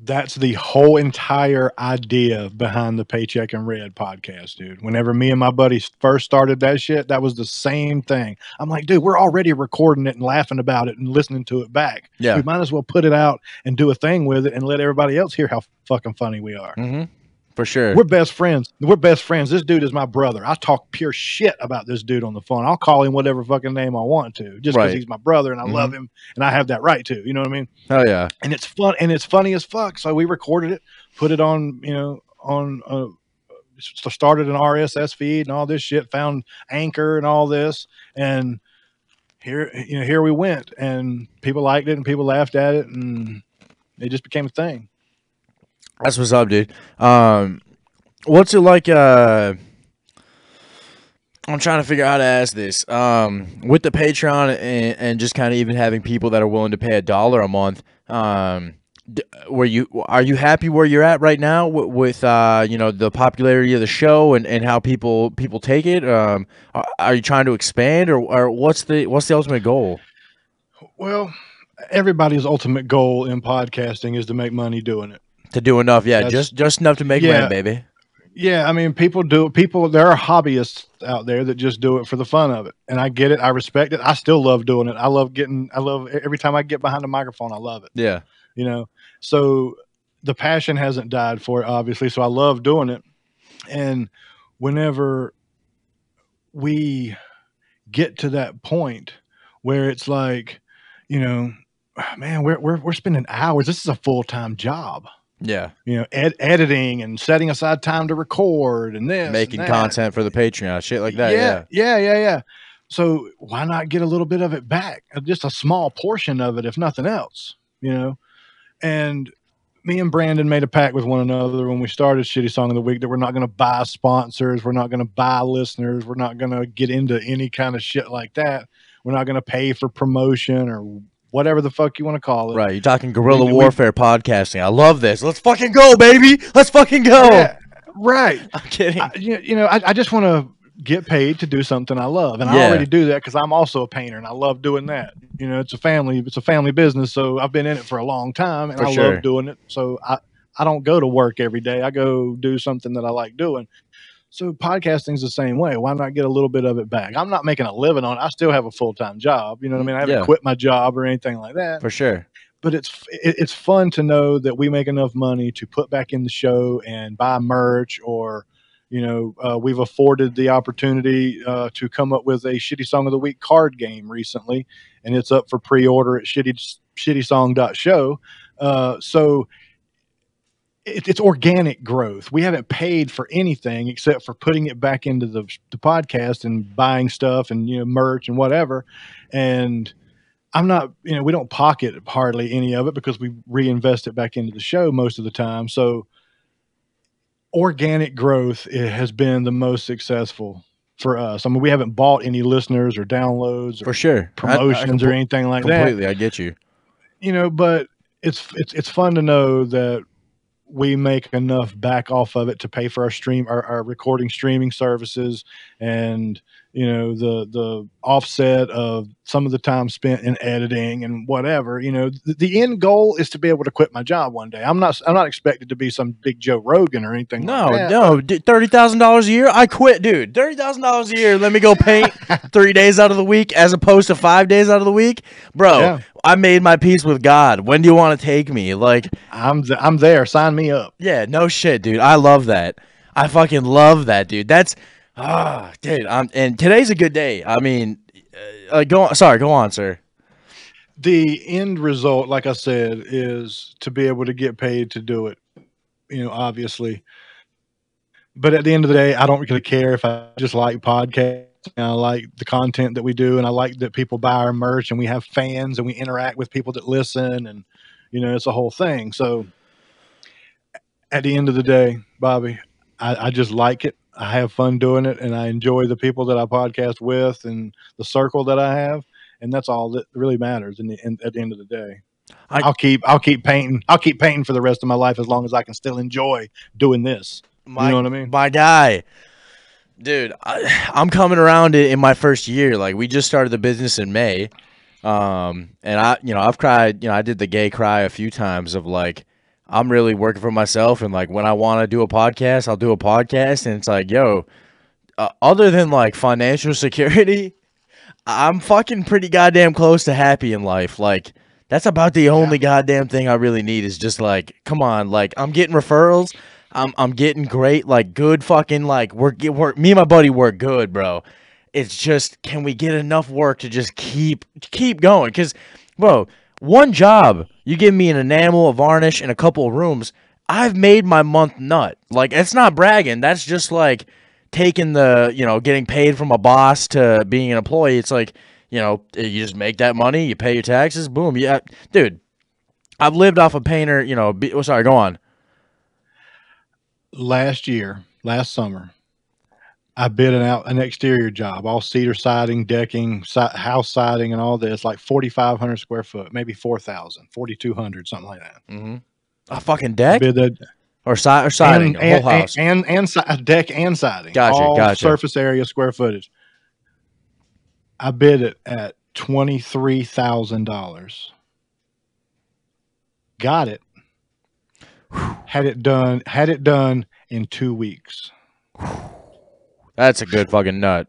That's the whole entire idea behind the Paycheck and Red podcast, dude. Whenever me and my buddies first started that shit, that was the same thing. I'm like, dude, we're already recording it and laughing about it and listening to it back. Yeah. We might as well put it out and do a thing with it and let everybody else hear how fucking funny we are. Mm-hmm. For sure. We're best friends. We're best friends. This dude is my brother. I talk pure shit about this dude on the phone. I'll call him whatever fucking name I want to, just because Right. he's my brother and I Mhm. love him and I have that right to. You know what I mean? oh yeah. And it's fun and it's funny as fuck. So we recorded it, put it on, you know, on uh, started an RSS feed and all this shit. Found Anchor and all this, and here, you know, here we went, and people liked it and people laughed at it, and it just became a thing. That's what's up, dude. Um, what's it like? Uh, I'm trying to figure out how to ask this. Um, with the Patreon and, and just kind of even having people that are willing to pay a dollar a month. Um, you are you happy where you're at right now with, with uh, you know the popularity of the show and, and how people people take it? Um, are, are you trying to expand or, or what's the what's the ultimate goal? Well, everybody's ultimate goal in podcasting is to make money doing it. To do enough, yeah, That's- just just enough to make Yeah. rent, baby. Yeah, I mean, people do people. There are hobbyists out there that just do it for the fun of it, and I get it. I respect it. I still love doing it. I love getting. I love every time I get behind the microphone. I love it. Yeah, You know, so the passion hasn't died for it, obviously. So I love doing it, and whenever we get to that point where it's like, you know, ah, man, we're we're we're spending hours. This is a full time job yeah, you know, ed- editing and setting aside time to record and this, making that. content for the Patreon, shit like that. yeah, yeah. yeah, yeah, yeah. So why not get a little bit of it back? Uh, Just a small portion of it, if nothing else, you know. And me and Brandon made a pact with one another when we started Shitty Song of the Week that we're not going to buy sponsors, we're not going to buy listeners, we're not going to get into any kind of shit like that. We're not going to pay for promotion or whatever the fuck you want to call it. Right, you're talking guerrilla We- we- warfare podcasting. I love this. Let's fucking go, baby. Let's fucking go. Yeah, right. I'm kidding. I, you, know, I, I just want to get paid to do something I love, and I already do that because I'm also a painter and I love doing that. You know, it's a family, it's a family business, so I've been in it for a long time and For I sure. love doing it. So I I don't go to work every day. I go do something that I like doing. So podcasting's the same way. Why not get a little bit of it back? I'm not making a living on it. I still have a full time job. You know what I mean? I haven't Yeah. quit my job or anything like that For sure. but it's it, it's fun to know that we make enough money to put back in the show and buy merch or you know uh, we've afforded the opportunity uh, to come up with a shitty song of the week card game recently and it's up for pre-order at shitty shittysong.show uh, so it, it's organic growth we haven't paid for anything except for putting it back into the, the podcast and buying stuff and you know merch and whatever and I'm not, you know, we don't pocket hardly any of it because we reinvest it back into the show most of the time. So organic growth it has been the most successful for us. I mean, we haven't bought any listeners or downloads or For sure. I- I promotions or anything like that. Completely, I get you. You know, but it's it's it's fun to know that we make enough back off of it to pay for our stream our, our recording streaming services. And you know the the offset of some of the time spent in editing and whatever you know the, the end goal is to be able to quit my job one day i'm not i'm not expected to be some big joe rogan or anything No, like that. no, d- thirty thousand dollars a year. I quit, dude. Thirty thousand dollars a year. Let me go paint three days out of the week, as opposed to five days out of the week, bro. Yeah. I made my peace with God. When do you want to take me? Like, i'm th- i'm there sign me up yeah, no shit, dude. I love that. I fucking love that, dude. That's ah, dude. I'm and today's a good day. I mean, uh, go on. Sorry, go on, sir. the end result, like I said, is to be able to get paid to do it. You know, obviously. But at the end of the day, I don't really care if I just like podcasts. And I like the content that we do, and I like that people buy our merch, and we have fans, and we interact with people that listen, and you know, it's a whole thing. So, at the end of the day, Bobby, I, I just like it. I have fun doing it, and I enjoy the people that I podcast with, and the circle that I have and that's all that really matters in the in, at the end of the day. I- will keep I'll keep painting. I'll keep painting for the rest of my life as long as I can still enjoy doing this. My, you know what I mean? My guy. Dude, I, I'm coming around it in my first year. Like we just started the business in May. Um, and I, you know, I've cried, you know, I did the gay cry a few times of like, I'm really working for myself. And like, when I want to do a podcast, I'll do a podcast. And it's like, yo, uh, other than like financial security, I'm fucking pretty goddamn close to happy in life. Like, that's about the only goddamn thing I really need is just like, come on, like I'm getting referrals. I'm I'm getting great, like good fucking like we're, get- we're me and my buddy work good, bro. It's just can we get enough work to just keep keep going? Cause, bro, one job you give me an enamel, a varnish, and a couple of rooms. I've made my month nut. Like it's not bragging. That's just like taking the you know getting paid from a boss to being an employee. It's like you know eh, you just make that money, you pay your taxes, boom. Yeah, dude. I've lived off a painter. You know, be, oh, sorry, go on. Last year, last summer, I bid an out an exterior job, all cedar siding, decking, si- house siding, and all this, like 4,500 square foot, maybe 4,000, 4,200, something like that. Mm-hmm. A fucking deck Bid that or side or siding, and, a whole house. and and, and si- deck and siding. Gotcha, all gotcha. Surface area, square footage. I bid it at twenty three thousand dollars. Got it. Had it done. Had it done in two weeks. That's a good fucking nut.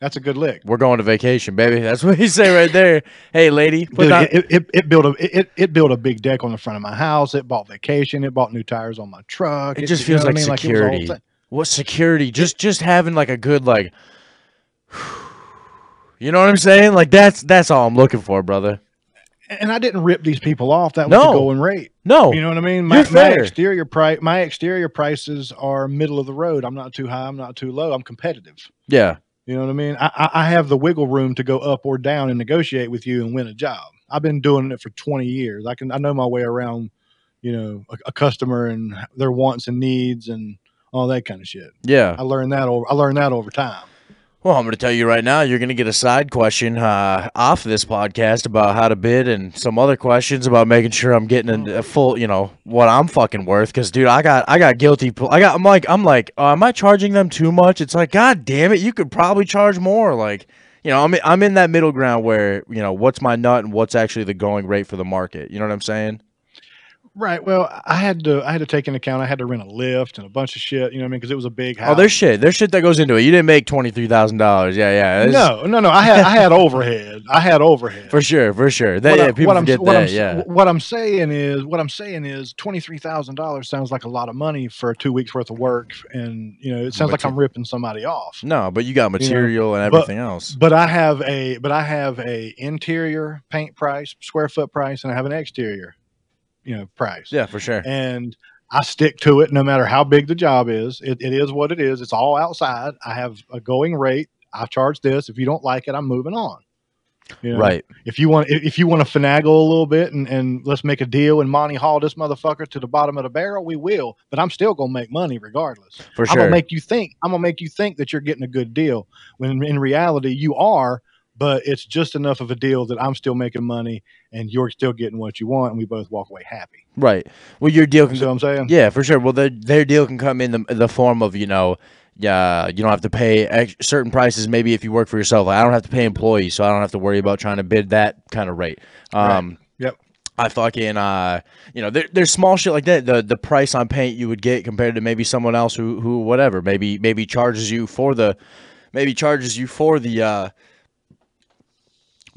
That's a good lick. We're going to vacation, baby. That's what you say right there. Hey, lady, put Dude, down. it, it, it built a it, it built a big deck on the front of my house. It bought vacation. It bought new tires on my truck. It just feels what I like mean? it was a whole security. thing. What security? Just just having like a good like. You know what I'm saying? Like that's that's all I'm looking for, brother. And I didn't rip these people off. That was No. the going rate. No, You know what I mean? My, my exterior price, my exterior prices are middle of the road. I'm not too high. I'm not too low. I'm competitive. yeah, You know what I mean? I, I, I have the wiggle room to go up or down and negotiate with you and win a job. I've been doing it for 20 years. I can I know my way around you know, a, a customer and their wants and needs and all that kind of shit. Yeah. I learned that over. I learned that over time. Well, I'm going to tell you right now, you're going to get a side question uh, off this podcast about how to bid and some other questions about making sure I'm getting a, a full, you know, what I'm fucking worth. Because, dude, I got, I got guilty. I got, I'm like, I'm like, uh, am I charging them too much? It's like, god damn it, you could probably charge more. Like, you know, I'm, I'm in that middle ground where, you know, what's my nut and what's actually the going rate for the market. You know what I'm saying? Right. Well, I had to. I had to take into account. I had to rent a lift and a bunch of shit. You know what I mean? Because it was a big house. Oh, there's shit. There's shit that goes into it. You didn't make twenty three thousand dollars. Yeah, yeah. It's- no, no, no. I had. I had overhead. I had overhead. for sure, for sure. That, What I- yeah, people what I'm- forget what that. I'm, yeah, What I'm saying is, what I'm saying is, twenty three thousand dollars sounds like a lot of money for two weeks worth of work, and you know, it sounds like I'm ripping somebody off. no, but you got material and but- everything else. But I have a, but I have a interior paint price, square foot price, and I have an exterior, you know, price. Yeah, for sure. and I stick to it no matter how big the job is. It, it is what it is. It's all outside. I have a going rate. I charge this. If you don't like it, I'm moving on. You know? Right. If you want, if you want to finagle a little bit and, and let's make a deal and Monty Hall this motherfucker to the bottom of the barrel, we will. But I'm still gonna make money regardless. For sure. I'm gonna make you think. I'm gonna make you think that you're getting a good deal when in reality you are. But it's just enough of a deal that I'm still making money and you're still getting what you want, and we both walk away happy. right. Well, your deal You can see what I'm saying? Yeah, for sure. Well, their their deal can come in the the form of you know, yeah, you don't have to pay ex- certain prices. Maybe if you work for yourself, like, I don't have to pay employees, so I don't have to worry about trying to bid that kind of rate. Um, Yep. I fucking uh, you know, there, there's small shit like that. The the price on paint you would get compared to maybe someone else who who whatever maybe maybe charges you for the maybe charges you for the uh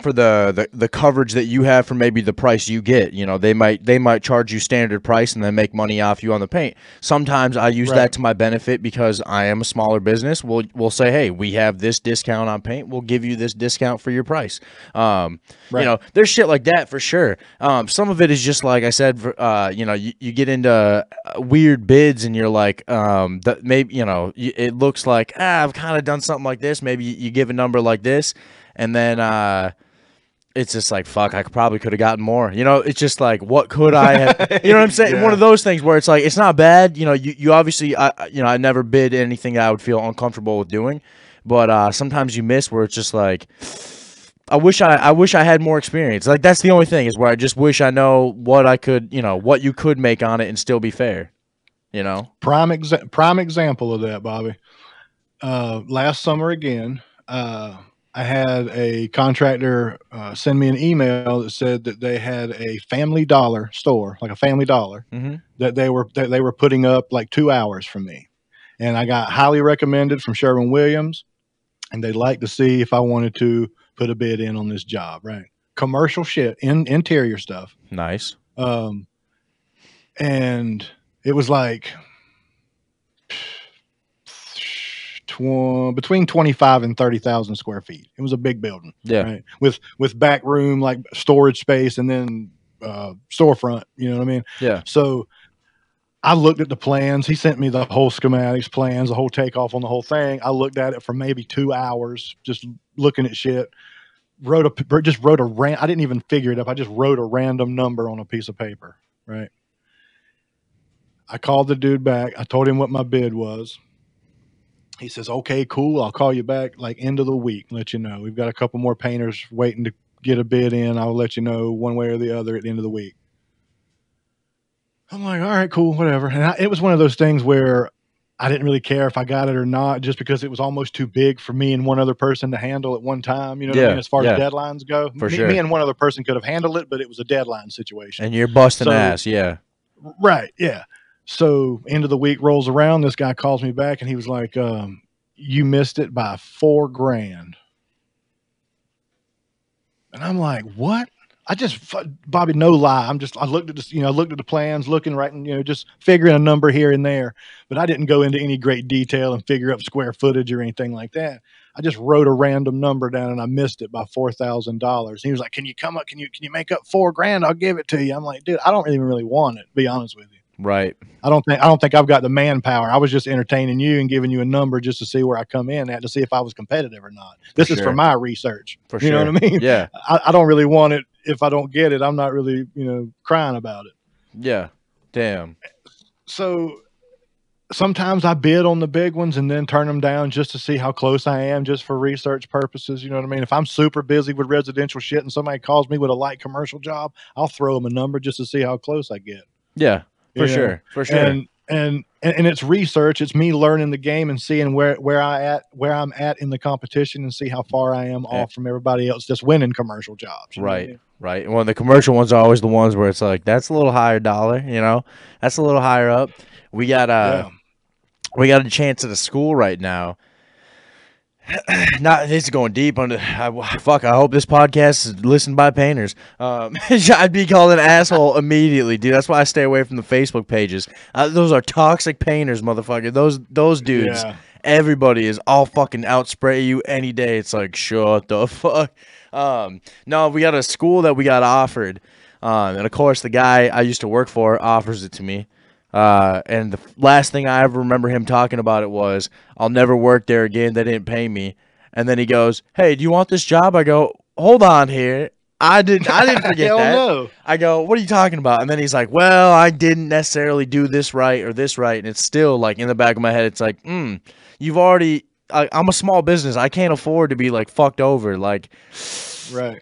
for the, the the coverage that you have for maybe the price you get. You know they might they might charge you standard price and then make money off you on the paint. Sometimes i use Right. that to my benefit because i am a smaller business. We'll we'll say hey we have this discount on paint. We'll give you this discount for your price. Um Right. you know there's shit like that for sure. Um some of it is just like i said uh you know you, you get into uh, weird bids and you're like um that maybe you know it looks like ah i've kind of done something like this. Maybe you, you give a number like this and then uh it's just like fuck. I could- probably could have gotten more. You know, it's just like what could I have? You know what I'm saying? One of those things where it's like it's not bad. You know, you, you obviously I I- you know I never bid anything I would feel uncomfortable with doing, but uh, sometimes you miss where it's just like I wish I I wish I had more experience. Like that's the only thing is where I just wish I know what I could you know what you could make on it and still be fair. You know. prime exa- prime example of that, Bobby. Uh, last summer again, uh, I had a contractor uh, send me an email that said that they had a Family Dollar store, like a Family Dollar, Mhm. that they were that they were putting up like two hours from me, and I got highly recommended from Sherwin Williams, and they'd like to see if I wanted to put a bid in on this job, right? Commercial shit, in interior stuff Nice. um, and it was like tw- between 25 and 30,000 square feet. It was a big building, Yeah. right? With, with back room, like storage space and then, uh, storefront, you know what I mean? Yeah. So I looked at the plans. He sent me the whole schematics plans, the whole takeoff on the whole thing. I looked at it for maybe two hours, just looking at shit. Wrote a just wrote a ran. I didn't even figure it up. I just wrote a random number on a piece of paper. Right. I called the dude back. I told him what my bid was. He says, "Okay, cool. I'll call you back like end of the week. Let you know. We've got a couple more painters waiting to get a bid in. I'll let you know one way or the other at the end of the week." I'm like, all right, cool, whatever. And I, it was one of those things where I didn't really care if I got it or not, just because it was almost too big for me and one other person to handle at one time. You know what I Yeah, mean? As far yeah. as deadlines go, For me, sure. me and one other person could have handled it, but it was a deadline situation. And you're busting So- ass. Yeah. Right. Yeah. So end of the week rolls around. This guy calls me back and he was like, um, you missed it by four grand. And I'm like, what? I just, Bobby, no lie. I'm just, I looked at this, you know, I looked at the plans, looking right and, you know, just figuring a number here and there, but I didn't go into any great detail and figure up square footage or anything like that. I just wrote a random number down and I missed it by four thousand dollars. He was like, "Can you come up? Can you can you make up four grand? I'll give it to you." I'm like, "Dude, I don't even really want it. Be honest with you, Right. I don't think I don't think I've got the manpower. I was just entertaining you and giving you a number just to see where I come in at to see if I was competitive or not. This is sure. for my research. For you sure. know what I mean? Yeah. I, I don't really want it. If I don't get it, I'm not really you know crying about it. Yeah. Damn. so sometimes I bid on the big ones and then turn them down just to see how close I am, just for research purposes. You know what I mean? If I'm super busy with residential shit and somebody calls me with a light commercial job, I'll throw them a number just to see how close I get. Yeah, for know? sure. For sure. And and and and it's research. It's me learning the game and seeing where where I at where I'm at in the competition and see how far I am off from everybody else just winning commercial jobs. know I Right, mean? right. Well, the commercial ones are always the ones where it's like that's a little higher dollar, you know, that's a little higher up. We got uh, Yeah. we got a chance at a school right now. Not this is going deep on the I, fuck. I hope this podcast is listened by painters. Um, I'd be called an asshole immediately, dude. That's why I stay away from the Facebook pages. Uh, those are toxic painters, motherfucker. Those those dudes. Yeah. Everybody is all fucking out spray you any day. It's like shut the fuck. Um, no, we got a school that we got offered, um, and of course the guy I used to work for offers it to me. Uh, and the last thing I ever remember him talking about it was, "I'll never work there again. They didn't pay me." And then he goes, "Hey, do you want this job?" I go, "Hold on here. I didn't. I didn't forget Hell that." no. I go, "What are you talking about?" And then he's like, "Well, I didn't necessarily do this right or this right." And it's still like in the back of my head, it's like, "Hmm, you've already." I, I'm a small business. I can't afford to be like fucked over. Like, Right.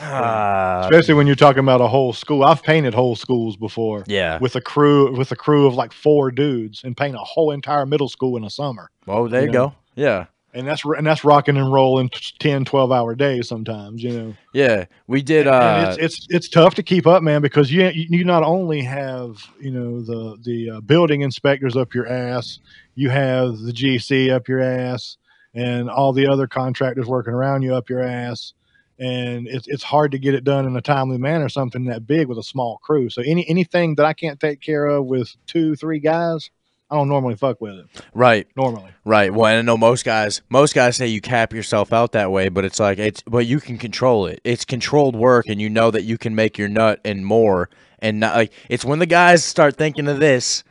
Ah, Especially when you're talking about a whole school. I've painted whole schools before. yeah. with a crew with a crew of like four dudes and paint a whole entire middle school in a summer Well, there you you know. go. Yeah. and that's and that's rocking and rolling t- 10 12 hour days sometimes you know Yeah, we did. Uh, it's, it's it's tough to keep up man because you you you not only have you know the the uh, building inspectors up your ass you have the gc up your ass and all the other contractors working around you up your ass and it's it's hard to get it done in a timely manner something that big with a small crew so any anything that i can't take care of with two three guys i don't normally fuck with it right, normally right. Well, I know most guys. Most guys say you cap yourself out that way, but it's like it's. But you can control it. It's controlled work, and you know that you can make your nut and more. And not like it's when the guys start thinking of this,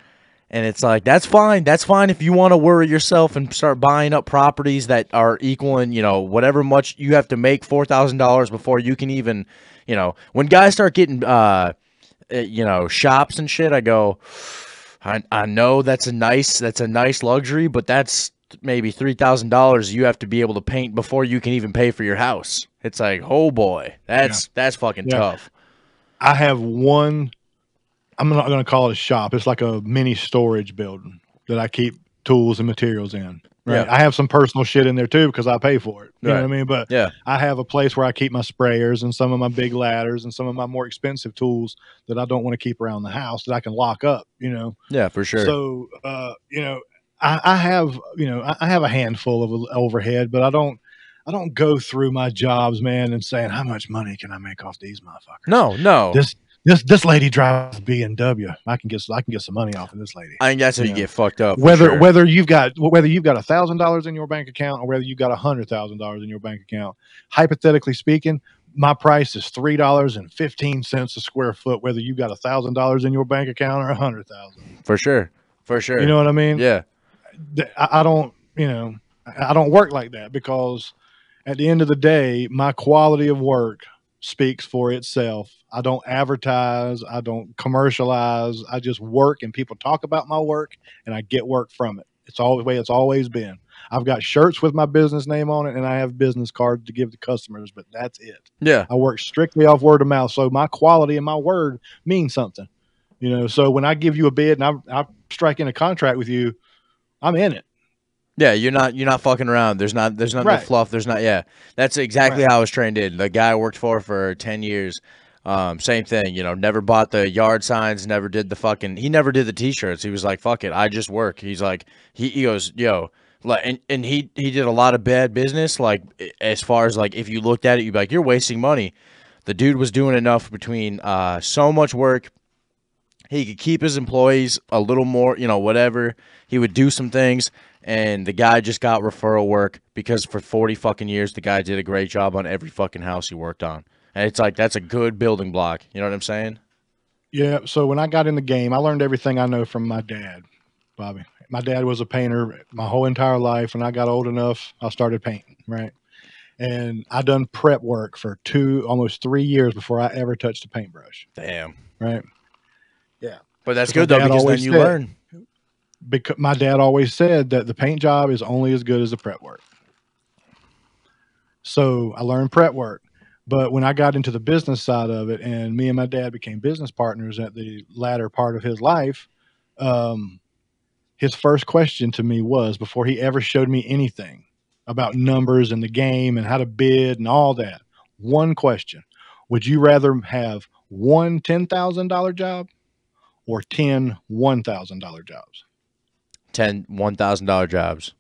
and it's like that's fine. That's fine if you want to worry yourself and start buying up properties that are equaling, you know, whatever much you have to make four thousand dollars before you can even, you know, when guys start getting, uh, uh, you know, shops and shit. I go. I, I know that's a nice that's a nice luxury, but that's maybe three thousand dollars you have to be able to paint before you can even pay for your house. It's like, oh boy, that's that's fucking Yeah. tough. I have one. I'm not going to call it a shop. It's like a mini storage building that I keep tools and materials in. Right. Yeah. I have some personal shit in there too because I pay for it. You know what I mean? But Yeah, I have a place where I keep my sprayers and some of my big ladders and some of my more expensive tools that I don't want to keep around the house that I can lock up. You know. yeah, for sure. So, uh, you know, I, I have, you know, I, I have a handful of overhead, but I don't, I don't go through my jobs, man, and saying how much money can I make off these motherfuckers. no, no. This, this, this lady drives BMW. I can get, I can get some money off of this lady. I think that's how you Yeah. get fucked up. Whether, sure. whether you've got, whether you've got a thousand dollars in your bank account or whether you've got a hundred thousand dollars in your bank account, hypothetically speaking, my price is three dollars and fifteen cents a square foot. Whether you got a thousand dollars in your bank account or a hundred thousand, for sure, for sure. you know what I mean? yeah, I, I don't, you know, I I don't work like that because at the end of the day, my quality of work speaks for itself. I don't advertise, I don't commercialize. I just work and people talk about my work and I get work from it. It's all the way it's always been. I've got shirts with my business name on it and I have business cards to give to customers, but that's it. yeah, I work strictly off word of mouth. So my quality and my word means something. You know, so when I give you a bid and I, I strike in a contract with you, I'm in it. Yeah. You're not you're not fucking around. There's not there's not Right. no fluff. There's not yeah. That's exactly Right. how I was trained in. The guy I worked for for ten years. Um, same thing, you know, never bought the yard signs, never did the fucking, he never did the t-shirts. He was like, fuck it, I just work. He's like, he, he goes, yo, like, and, and he, he did a lot of bad business. Like, as far as like, if you looked at it, you'd be like, you're wasting money. The dude was doing enough between, uh, so much work. He could keep his employees a little more, you know, whatever. He would do some things. And the guy just got referral work because for 40 fucking years, the guy did a great job on every fucking house he worked on. And it's like that's a good building block. You know what I'm saying? Yeah. So when I got in the game, I learned everything I know from my dad, Bobby. My dad was a painter my whole entire life. When I got old enough, I started painting, right? And I done prep work for two, almost three years before I ever touched a paintbrush, Damn. right? Yeah. But that's good though because then you said- learn. Because my dad always said that the paint job is only as good as the prep work. So I learned prep work. But when I got into the business side of it and me and my dad became business partners at the latter part of his life, um, his first question to me was before he ever showed me anything about numbers and the game and how to bid and all that, one question Would you rather have one $10,000 job or 10 $1,000 jobs? 10 $1,000 jobs.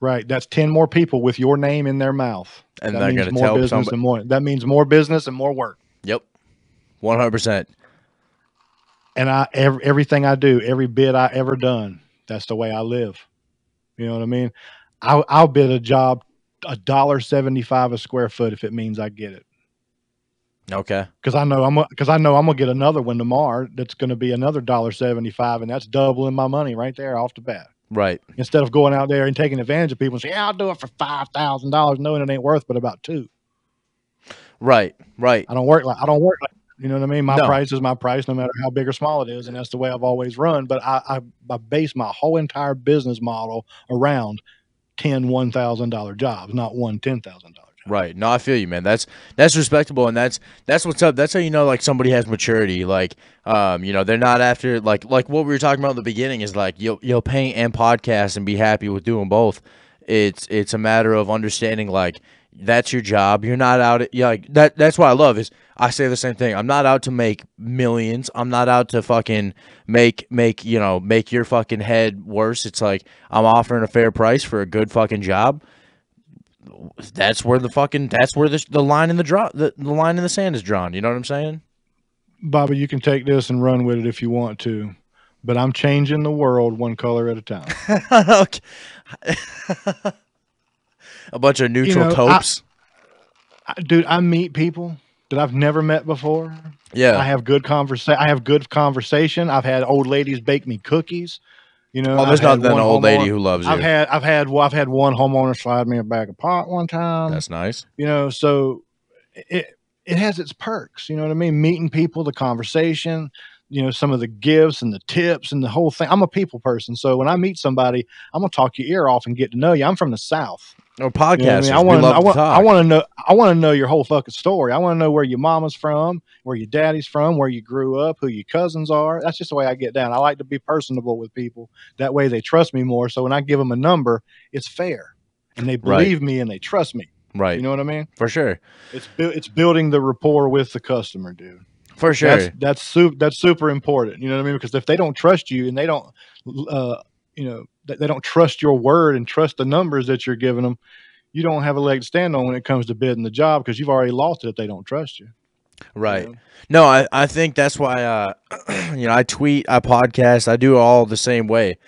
Right. That's 10 more people with your name in their mouth. And that they're means more tell business somebody- and more. That means more business and more work. Yep. 100%. And I every, everything I do, every bid I ever done, that's the way I live. You know what I mean? I'll, I'll bid a job a dollar seventy five a square foot if it means I get it. Okay. Because I know I'm because I know I'm gonna get another one tomorrow. That's going to be another dollar seventy five, and that's doubling my money right there off the bat. Right. Instead of going out there and taking advantage of people and saying, "Yeah, I'll do it for five thousand dollars," knowing it ain't worth but about two. Right. Right. I don't work like I don't work like you know what I mean. My No. price is my price, no matter how big or small it is, and that's the way I've always run. But I I, I base my whole entire business model around 10 one thousand dollar jobs, not one ten thousand dollar. Right. No, I feel you, man. That's that's respectable, and that's that's what's up. That's how you know like somebody has maturity. Like, um, you know, they're not after like like what we were talking about in the beginning is like you'll you'll paint and podcast and be happy with doing both. It's it's a matter of understanding like that's your job. You're not out. At, Yeah, like that. That's what I love is I say the same thing. I'm not out to make millions. I'm not out to fucking make make you know make your fucking head worse. It's like I'm offering a fair price for a good fucking job that's where the fucking that's where the, the line in the draw the, the line in the sand is drawn you know what i'm saying Bobby, you can take this and run with it if you want to, but I'm changing the world one color at a time. A bunch of neutral know, I- I, dude, I meet people that I've never met before. yeah I have good conversa- I have good conversation. I've had old ladies bake me cookies. You know, oh there's not one old lady who loves you I've had I've had well, I've had one homeowner slide me a bag of pot one time. that's nice you know, so it it has its perks. You know what I mean? Meeting people, the conversation, you know, some of the gifts and the tips and the whole thing. I'm a people person, so when I meet somebody, I'm gonna talk your ear off and get to know you. I'm from the South. Or You know I, mean? I want I to want I want to know I want to know your whole fucking story. I want to know where your mama's from, where your daddy's from, where you grew up, who your cousins are. That's just the way I get down. I like to be personable with people. That way they trust me more. So when I give them a number, it's fair, and they Right. believe me and they trust me. right You know what I mean? for sure It's bu- it's building the rapport with the customer, dude. for sure That's that's super that's super important. You know what I mean? Because if they don't trust you and they don't, uh, you know, they don't trust your word and trust the numbers that you're giving them, you don't have a leg to stand on when it comes to bidding the job because you've already lost it if they don't trust you. right know? no I, I think that's why uh you know i tweet i podcast i do it all the same way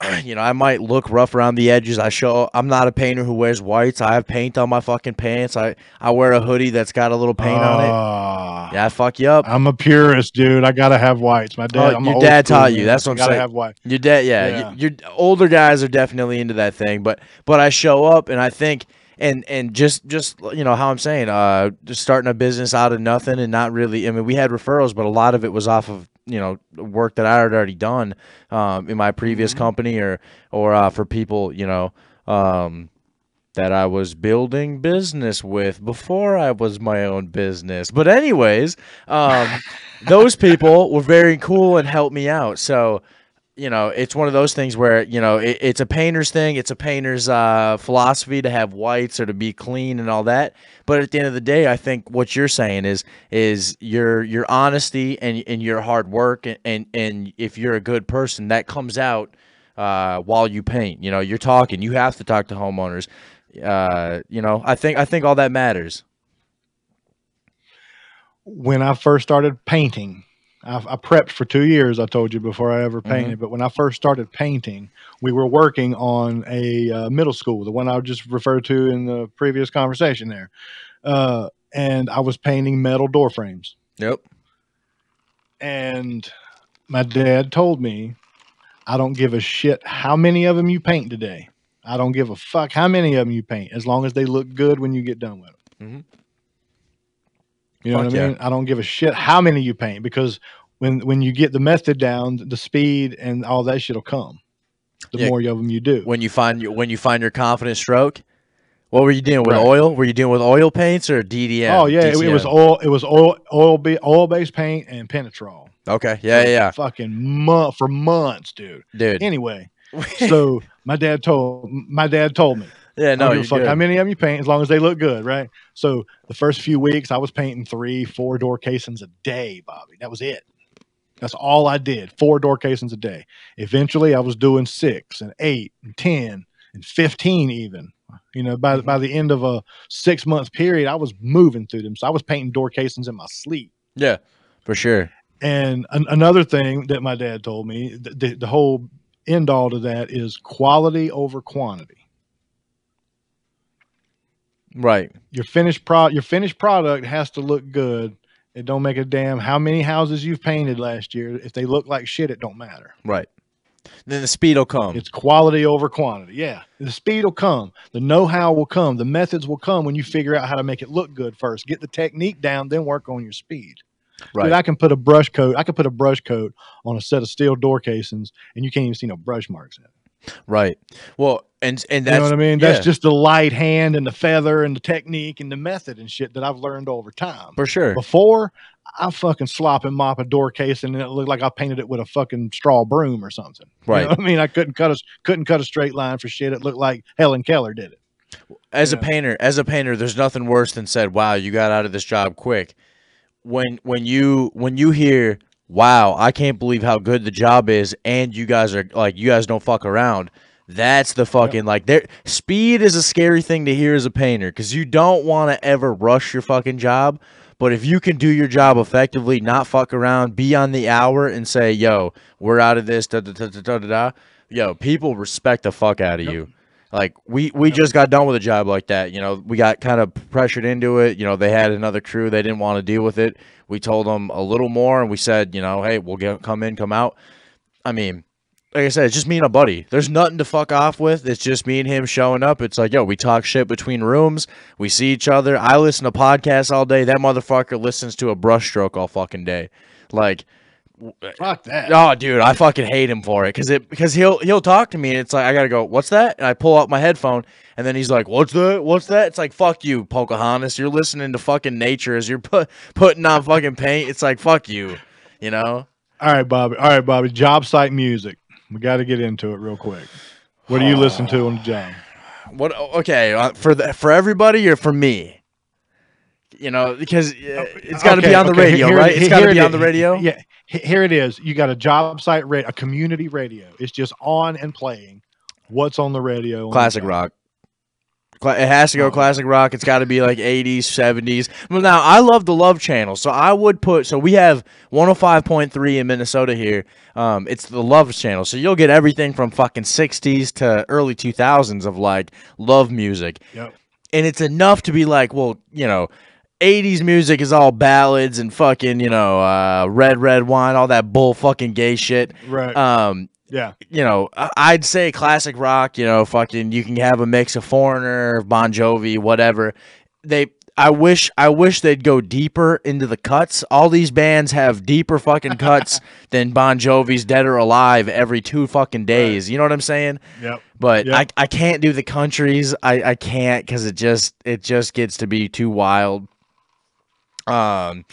you know, I might look rough around the edges. I show I'm not a painter who wears whites. I have paint on my fucking pants. I, I wear a hoodie that's got a little paint on it. Ah, Yeah, I fuck you up. I'm a purist, dude. I gotta have whites. My dad. Oh, your dad taught you. That's what I'm gotta saying. have white. Your dad, yeah, Yeah. y- Your, older guys are definitely into that thing, but but I show up and I think and and just just you know how I'm saying, uh, just starting a business out of nothing and not really. I mean, we had referrals, but a lot of it was off of you know work that I had already done um, in my previous Mm-hmm. company or or uh, for people you know. Um, that I was building business with before I was my own business. But anyways, um, those people were very cool and helped me out. So, you know, it's one of those things where you know it, it's a painter's thing. It's a painter's uh, philosophy to have whites or to be clean and all that. But at the end of the day, I think what you're saying is is your your honesty and and your hard work and and, and if you're a good person, that comes out uh, while you paint. You know, you're talking. You have to talk to homeowners. Uh, you know, I think I think all that matters. when I first started painting, I, I prepped for two years. I told you before I ever painted. But when I first started painting, we were working on a uh, middle school, the one I just referred to in the previous conversation there, uh, and I was painting metal door frames. Yep. And my dad told me, "I don't give a shit how many of them you paint today. I don't give a fuck how many of them you paint, as long as they look good when you get done with them." Mhm. You know Fuck what I yeah. mean? I don't give a shit how many you paint because when when you get the method down, the speed and all that shit'll come. The Yeah. more of them you do. When you find your when you find your confident stroke, what were you doing with Right. oil? Were you doing with oil paints or DTM? oh yeah, it, it was oil. It was oil, oil, be, oil based paint and penetrol. Okay, yeah, yeah, yeah, Fucking month for months, dude. dude. Anyway, so my dad told my dad told me. Yeah, no, fuck good. how many of them you paint as long as they look good, right? So the first few weeks I was painting three, four door casings a day, Bobby. That was it. That's all I did. Four door casings a day. Eventually I was doing six and eight and ten and fifteen even. You know, by mm-hmm. by the end of a six month period, I was moving through them. So I was painting door casings in my sleep. yeah, for sure. And an, another thing that my dad told me, the, the, the whole end all to that is quality over quantity. Right. Your finished pro your finished product has to look good. It don't make a damn how many houses you've painted last year. If they look like shit, it don't matter. Right. Then the speed will come. It's quality over quantity. Yeah. The speed will come. The know-how will come. The methods will come when you figure out how to make it look good first. Get the technique down, then work on your speed. right. Dude, I can put a brush coat. I can put a brush coat on a set of steel door casings, and you can't even see no brush marks in it. right. Well, and and You that's know what I mean? yeah, That's just the light hand and the feather and the technique and the method and shit that I've learned over time. for sure. Before, I fucking slop and mop a door case and it looked like I painted it with a fucking straw broom or something. You know Right. I mean, I couldn't cut a couldn't cut a straight line for shit. It looked like Helen Keller did it. as a Yeah. painter as a painter there's nothing worse than said wow you got out of this job quick when when you when you hear wow i can't believe how good the job is and you guys are like you guys don't fuck around that's the fucking like there speed is a scary thing to hear as a painter because you don't want to ever rush your fucking job but if you can do your job effectively not fuck around be on the hour and say yo we're out of this da da da da da da, da yo people respect the fuck out of you like we we just got done with a job like that. You know, we got kind of pressured into it. You know, they had another crew. They didn't want to deal with it. We told them a little more, and we said, you know, hey, we'll get come in, come out. I mean, like I said, it's just me and a buddy. There's nothing to fuck off with. It's just me and him showing up. It's like, yo, we talk shit between rooms. We see each other. I listen to podcasts all day. That motherfucker listens to a brushstroke all fucking day. Like, Fuck that. Oh, dude, I fucking hate him for it because it because he'll he'll talk to me and it's like I gotta go. What's that? And I pull out my headphone and then he's like, "What's that? What's that?" It's like, "Fuck you, Pocahontas. You're listening to fucking nature as you're put putting on fucking paint." It's like, "Fuck you," you know. All right, Bobby. All right, Bobby. Job site music. We got to get into it real quick. What do you listen to on the job? What? Okay, uh, for the for everybody or for me? You know, because uh, it's got to be on the okay, radio, here- right? It's got to it be on is. the radio. Yeah, he- here it is. You got a job site, ra- a community radio. It's just on and playing. What's on the radio? on the Classic job? rock. It has to go Oh. classic rock. It's got to be like 80s, 70s. Well, now I love the Love Channel, so I would put. So we have 105.3 in Minnesota here. Um, it's the Love Channel, so you'll get everything from fucking 60s to early 2000s of like love music, Yep. and it's enough to be like, well, you know. 80s music is all ballads and fucking, you know, uh, red, red wine, all that bull fucking gay shit. Right. Um, yeah. you know, I'd say classic rock, you know, fucking you can have a mix of Foreigner, Bon Jovi, whatever. They I wish I wish they'd go deeper into the cuts. All these bands have deeper fucking cuts than Bon Jovi's Dead or Alive every two fucking days. You know what I'm saying? Yep. But Yep. I, I can't do the countries. I, I can't because it just it just gets to be too wild. Um,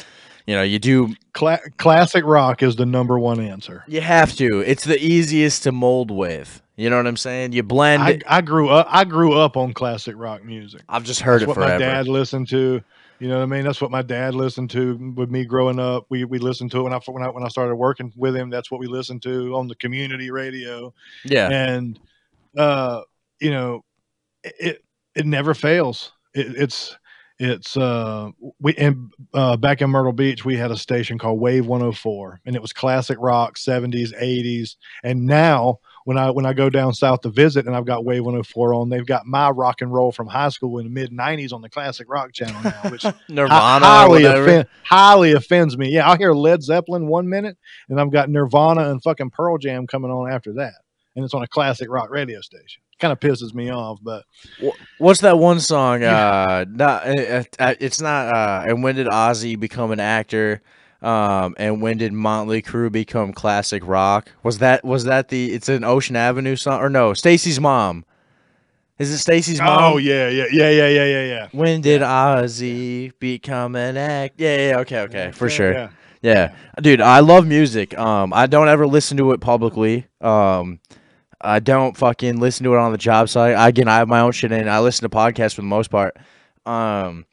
you know, you do Cla- classic rock is the number one answer. you have to. It's the easiest to mold with. You know what I'm saying? You blend I. I grew up. I grew up on classic rock music. I've just heard That's it what forever. my dad listened to. You know what I mean? That's what my dad listened to with me growing up. We we listened to it when I when I when I started working with him. That's what we listened to on the community radio. yeah. And uh, you know, it it, it never fails. It, it's it's uh we and uh back in Myrtle Beach we had a station called Wave 104 and it was classic rock 70s 80s and now when I when I go down south to visit and I've got Wave 104 on they've got my rock and roll from high school in the mid 90s on the classic rock channel now which Nirvana highly offend, highly offends me. Yeah, I'll hear Led Zeppelin one minute, and I've got Nirvana and fucking Pearl Jam coming on after that, and it's on a classic rock radio station. Kind of pisses me off, but What's that one song? Uh, not uh, uh, it's not. Uh, and when did Ozzy become an actor? Um, and when did Motley Crue become classic rock? Was that was that the? It's an Ocean Avenue song or no? Stacy's mom. Is it Stacy's mom? Oh yeah, yeah, yeah, yeah, yeah, yeah, yeah. When did Ozzy become an act? Yeah, yeah, okay, okay, for Yeah, sure. yeah. Yeah, dude, I love music. Um, I don't ever listen to it publicly. Um, I don't fucking listen to it on the job site. Again, I have my own shit in. I listen to podcasts for the most part. Um,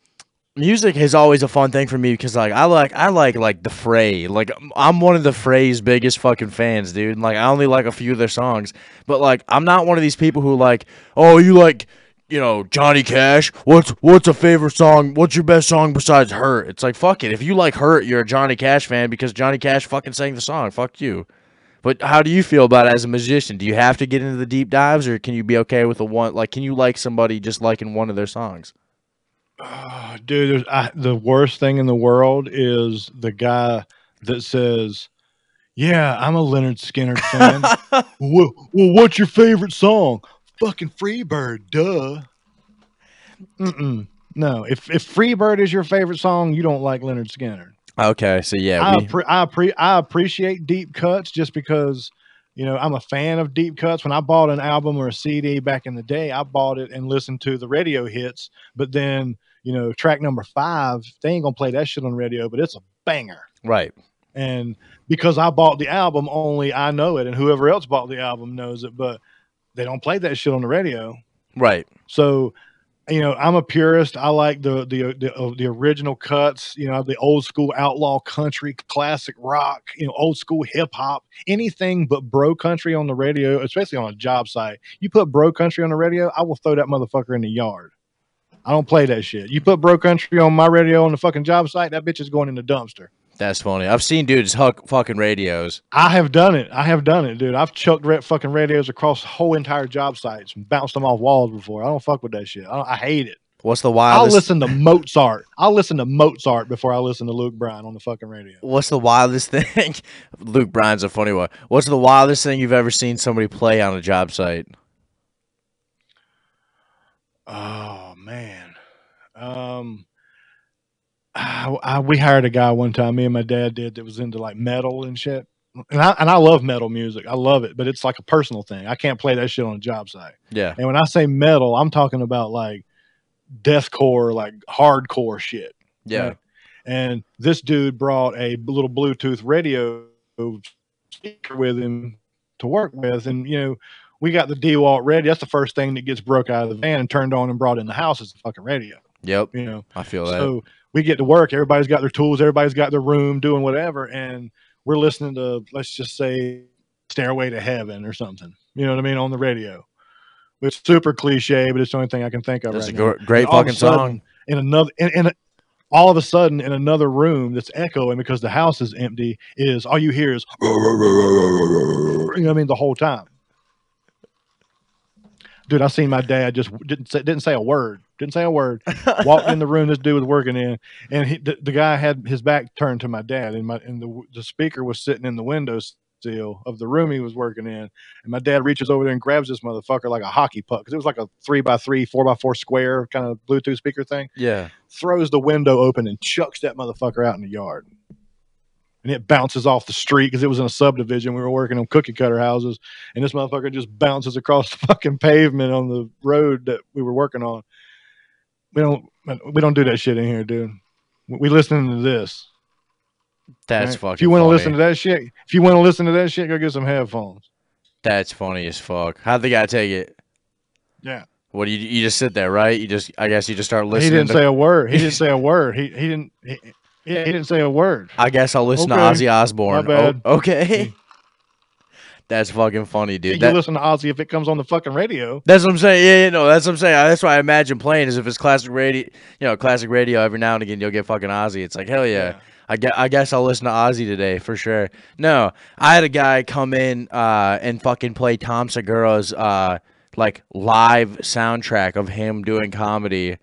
music is always a fun thing for me because like I like I like like the Fray. Like I'm one of the Fray's biggest fucking fans, dude. Like I only like a few of their songs, but like I'm not one of these people who like, oh, you like you know, Johnny Cash. What's what's a favorite song? What's your best song besides Hurt? It's like fuck it. If you like Hurt, you're a Johnny Cash fan because Johnny Cash fucking sang the song. Fuck you. But how do you feel about it as a musician? Do you have to get into the deep dives, or can you be okay with a one? Like, can you like somebody just liking one of their songs? Oh, dude, there's, I, the worst thing in the world is the guy that says, "Yeah, I'm a Lynyrd Skynyrd fan." well, well, what's your favorite song? Fucking Freebird, duh. Mm-mm. No, if if Freebird is your favorite song, you don't like Lynyrd Skynyrd. Okay, so yeah, I we, appre- I, appre- I appreciate deep cuts just because you know I'm a fan of deep cuts. When I bought an album or a CD back in the day, I bought it and listened to the radio hits. But then you know track number five, they ain't gonna play that shit on radio, but it's a banger. right. And because I bought the album, only I know it, and whoever else bought the album knows it. But they don't play that shit on the radio. Right. So, you know, I'm a purist. I like the the the, uh, the original cuts. You know, the old school outlaw country, classic rock. You know, old school hip hop. Anything but bro country on the radio, especially on a job site. You put bro country on the radio, I will throw that motherfucker in the yard. I don't play that shit. You put bro country on my radio on the fucking job site, that bitch is going in the dumpster. That's funny. I've seen dudes huck fucking radios. I have done it. I have done it, dude. I've chucked red fucking radios across whole entire job sites and bounced them off walls before. I don't fuck with that shit. I, don't, I hate it. What's the wildest? I'll listen to Mozart. I'll listen to Mozart before I listen to Luke Bryan on the fucking radio. What's the wildest thing? Luke Bryan's a funny one. What's the wildest thing you've ever seen somebody play on a job site? Oh man, um, I, I- we hired a guy one time. Me and my dad did that was into like metal and shit. And I and I love metal music. I love it, but it's like a personal thing. I can't play that shit on a job site. Yeah. And when I say metal, I'm talking about like deathcore, like hardcore shit. Yeah. Right. And this dude brought a little Bluetooth radio speaker with him to work with. And, you know, we got the DeWalt ready. That's the first thing that gets broke out of the van and turned on and brought in the house is the fucking radio, Yep. you know. I feel that. So we get to work. Everybody's got their tools. Everybody's got their room doing whatever. And we're listening to, let's just say, Stairway to Heaven or something. You know what I mean? On the radio. It's super cliche, but it's the only thing I can think of That's right a now great and all of a fucking sudden, song. in another in, in a, all of a sudden in another room that's echoing because the house is empty is all you hear is you know what I mean the whole time. Dude, I seen my dad just didn't say, didn't say a word. Didn't say a word. Walked in the room this dude was working in, and he, the, the guy had his back turned to my dad, and my and the the speaker was sitting in the window sill of the room he was working in, and my dad reaches over there and grabs this motherfucker like a hockey puck because it was like a three by three, four by four square kind of Bluetooth speaker thing. Yeah. Throws the window open and chucks that motherfucker out in the yard. And it bounces off the street because it was in a subdivision. We were working on cookie cutter houses, and this motherfucker just bounces across the fucking pavement on the road that we were working on. We don't, we don't do that shit in here, dude. We listening to this. That's right? fucking. If you want to listen to that shit, if you want to listen to that shit, go get some headphones. That's funny as fuck. How'd the guy take it? Yeah. What do you you just sit there, right? You just I guess you just start listening. he didn't to, say a word. He didn't say a word. He he didn't. He, yeah, he didn't say a word. I guess I'll listen Okay. to Ozzy Osbourne. My bad. Oh, okay. That's fucking funny, dude. you That- listen to Ozzy if it comes on the fucking radio. That's what I'm saying. Yeah, yeah, no, that's what I'm saying. That's why I imagine playing is if it's classic radio, you know, classic radio. Every now and again, you'll get fucking Ozzy. It's like hell yeah. I guess, I guess I'll listen to Ozzy today for sure. No, I had a guy come in uh, and fucking play Tom Segura's uh, like live soundtrack of him doing comedy,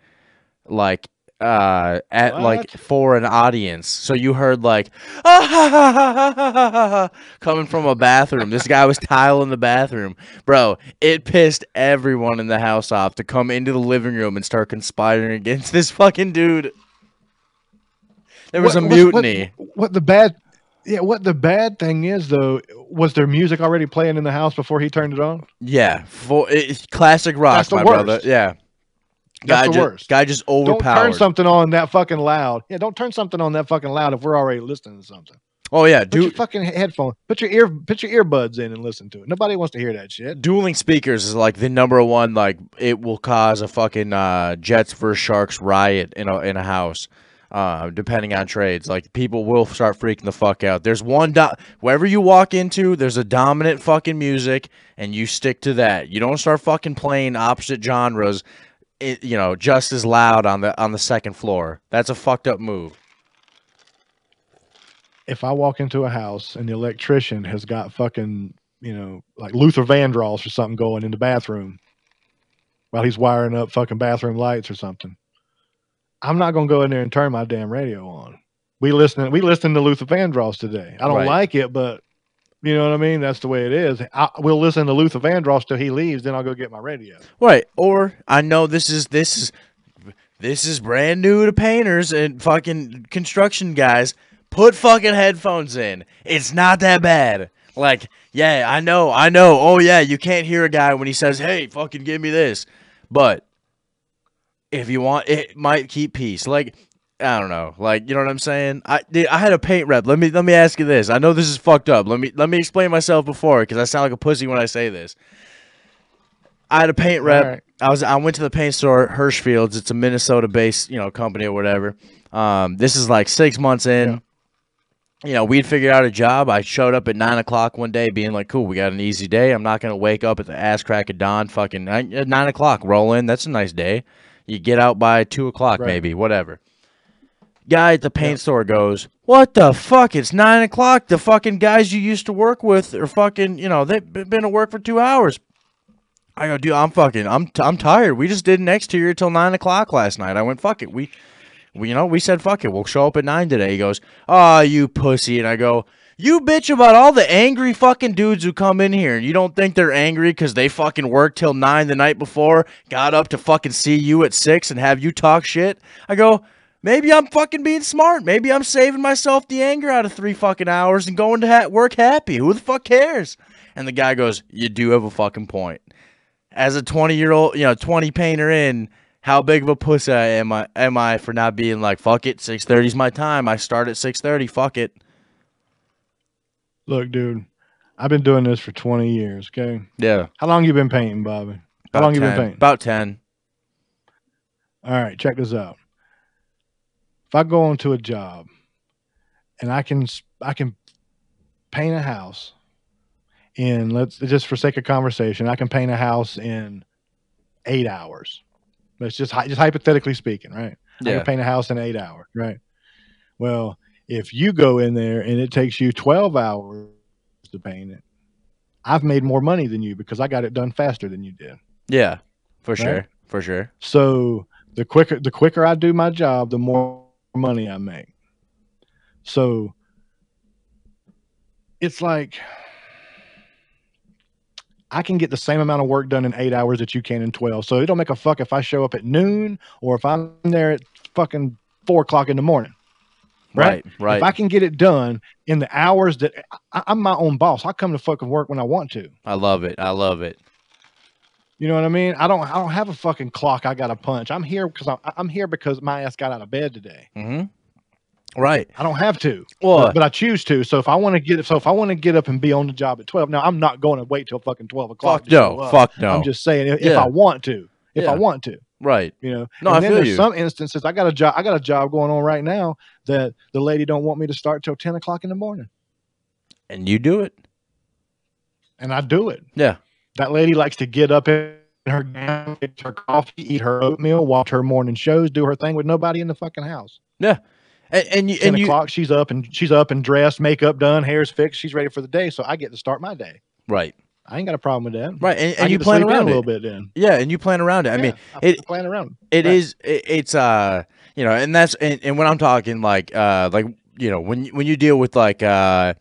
like uh, at like for an audience. So you heard like coming from a bathroom. This guy was tiling the bathroom, bro. It pissed everyone in the house off to come into the living room and start conspiring against this fucking dude. there was What- a what's- what- mutiny. What, the bad? Yeah, what the bad thing is though, was there music already playing in the house before he turned it on? Yeah, for it's classic rock, my brother. Yeah, That's guy the ju- worst. Guy just Don't turn something on that fucking loud. Yeah, don't turn something on that fucking loud if we're already listening to something. oh yeah, Put your fucking headphone, put your ear, put your earbuds in and listen to it. Nobody wants to hear that shit. dueling speakers is like the number one. Like it will cause a fucking uh, Jets versus Sharks riot in a in a house. Uh, depending on trades, like people will start freaking the fuck out. There's one do- wherever you walk into, there's a dominant fucking music, and you stick to that. You don't start fucking playing opposite genres. It, you know, just as loud on the on the second floor. That's a fucked up move. If I walk into a house and the electrician has got fucking, you know, like Luther Vandross or something going in the bathroom while he's wiring up fucking bathroom lights or something, I'm not gonna go in there and turn my damn radio on. We listen, we listen to Luther Vandross today. I don't Right. like it, but you know what I mean. That's the way it is. I, we'll listen to Luther Vandross till he leaves, then I'll go get my radio. Right. Or I know this is this is this is brand new to painters and fucking construction guys. Put fucking headphones in. It's not that bad. Like, yeah, I know, I know. Oh yeah, you can't hear a guy when he says, "Hey, fucking give me this." But if you want, it might keep peace. Like, I don't know. Like, you know what I'm saying? I dude, I had a paint rep. Let me let me ask you this. I know this is fucked up. Let me let me explain myself before because I sound like a pussy when I say this. I had a paint rep. Alright. I was I went to the paint store Hirshfield's. It's a Minnesota based you know company or whatever. Um, this is like six months in. You know, we'd figured out a job. I showed up at nine o'clock one day, being like, "Cool, we got an easy day. I'm not gonna wake up at the ass crack of dawn. Fucking nine, at nine o'clock, roll in. That's a nice day. You get out by two o'clock, Right. maybe, whatever." Guy at the paint store goes, "What the fuck? It's nine o'clock. The fucking guys you used to work with are fucking, you know, they've been at work for two hours." I go, dude, I'm fucking, I'm, t- I'm tired. We just did an exterior till nine o'clock last night. I went, fuck it. We, we, you know, we said, fuck it. We'll show up at nine today. He goes, oh, you pussy. And I go, you bitch about all the angry fucking dudes who come in here. And you don't think they're angry because they fucking worked till nine the night before, got up to fucking see you at six and have you talk shit. I go, maybe I'm fucking being smart. Maybe I'm saving myself the anger out of three fucking hours and going to ha- work happy. Who the fuck cares? And the guy goes, you do have a fucking point as a 20 year old, you know, 20 painter in, how big of a pussy am I am I for not being like, fuck it, 6:30 is my time. I start at 6:30, fuck it. Look, dude, I've been doing this for 20 years. Okay, Yeah. how long you been painting, Bobby? How About long you been painting? About 10. All right, check this out. If I go into a job and I can I can paint a house in let's just for sake of conversation, I can paint a house in eight hours. Let's just just hypothetically speaking, right? I Yeah. can paint a house in eight hours, right? Well, if you go in there and it takes you twelve hours to paint it, I've made more money than you because I got it done faster than you did. Yeah. For Right? sure. For sure. So the quicker the quicker I do my job, the more money I make. So it's like I can get the same amount of work done in eight hours that you can in twelve. So it don't make a fuck if I show up at noon or if I'm there at fucking four o'clock in the morning. Right. Right. Right. If I can get it done in the hours that I, I'm my own boss, I come to fucking work when I want to. I love it. I love it. You know what I mean? I don't. I don't have a fucking clock. I got to punch. I'm here because I'm, I'm here because my ass got out of bed today. Mhm. Right. I don't have to, Well, but, but I choose to. So if I want to get, so if I want to get up and be on the job at twelve, now I'm not going to wait till fucking twelve o'clock. fuck no. Fuck no. I'm just saying if, if I want to, if Yeah. I want to, right. you know. No, and I then feel there's you. some instances I got a job. I got a job going on right now that the lady don't want me to start till ten o'clock in the morning, And you do it. and I do it. Yeah. That lady likes to get up in her gown, get her coffee, eat her oatmeal, watch her morning shows, do her thing with nobody in the fucking house. Yeah. And, and you Ten and you o'clock, she's up and she's up and dressed, makeup done, hair's fixed, she's ready for the day. So I get to start my day. right. I ain't got a problem with that. Right. And, and you plan around a little bit then. Yeah, and you plan around it. I mean, I, it plan around. It Right. is. It, it's uh, you know, and that's and, and when I'm talking like uh, like you know, when you- when you deal with like uh,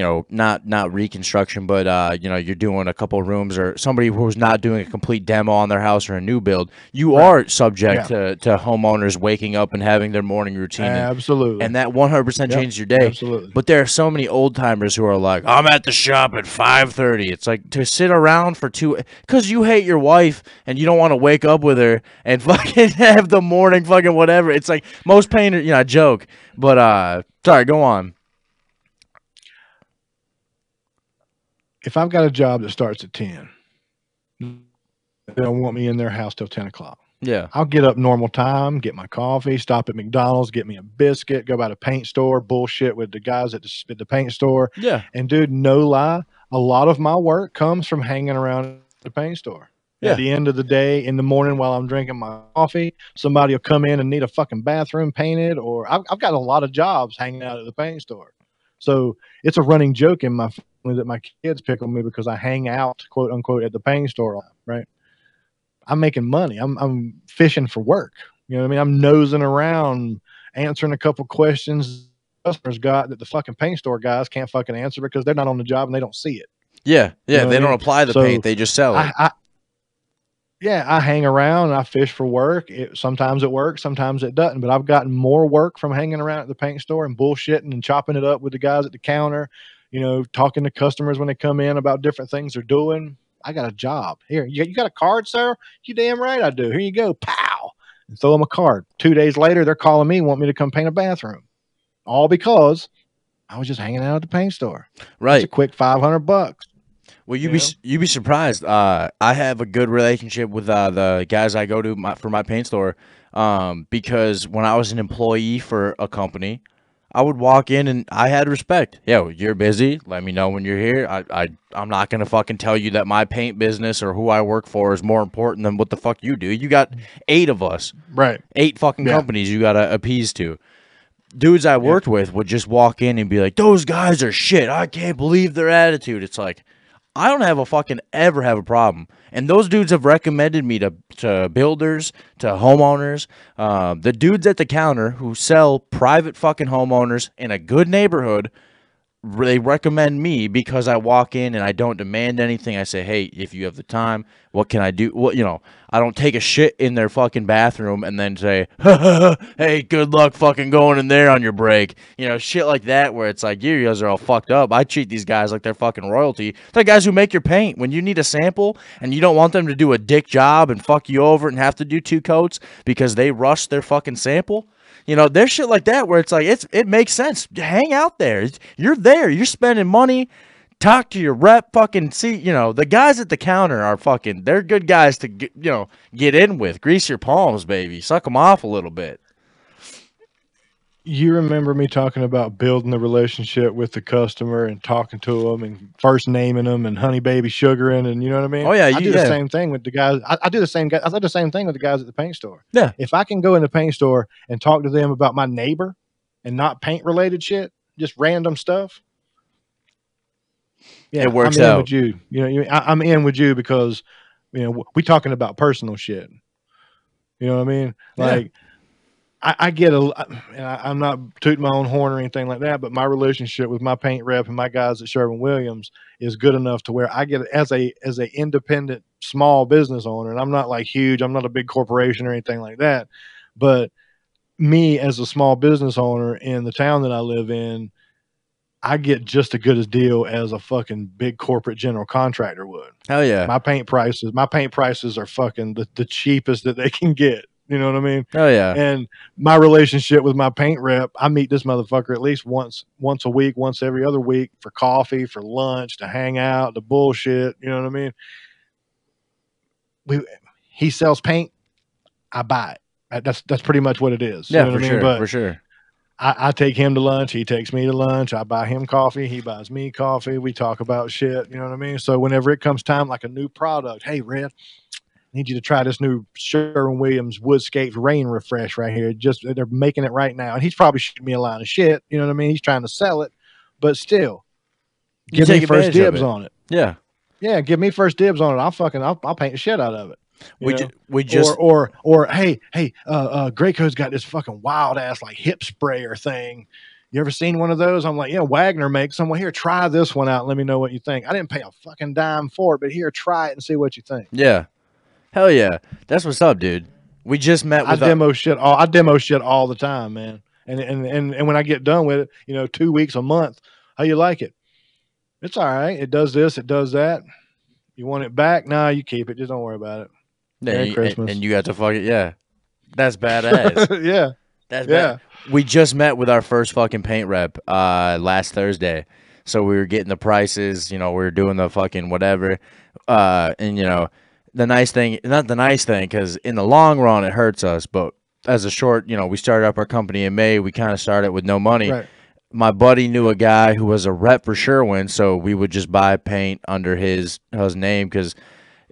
you know, not not reconstruction, but uh, you know, you're doing a couple rooms or somebody who's not doing a complete demo on their house or a new build, you are subject to, to homeowners waking up and having their morning routine. Absolutely. and that 100% Yep, changes your day. absolutely. But there are so many old timers who are like, I'm at the shop at 5:30. It's like to sit around for two cuz you hate your wife and you don't want to wake up with her and fucking have the morning fucking whatever. It's like most painters, you know, I joke, but uh sorry, go on. If I've got a job that starts at 10, they don't want me in their house till 10 o'clock. Yeah. I'll get up normal time, get my coffee, stop at McDonald's, get me a biscuit, go by the paint store, bullshit with the guys at the, at the paint store. Yeah. And dude, no lie, a lot of my work comes from hanging around the paint store. Yeah. At the end of the day, in the morning while I'm drinking my coffee, somebody will come in and need a fucking bathroom painted, or I've, I've got a lot of jobs hanging out at the paint store. So it's a running joke in my family that my kids pick on me because I hang out, quote unquote, at the paint store, right? I'm making money. I'm I'm fishing for work. You know what I mean? I'm nosing around, answering a couple questions customers got that the fucking paint store guys can't fucking answer because they're not on the job and they don't see it. Yeah. Yeah, You know they don't mean? apply the So, paint, they just sell it. I, I yeah, I hang around. I fish for work. It, sometimes it works, sometimes it doesn't. But I've gotten more work from hanging around at the paint store and bullshitting and chopping it up with the guys at the counter. You know, talking to customers when they come in about different things they're doing. I got a job here. You, you got a card, sir? You damn right I do. Here you go. Pow! And throw them a card. Two days later, they're calling me, want me to come paint a bathroom. All because I was just hanging out at the paint store. Right, it's a quick five hundred bucks. Well, you'd you be know? you'd be surprised. Uh, I have a good relationship with uh, the guys I go to my, for my paint store, um, because when I was an employee for a company, I would walk in and I had respect. Yo, you're busy. Let me know when you're here. I, I I'm not gonna fucking tell you that my paint business or who I work for is more important than what the fuck you do. You got eight of us, Right. eight fucking Yeah. companies you gotta appease to. Dudes I worked with would just walk in and be like, "Those guys are shit. I can't believe their attitude." It's like, I don't have a fucking ever have a problem. And those dudes have recommended me to to builders, to homeowners, uh, the dudes at the counter who sell private fucking homeowners in a good neighborhood. They recommend me because I walk in and I don't demand anything. I say, "Hey, if you have the time, what can I do?" What you know, I don't take a shit in their fucking bathroom and then say, "Hey, good luck fucking going in there on your break." You know, shit like that where it's like, "You guys are all fucked up." I treat these guys like they're fucking royalty. They're guys who make your paint. When you need a sample and you don't want them to do a dick job and fuck you over and have to do two coats because they rushed their fucking sample. You know, there's shit like that where it's like it's it makes sense. Hang out there. You're there. You're spending money. Talk to your rep. Fucking see. You know, the guys at the counter are fucking. They're good guys to you know get in with. Grease your palms, baby. Suck them off a little bit. You remember me talking about building the relationship with the customer and talking to them and first naming them and honey baby sugaring and you know what I mean? Oh, yeah, I you- do yeah. the same thing with the guys. I, I do the same. guy- I do the same thing with the guys at the paint store. Yeah. If I can go in the paint store and talk to them about my neighbor and not paint related shit, just random stuff. Yeah, It works I'm in out. with you. You know, you, I, I'm in with you because you know we talking about personal shit. You know what I mean? Yeah. I, I get a, and I, I'm not tooting my own horn or anything like that, but my relationship with my paint rep and my guys at Sherwin Williams is good enough to where I get as a as a independent small business owner, and I'm not like huge, I'm not a big corporation or anything like that, but me as a small business owner in the town that I live in, I get just as good a deal as a fucking big corporate general contractor would. Hell yeah. My paint prices, my paint prices are fucking the, the cheapest that they can get. You know what I mean? Hell yeah. And my relationship with my paint rep, I meet this motherfucker at least once once a week, once every other week for coffee, for lunch, to hang out, to bullshit. You know what I mean? We he sells paint, I buy it. That's that's pretty much what it is. Yeah, you know for what I sure. But for sure. I, I take him to lunch. He takes me to lunch. I buy him coffee. He buys me coffee. We talk about shit. You know what I mean? So whenever it comes time, like a new product, hey, Red, need you to try this new Sherwin Williams Woodscapes Rain Refresh right here. Just they're making it right now, and he's probably shooting me a line of shit. You know what I mean? He's trying to sell it, but still, You give me first dibs it. on it. Yeah. Yeah, give me first dibs on it. I'll fucking I'll, I'll paint the shit out of it. We ju- we just or or or hey hey uh uh Graco's got this fucking wild ass like hip sprayer thing You ever seen one of those? I'm like, yeah, Wagner makes them. Well, here, try this one out. And let me know what you think. I didn't pay a fucking dime for it, but here, try it and see what you think. Yeah. Hell yeah. That's what's up, dude. We just met I with. a- demo shit all I demo shit all the time, man. And and and and when I get done with it, you know, two weeks a month, how you like it? It's all right. It does this, it does that. You want it back? Nah, you keep it. Just don't worry about it. Yeah, Merry you- Christmas. And you got to fuck it. Yeah. That's badass. yeah. That's Yeah. bad. We just met with our first fucking paint rep uh last Thursday. So we were getting the prices, you know, we were doing the fucking whatever. Uh and you know, the nice thing, not the nice thing cuz in the long run it hurts us, but as a short, you know, we started up our company in May, we kind of started with no money. Right. My buddy knew a guy who was a rep for Sherwin, so we would just buy paint under his his name cuz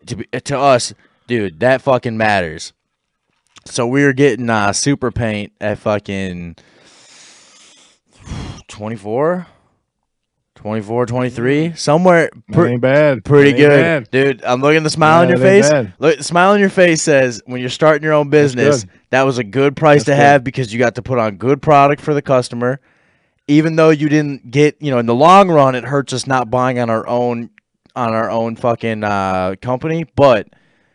to be, to us, dude, that fucking matters. So we were getting uh, super paint at fucking 24, 24, 23, somewhere That pre- ain't bad. pretty ain't good, bad. dude. I'm looking at the smile on your face. bad. Look, the smile on your face says when you're starting your own business, that was a good price to good. have because you got to put on good product for the customer. Even though you didn't get, you know, in the long run, it hurts us not buying on our own on our own fucking uh, company, but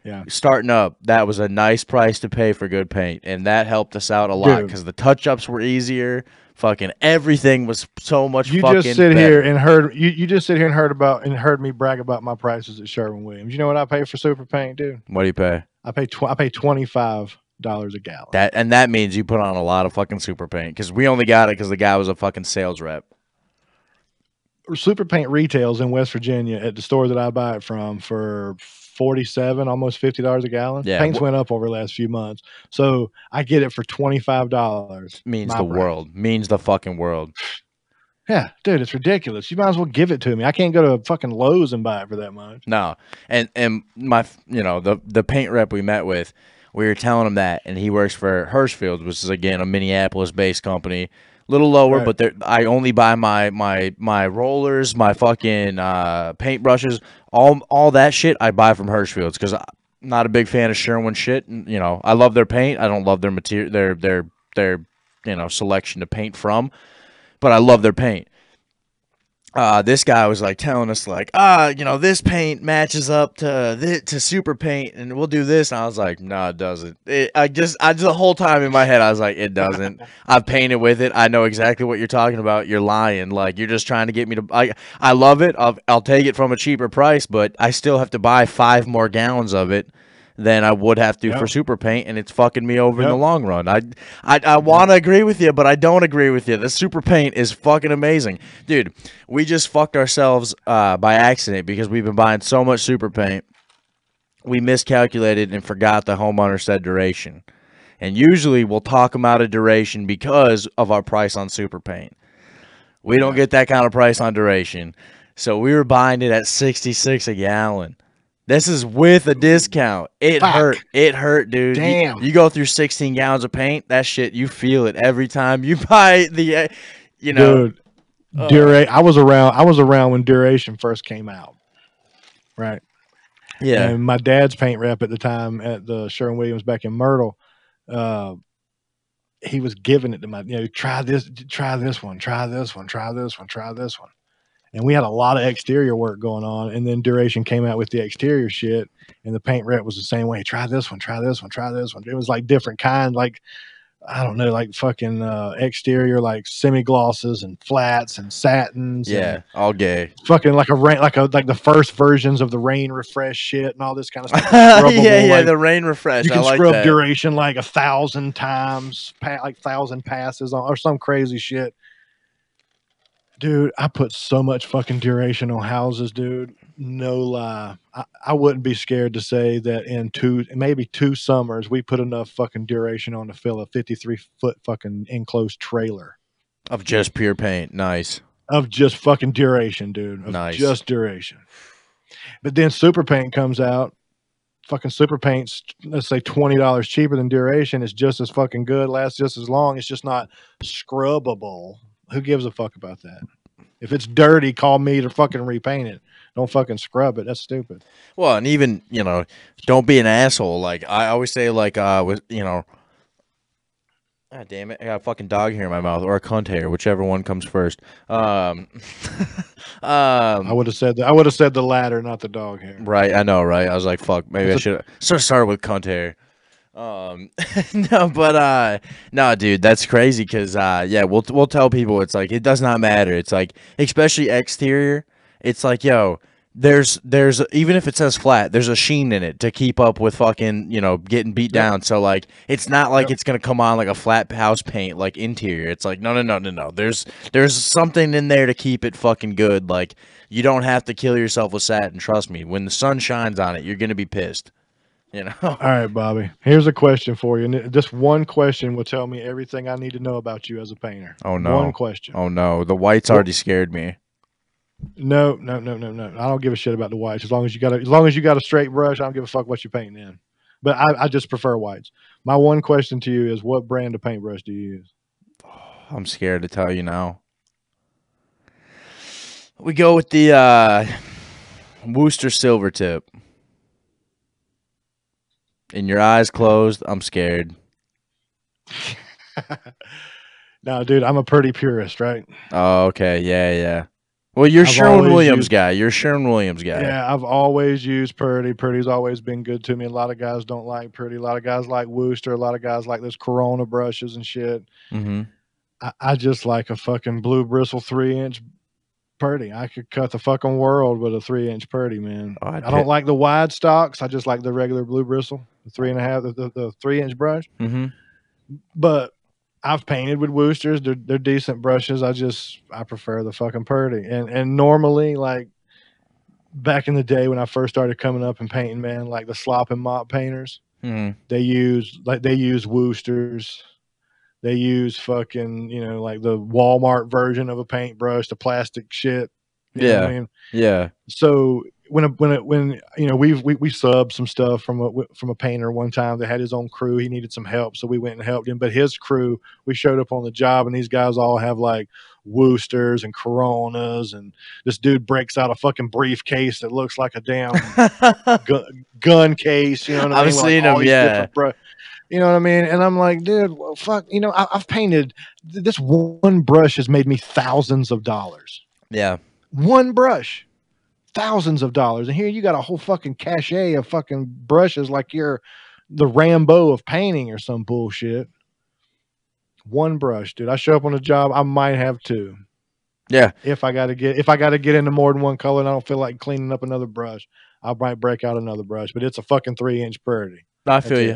Yeah. starting up, that was a nice price to pay for good paint, and that helped us out a lot because the touch ups were easier. Fucking everything was so much. You fucking just sit better. here and heard you, you just sit here and heard about and heard me brag about my prices at Sherwin Williams. You know what I pay for super paint, dude? What do you pay? I pay tw- I pay twenty five dollars a gallon. That and that means you put on a lot of fucking super paint because we only got it because the guy was a fucking sales rep. super paint retails in West Virginia at the store that I buy it from for forty seven, almost fifty dollars a gallon. Yeah, paints went up over the last few months, so I get it for twenty five dollars. Means the price. world. Means the fucking world. Yeah, dude, it's ridiculous. You might as well give it to me. I can't go to fucking Lowe's and buy it for that much. No, and and my you know the the paint rep we met with, we were telling him that, and he works for Hirshfield, which is again a Minneapolis based company, little lower, Right. but they're, I only buy my my my rollers, my fucking uh, paint brushes, all all that shit I buy from Hirshfield's because I'm not a big fan of Sherwin shit. And, you know, I love their paint. I don't love their material, their their their you know selection to paint from, but I love their paint uh, this guy was like telling us like, ah, you know, this paint matches up to this, to super paint, and we'll do this. And I was like, no, it doesn't. It, I just, I just the whole time in my head, I was like, it doesn't. I've painted with it. I know exactly what you're talking about. You're lying. Like you're just trying to get me to. I, I love it. I'll, I'll take it from a cheaper price, but I still have to buy five more gallons of it than I would have to Yep. for super paint, and it's fucking me over in the long run. I, I, I want to agree with you, but I don't agree with you. The super paint is fucking amazing, dude. We just fucked ourselves uh, by accident because we've been buying so much super paint. We miscalculated and forgot the homeowner said duration, and usually we'll talk them out of duration because of our price on super paint. We don't get that kind of price on duration, so we were buying it at sixty six a gallon. This is with a discount. It Fuck. hurt. It hurt, dude. Damn. You, go through 16 gallons of paint. That shit, you feel it every time you buy the, uh, you know. Dude, dura- I was around. I was around when Duration first came out. Right. yeah. And my dad's paint rep at the time at the Sherwin Williams back in Myrtle, uh, he was giving it to my, you know, try this, try this one, try this one, try this one, try this one. And we had a lot of exterior work going on. And then Duration came out with the exterior shit. And the paint rep was the same way. Try this one, try this one, try this one. It was like different kind, like, I don't know, like fucking uh, exterior, like semi glosses and flats and satins. and Yeah. All gay. fucking like a rain, like a like the first versions of the rain refresh shit and all this kind of stuff. yeah, yeah. like, the rain refresh. you I can like scrub that. duration like a thousand times, pa- like thousand passes on, or some crazy shit. Dude, I put so much fucking duration on houses, dude. No lie. I, I wouldn't be scared to say that in two, maybe two summers, we put enough fucking duration on to fill a 53 foot fucking enclosed trailer of just pure paint. Nice. of just fucking duration, dude. Of Nice. just duration. But then super paint comes out. Fucking super paint's let's say twenty dollars cheaper than duration. It's just as fucking good, lasts just as long. It's just not scrubbable. Who gives a fuck about that? If it's dirty, call me to fucking repaint it. Don't fucking scrub it. That's stupid. Well, and even you know, don't be an asshole. Like I always say, like uh, with you know, God damn it! I got a fucking dog hair in my mouth, or a cunt hair, whichever one comes first. Um, um, I would have said that. I would have said the latter, not the dog hair. Right, I know, right? I was like, fuck, maybe I should should have started with cunt hair. Um, no, but uh, no, dude, that's crazy. Cause uh, yeah, we'll we'll tell people it's like it does not matter. It's like especially exterior. It's like yo, there's there's even if it says flat, there's a sheen in it to keep up with fucking you know getting beat down. So like, it's not like it's gonna come on like a flat house paint like interior. It's like no no no no no. There's there's something in there to keep it fucking good. Like you don't have to kill yourself with satin. Trust me. When the sun shines on it, you're gonna be pissed. You know. All right, Bobby. Here's a question for you. And this one question will tell me everything I need to know about you as a painter. Oh no. One question. Oh no. The whites already scared me. No, no, no, no, no. I don't give a shit about the whites. As long as you got a, as long as you got a straight brush, I don't give a fuck what you're painting in. But I, I just prefer whites. My one question to you is, what brand of paintbrush do you use? I'm scared to tell you now. We go with the uh Wooster silver tip. And your eyes closed, I'm scared. No, dude, I'm a pretty purist, right? Oh, okay. Yeah, yeah. Well, you're I've Sherwin Williams used- guy. You're a Sherwin Williams guy. Yeah, I've always used Purdy. Purdy's always been good to me. A lot of guys don't like Purdy. A lot of guys like Wooster. A lot of guys like those Corona brushes and shit. Mm-hmm. I, I just like a fucking blue bristle three inch Purdy. I could cut the fucking world with a three inch Purdy, man. Oh, I don't like the wide stocks. I just like the regular blue bristle, the three and a half, the, the, the three inch brush. Mm-hmm. But I've painted with Woosters. They're they're decent brushes. I just I prefer the fucking Purdy. And and normally like back in the day when I first started coming up and painting, man, like the slop and mop painters, Mm-hmm. they use like they use Woosters. They use fucking, you know, like the Walmart version of a paintbrush, the plastic shit. You know what I Yeah. mean? Yeah. so when a, when it, when you know we've we, we subbed some stuff from a from a painter one time that had his own crew. He needed some help so we went and helped him. But his crew we showed up on the job and these guys all have like Woosters and Coronas and this dude breaks out a fucking briefcase that looks like a damn gun, gun case you know what I I've mean? With, like, seen these yeah. you know what I mean? And I'm like dude well, fuck you know I, I've painted this one brush has made me thousands of dollars. Yeah. one brush thousands of dollars and here you got a whole fucking cachet of fucking brushes like you're the rambo of painting or some bullshit one brush dude i show up on a job i might have two Yeah. if i gotta get if i gotta get into more than one color and i don't feel like cleaning up another brush i might break out another brush but it's a fucking three inch purdy I feel That's you.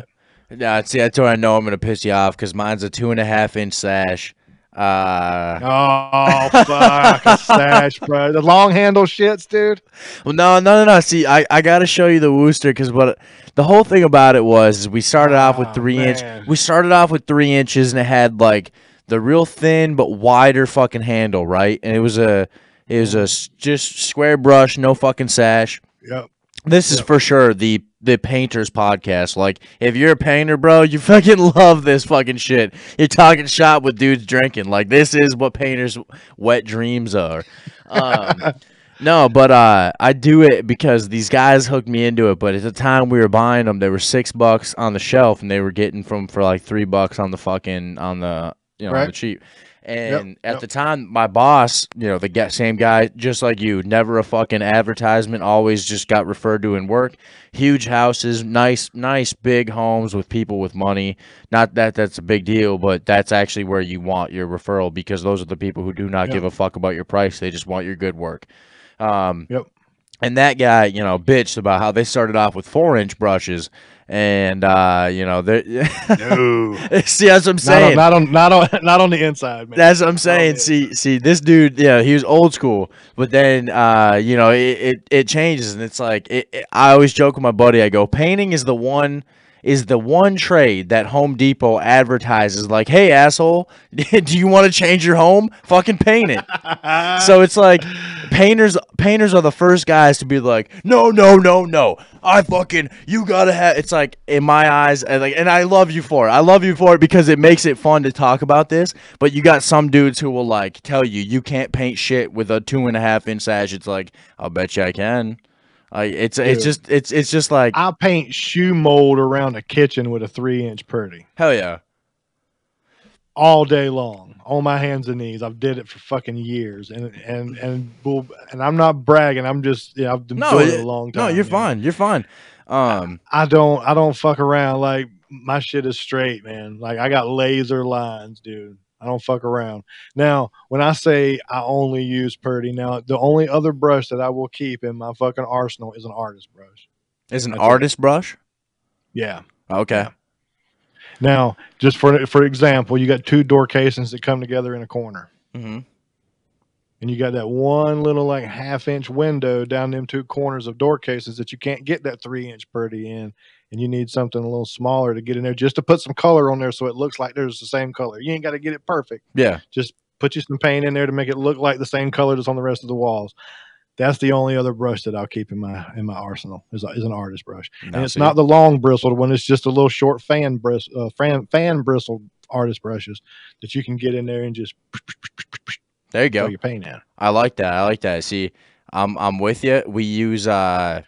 it. Yeah, see, that's where I know I'm gonna piss you off because mine's a two and a half inch sash. Uh, oh fuck a sash bro the long handle shits dude well, no, no, no, no. See, I, I gotta show you the Wooster because what the whole thing about it was is we started off with Ah, three inch. We started off with three inches and it had like the real thin but wider fucking handle, right? And it was a it was a just square brush, no fucking sash. yep This is for sure the the painters podcast. Like, if you're a painter, bro, you fucking love this fucking shit. You're talking shop with dudes drinking. Like, this is what painters' wet dreams are. Um, no, but uh, I do it because these guys hooked me into it. But at the time we were buying them, they were six bucks on the shelf, and they were getting from for like three bucks on the fucking on the you know on the cheap. And at yep. the time, my boss, you know, the same guy, just like you, never a fucking advertisement, always just got referred to in work. Huge houses, nice, nice big homes with people with money. Not that that's a big deal, but that's actually where you want your referral because those are the people who do not Yep. give a fuck about your price. They just want your good work. Um, Yep. and that guy, you know, bitched about how they started off with four inch brushes. And, uh, you know, they no see, that's what I'm not saying. on, not on not on not on the inside man That's what I'm saying. yeah. See, see, this dude, yeah, he was old school, but then, uh, you know, it, it, it changes, and it's like it, it- I always joke with my buddy. I go, painting is the one is the one trade that Home Depot advertises. Like, hey, asshole, do you want to change your home? Fucking paint it. so it's like painters painters are the first guys to be like no no no no i fucking you gotta have it's like in my eyes and like and i love you for it i love you for it because it makes it fun to talk about this but you got some dudes who will like tell you you can't paint shit with a two and a half inch sash it's like i'll bet you i can like it's it's just it's it's just like I paint shoe mold around a kitchen with a three inch purdy. hell yeah all day long on my hands and knees. I've did it for fucking years, and and and bull- and I'm not bragging. I'm just yeah, I've been No, doing it it- a long time. No, you're man. fine. You're fine. Um, I don't I don't fuck around. Like my shit is straight, man. Like I got laser lines, dude. I don't fuck around. Now, when I say I only use Purdy, now the only other brush that I will keep in my fucking arsenal is an artist brush. is an That's it. artist brush. Yeah. Okay. Yeah. Now, just for for example, you got two door casings that come together in a corner. hmm and you got that one little like half inch window down them two corners of door cases that you can't get that three inch purdy in and you need something a little smaller to get in there just to put some color on there so it looks like there's the same color you ain't got to get it perfect Yeah. just put you some paint in there to make it look like the same color that's on the rest of the walls that's the only other brush that I'll keep in my in my arsenal is, is an artist brush, and it's see, not the long bristled one. It's just a little short fan bris uh, fan fan bristled artist brushes that you can get in there and just There you go. your paint in. I like that. I like that. See, I'm I'm with you. We use uh,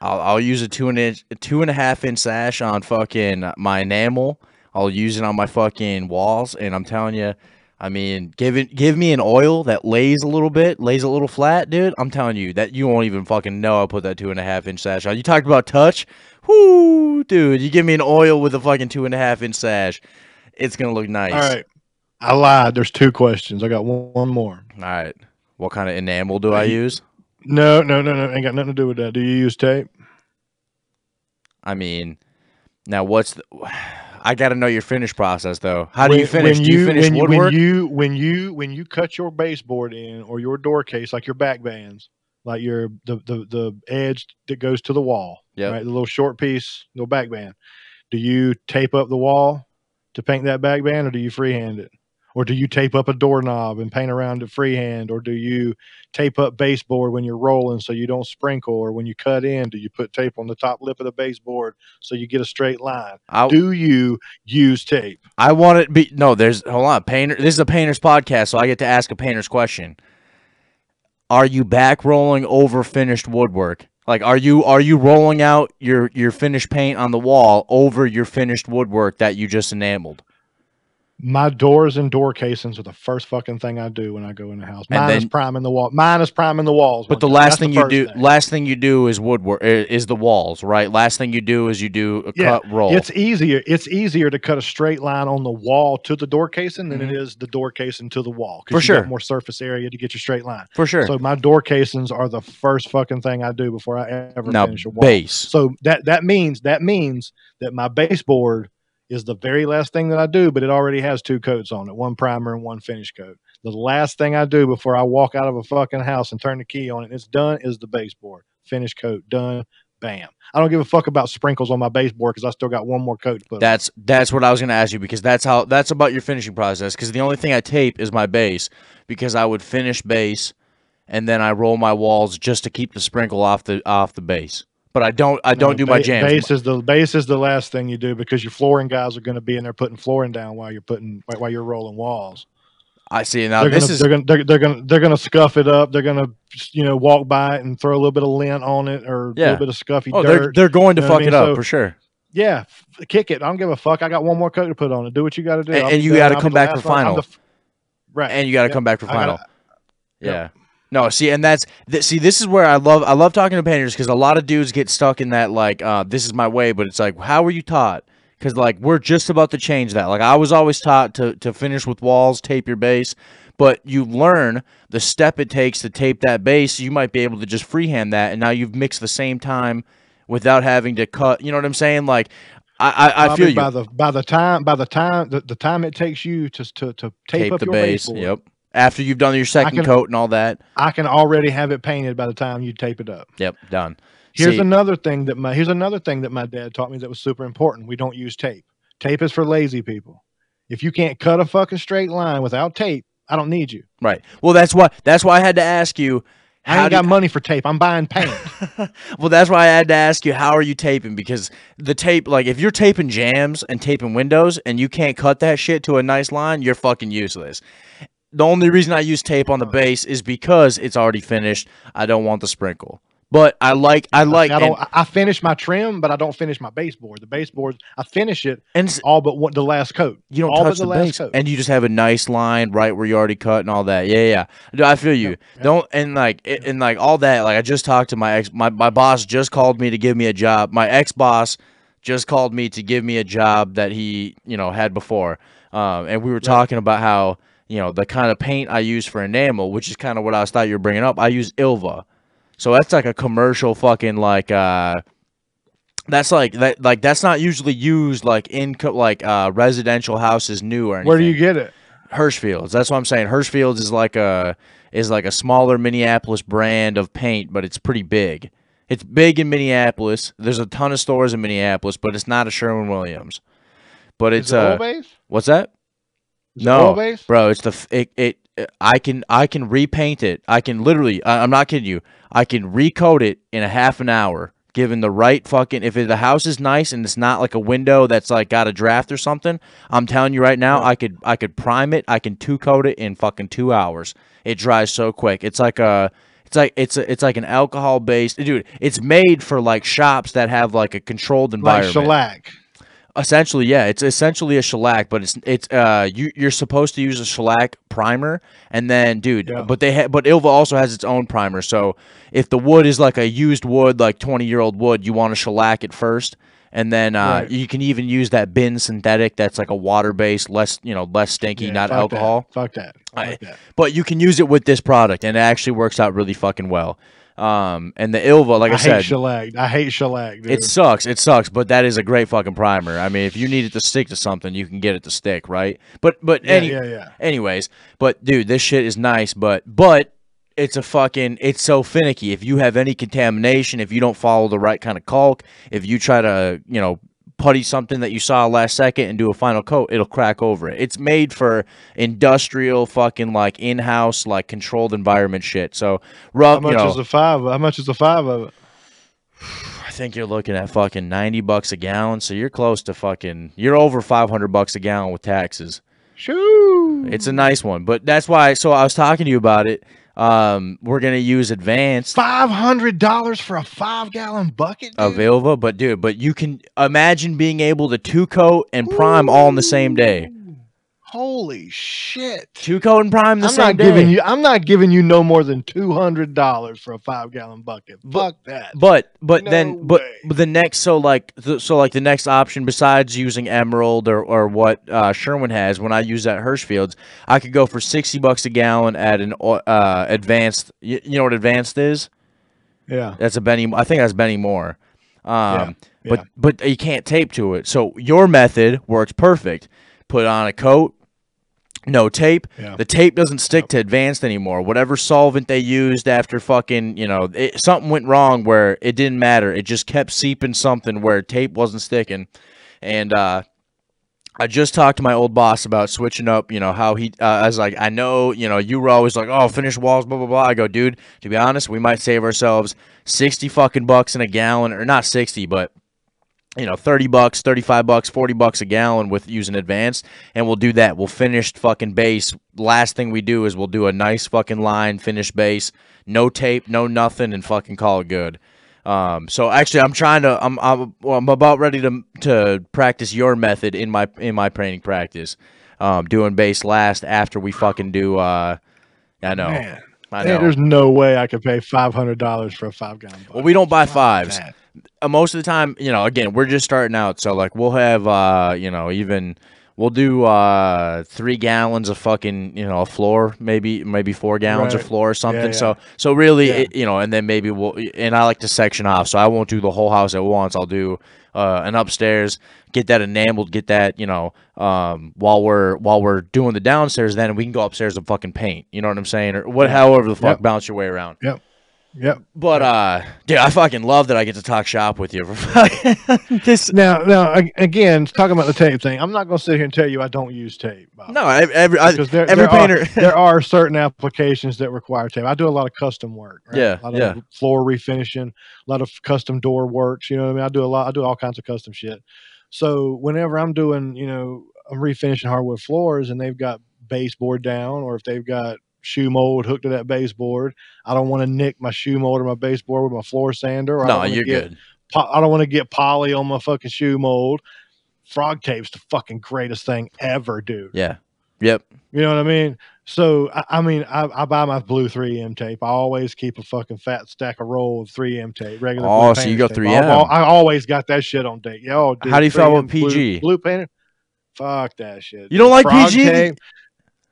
I'll I'll use a two and inch, two and a half inch sash on fucking my enamel. I'll use it on my fucking walls, and I'm telling you, I mean, give it give me an oil that lays a little bit, lays a little flat, dude. I'm telling you that you won't even fucking know I put that two and a half inch sash on. You talked about touch, whoo, dude. You give me an oil with a fucking two and a half inch sash, it's gonna look nice. All right. I lied. There's two questions. I got one, one more. All right. What kind of enamel do I use? No, no, no, no. Ain't got nothing to do with that. Do you use tape? I mean, now what's the? I got to know your finish process though. How do you finish? When do you finish when you- woodwork? When you when you when you cut your baseboard in or your door case, like your back bands, like your the the, the edge that goes to the wall, Yep. right? The little short piece, little back band. Do you tape up the wall to paint that back band, or do you freehand it? Or do you tape up a doorknob and paint around it freehand? Or do you tape up baseboard when you're rolling so you don't sprinkle? Or when you cut in, do you put tape on the top lip of the baseboard so you get a straight line? I, Do you use tape? I want it to be no. There's hold on, painter. This is a painter's podcast, so I get to ask a painter's question. Are you back rolling over finished woodwork? Like, are you are you rolling out your your finished paint on the wall over your finished woodwork that you just enameled? My doors and door casings are the first fucking thing I do when I go in the house. And Mine is priming the wall. Mine is priming the walls. But the last thing the you do, thing. last thing you do is woodwork, is the walls, right? Last thing you do is you do a Yeah, cut roll. It's easier. It's easier to cut a straight line on the wall to the door casing than it is the door casing to the wall. Mm-hmm. For sure. more surface area to get your straight line. for sure. So my door casings are the first fucking thing I do before I ever now finish a wall. base. So that that means that means that my baseboard is the very last thing that I do, but it already has two coats on it, one primer and one finish coat. The last thing I do before I walk out of a fucking house and turn the key on it it's done is the baseboard. Finish coat done. Bam. I don't give a fuck about sprinkles on my baseboard because I still got one more coat to put. on. That's that's what I was gonna ask you because that's how that's about your finishing process. Because the only thing I tape is my base because I would finish base and then I roll my walls just to keep the sprinkle off the off the base. But I don't I don't No, do my ba- jams. Base is the base is the last thing you do because your flooring guys are going to be in there putting flooring down while you're putting while you're rolling walls. I see now. they're This gonna, is they're gonna they're, they're gonna they're gonna scuff it up. They're gonna you know walk by it and throw a little bit of lint on it or a little bit of scuffy oh they're dirt. they're going to you know fuck I it up So- for sure. yeah, kick it. I don't give a fuck. I got one more coat to put on it. Do what you got to do. And- and you gotta come back for final. f- right, And you got to Yep. come back for I gotta- final. Yeah. No, see, and that's th- see, this is where I love I love talking to painters because a lot of dudes get stuck in that like, uh, this is my way, but it's like, how were you taught? Because like we're just about to change that. Like I was always taught to to finish with walls, tape your base, but you learn the step it takes to tape that base. You might be able to just freehand that, and now you've mixed the same time without having to cut. You know what I'm saying? Like I I, I feel you. by the by the time by the time the, the time it takes you to to, to tape, tape up the your base. baseboard, Yep. After you've done your second can- coat and all that. I can already have it painted by the time you tape it up. Yep. Done. Here's See- another thing that my here's another thing that my dad taught me that was super important. We don't use tape. Tape is for lazy people. If you can't cut a fucking straight line without tape, I don't need you. Right. Well, that's why that's why I had to ask you. I ain't got money for tape. I'm buying paint. well, that's why I had to ask you. How are you taping? Because the tape, like, if you're taping jams and taping windows and you can't cut that shit to a nice line, you're fucking useless. The only reason I use tape on the base is because it's already finished. I don't want the sprinkle. But I like I like I, don't, I- I finish my trim, but I don't finish my baseboard. The baseboard, I finish it and all but one, the last coat. you don't all touch but the, last base, coat. and you just have a nice line right where you already cut and all that. Yeah, yeah. I feel you. Yep. Don't and like it, and like all that. Like I just talked to my ex. My my boss just called me to give me a job. My ex boss just called me to give me a job that he you know had before. Um, and we were talking about how you know the kind of paint I use for enamel, which is kind of what I was thought you were bringing up. I use Ilva, so that's like a commercial fucking like. uh that's like that like that's not usually used like in co- like uh residential houses new or anything. Where do you get it? Hirshfield's. That's what I'm saying. Hirshfield's is like a is like a smaller Minneapolis brand of paint, but it's pretty big. It's big in Minneapolis. There's a ton of stores in Minneapolis, but it's not a Sherwin Williams. But it's it uh, what's that? Is No, base? bro. It's the it, it I can I can repaint it. I can literally. I, I'm not kidding you. I can recoat it in a half an hour, given the right fucking. If it, the house is nice and it's not like a window that's like got a draft or something, I'm telling you right now, I could I could prime it. I can two coat it in fucking two hours. It dries so quick. It's like a. It's like it's a, it's like an alcohol based dude. It's made for like shops that have like a controlled environment. Like shellac. Essentially, yeah, it's essentially a shellac, but it's it's uh you you're supposed to use a shellac primer, and then dude, Yeah. but they ha- but Ilva also has its own primer. So if the wood is like a used wood, like twenty year old wood, you want to shellac it first, and then uh, Right. you can even use that bin synthetic that's like a water based, less you know less stinky, Yeah, not fuck alcohol. That. Fuck that. I- Fuck that. But you can use it with this product, and it actually works out really fucking well. Um, and the Ilva, like I, I, said, shellac. I hate shellac, dude. it sucks. It sucks, but that is a great fucking primer. I mean, if you need it to stick to something, you can get it to stick, right? But but yeah, any yeah, yeah. anyways, but dude, this shit is nice, but but it's a fucking it's so finicky. If you have any contamination, if you don't follow the right kind of caulk, if you try to, you know, putty something that you saw last second and do a final coat, it'll crack over it. It's made for industrial fucking like in-house like controlled environment shit. So rough. How much you know, is a five? How much is a five of it? I think you're looking at fucking 90 bucks a gallon, so you're close to fucking you're over 500 bucks a gallon with taxes. Shoo! It's a nice one, but that's why so I was talking to you about it. Um we're going to use advanced Five hundred dollars for a five gallon bucket. Dude? of Ilva, but dude, but you can imagine being able to two coat and prime all in the same day. Holy shit! Two coat and prime the I'm same not day. giving you. I'm not giving you no more than two hundred dollars for a five gallon bucket. Fuck that. But but No then but, but the next so like th- so like the next option besides using Emerald or, or what uh, Sherwin has when I use that Hirshfield's I could go for sixty bucks a gallon at an uh, advanced you, you know what advanced is Yeah. that's a Benny I think that's Benny Moore um yeah. but but you can't tape to it so your method works perfect put on a coat no tape. Yeah. The tape doesn't stick to advanced anymore. Whatever solvent they used after fucking, you know, it, something went wrong where it didn't matter. It just kept seeping something where tape wasn't sticking. And uh I just talked to my old boss about switching up, you know, how he, uh, I was like, I know, you know, you were always like, oh, finish walls, blah, blah, blah. I go, dude, to be honest, we might save ourselves 60 fucking bucks in a gallon, or not 60, but you know, 30 bucks, 35 bucks, 40 bucks a gallon with using advanced, and we'll do that. We'll finish fucking base. Last thing we do is we'll do a nice fucking line, finish base, no tape, no nothing, and fucking call it good. Um, so actually, I'm trying to, I'm, I'm, I'm about ready to to practice your method in my in my painting practice. Um, doing base last after we fucking do. Uh, I know, Man. I know. there's no way I could pay five hundred dollars for a five gallon. Well, we don't buy Fuck fives. that. Uh, most of the time, you know, again, we're just starting out, so like we'll have, uh, you know, even we'll do uh three gallons of fucking, you know, a floor, maybe maybe four gallons of floor or something. yeah. So so really, Yeah. it, you know, and then maybe we'll, and I like to section off, so I won't do the whole house at once. I'll do uh an upstairs, get that enameled, get that, you know, um while we're while we're doing the downstairs, then we can go upstairs and fucking paint. You know what I'm saying, or what, however the fuck, Yep. bounce your way around. Yep. But uh, dude, I fucking love that I get to talk shop with you. This, Now, now again, talking about the tape thing, I'm not going to sit here and tell you I don't use tape. Bob. no, every I, because there, every there painter. are, there are certain applications that require tape. I do a lot of custom work. Right? Yeah, a lot yeah. of floor refinishing, a lot of custom door works. You know what I mean? I do a lot. I do all kinds of custom shit. So whenever I'm doing, you know, I'm refinishing hardwood floors and they've got baseboard down, or if they've got shoe mold hooked to that baseboard. I don't want to nick my shoe mold or my baseboard with my floor sander. I don't No, you're get good. I don't want to get poly on my fucking shoe mold. Frog tape's the fucking greatest thing ever, dude. Yeah. Yep. You know what I mean? So I, I mean, I, I buy my blue 3M tape. I always keep a fucking fat stack of roll of 3M tape. Regular. Oh, so you go tape. 3M. I, I always got that shit on date. Yo, dude, How do you feel 3M with blue- PG? Blue, painter. Fuck that shit. You don't like Frog PG? Tape,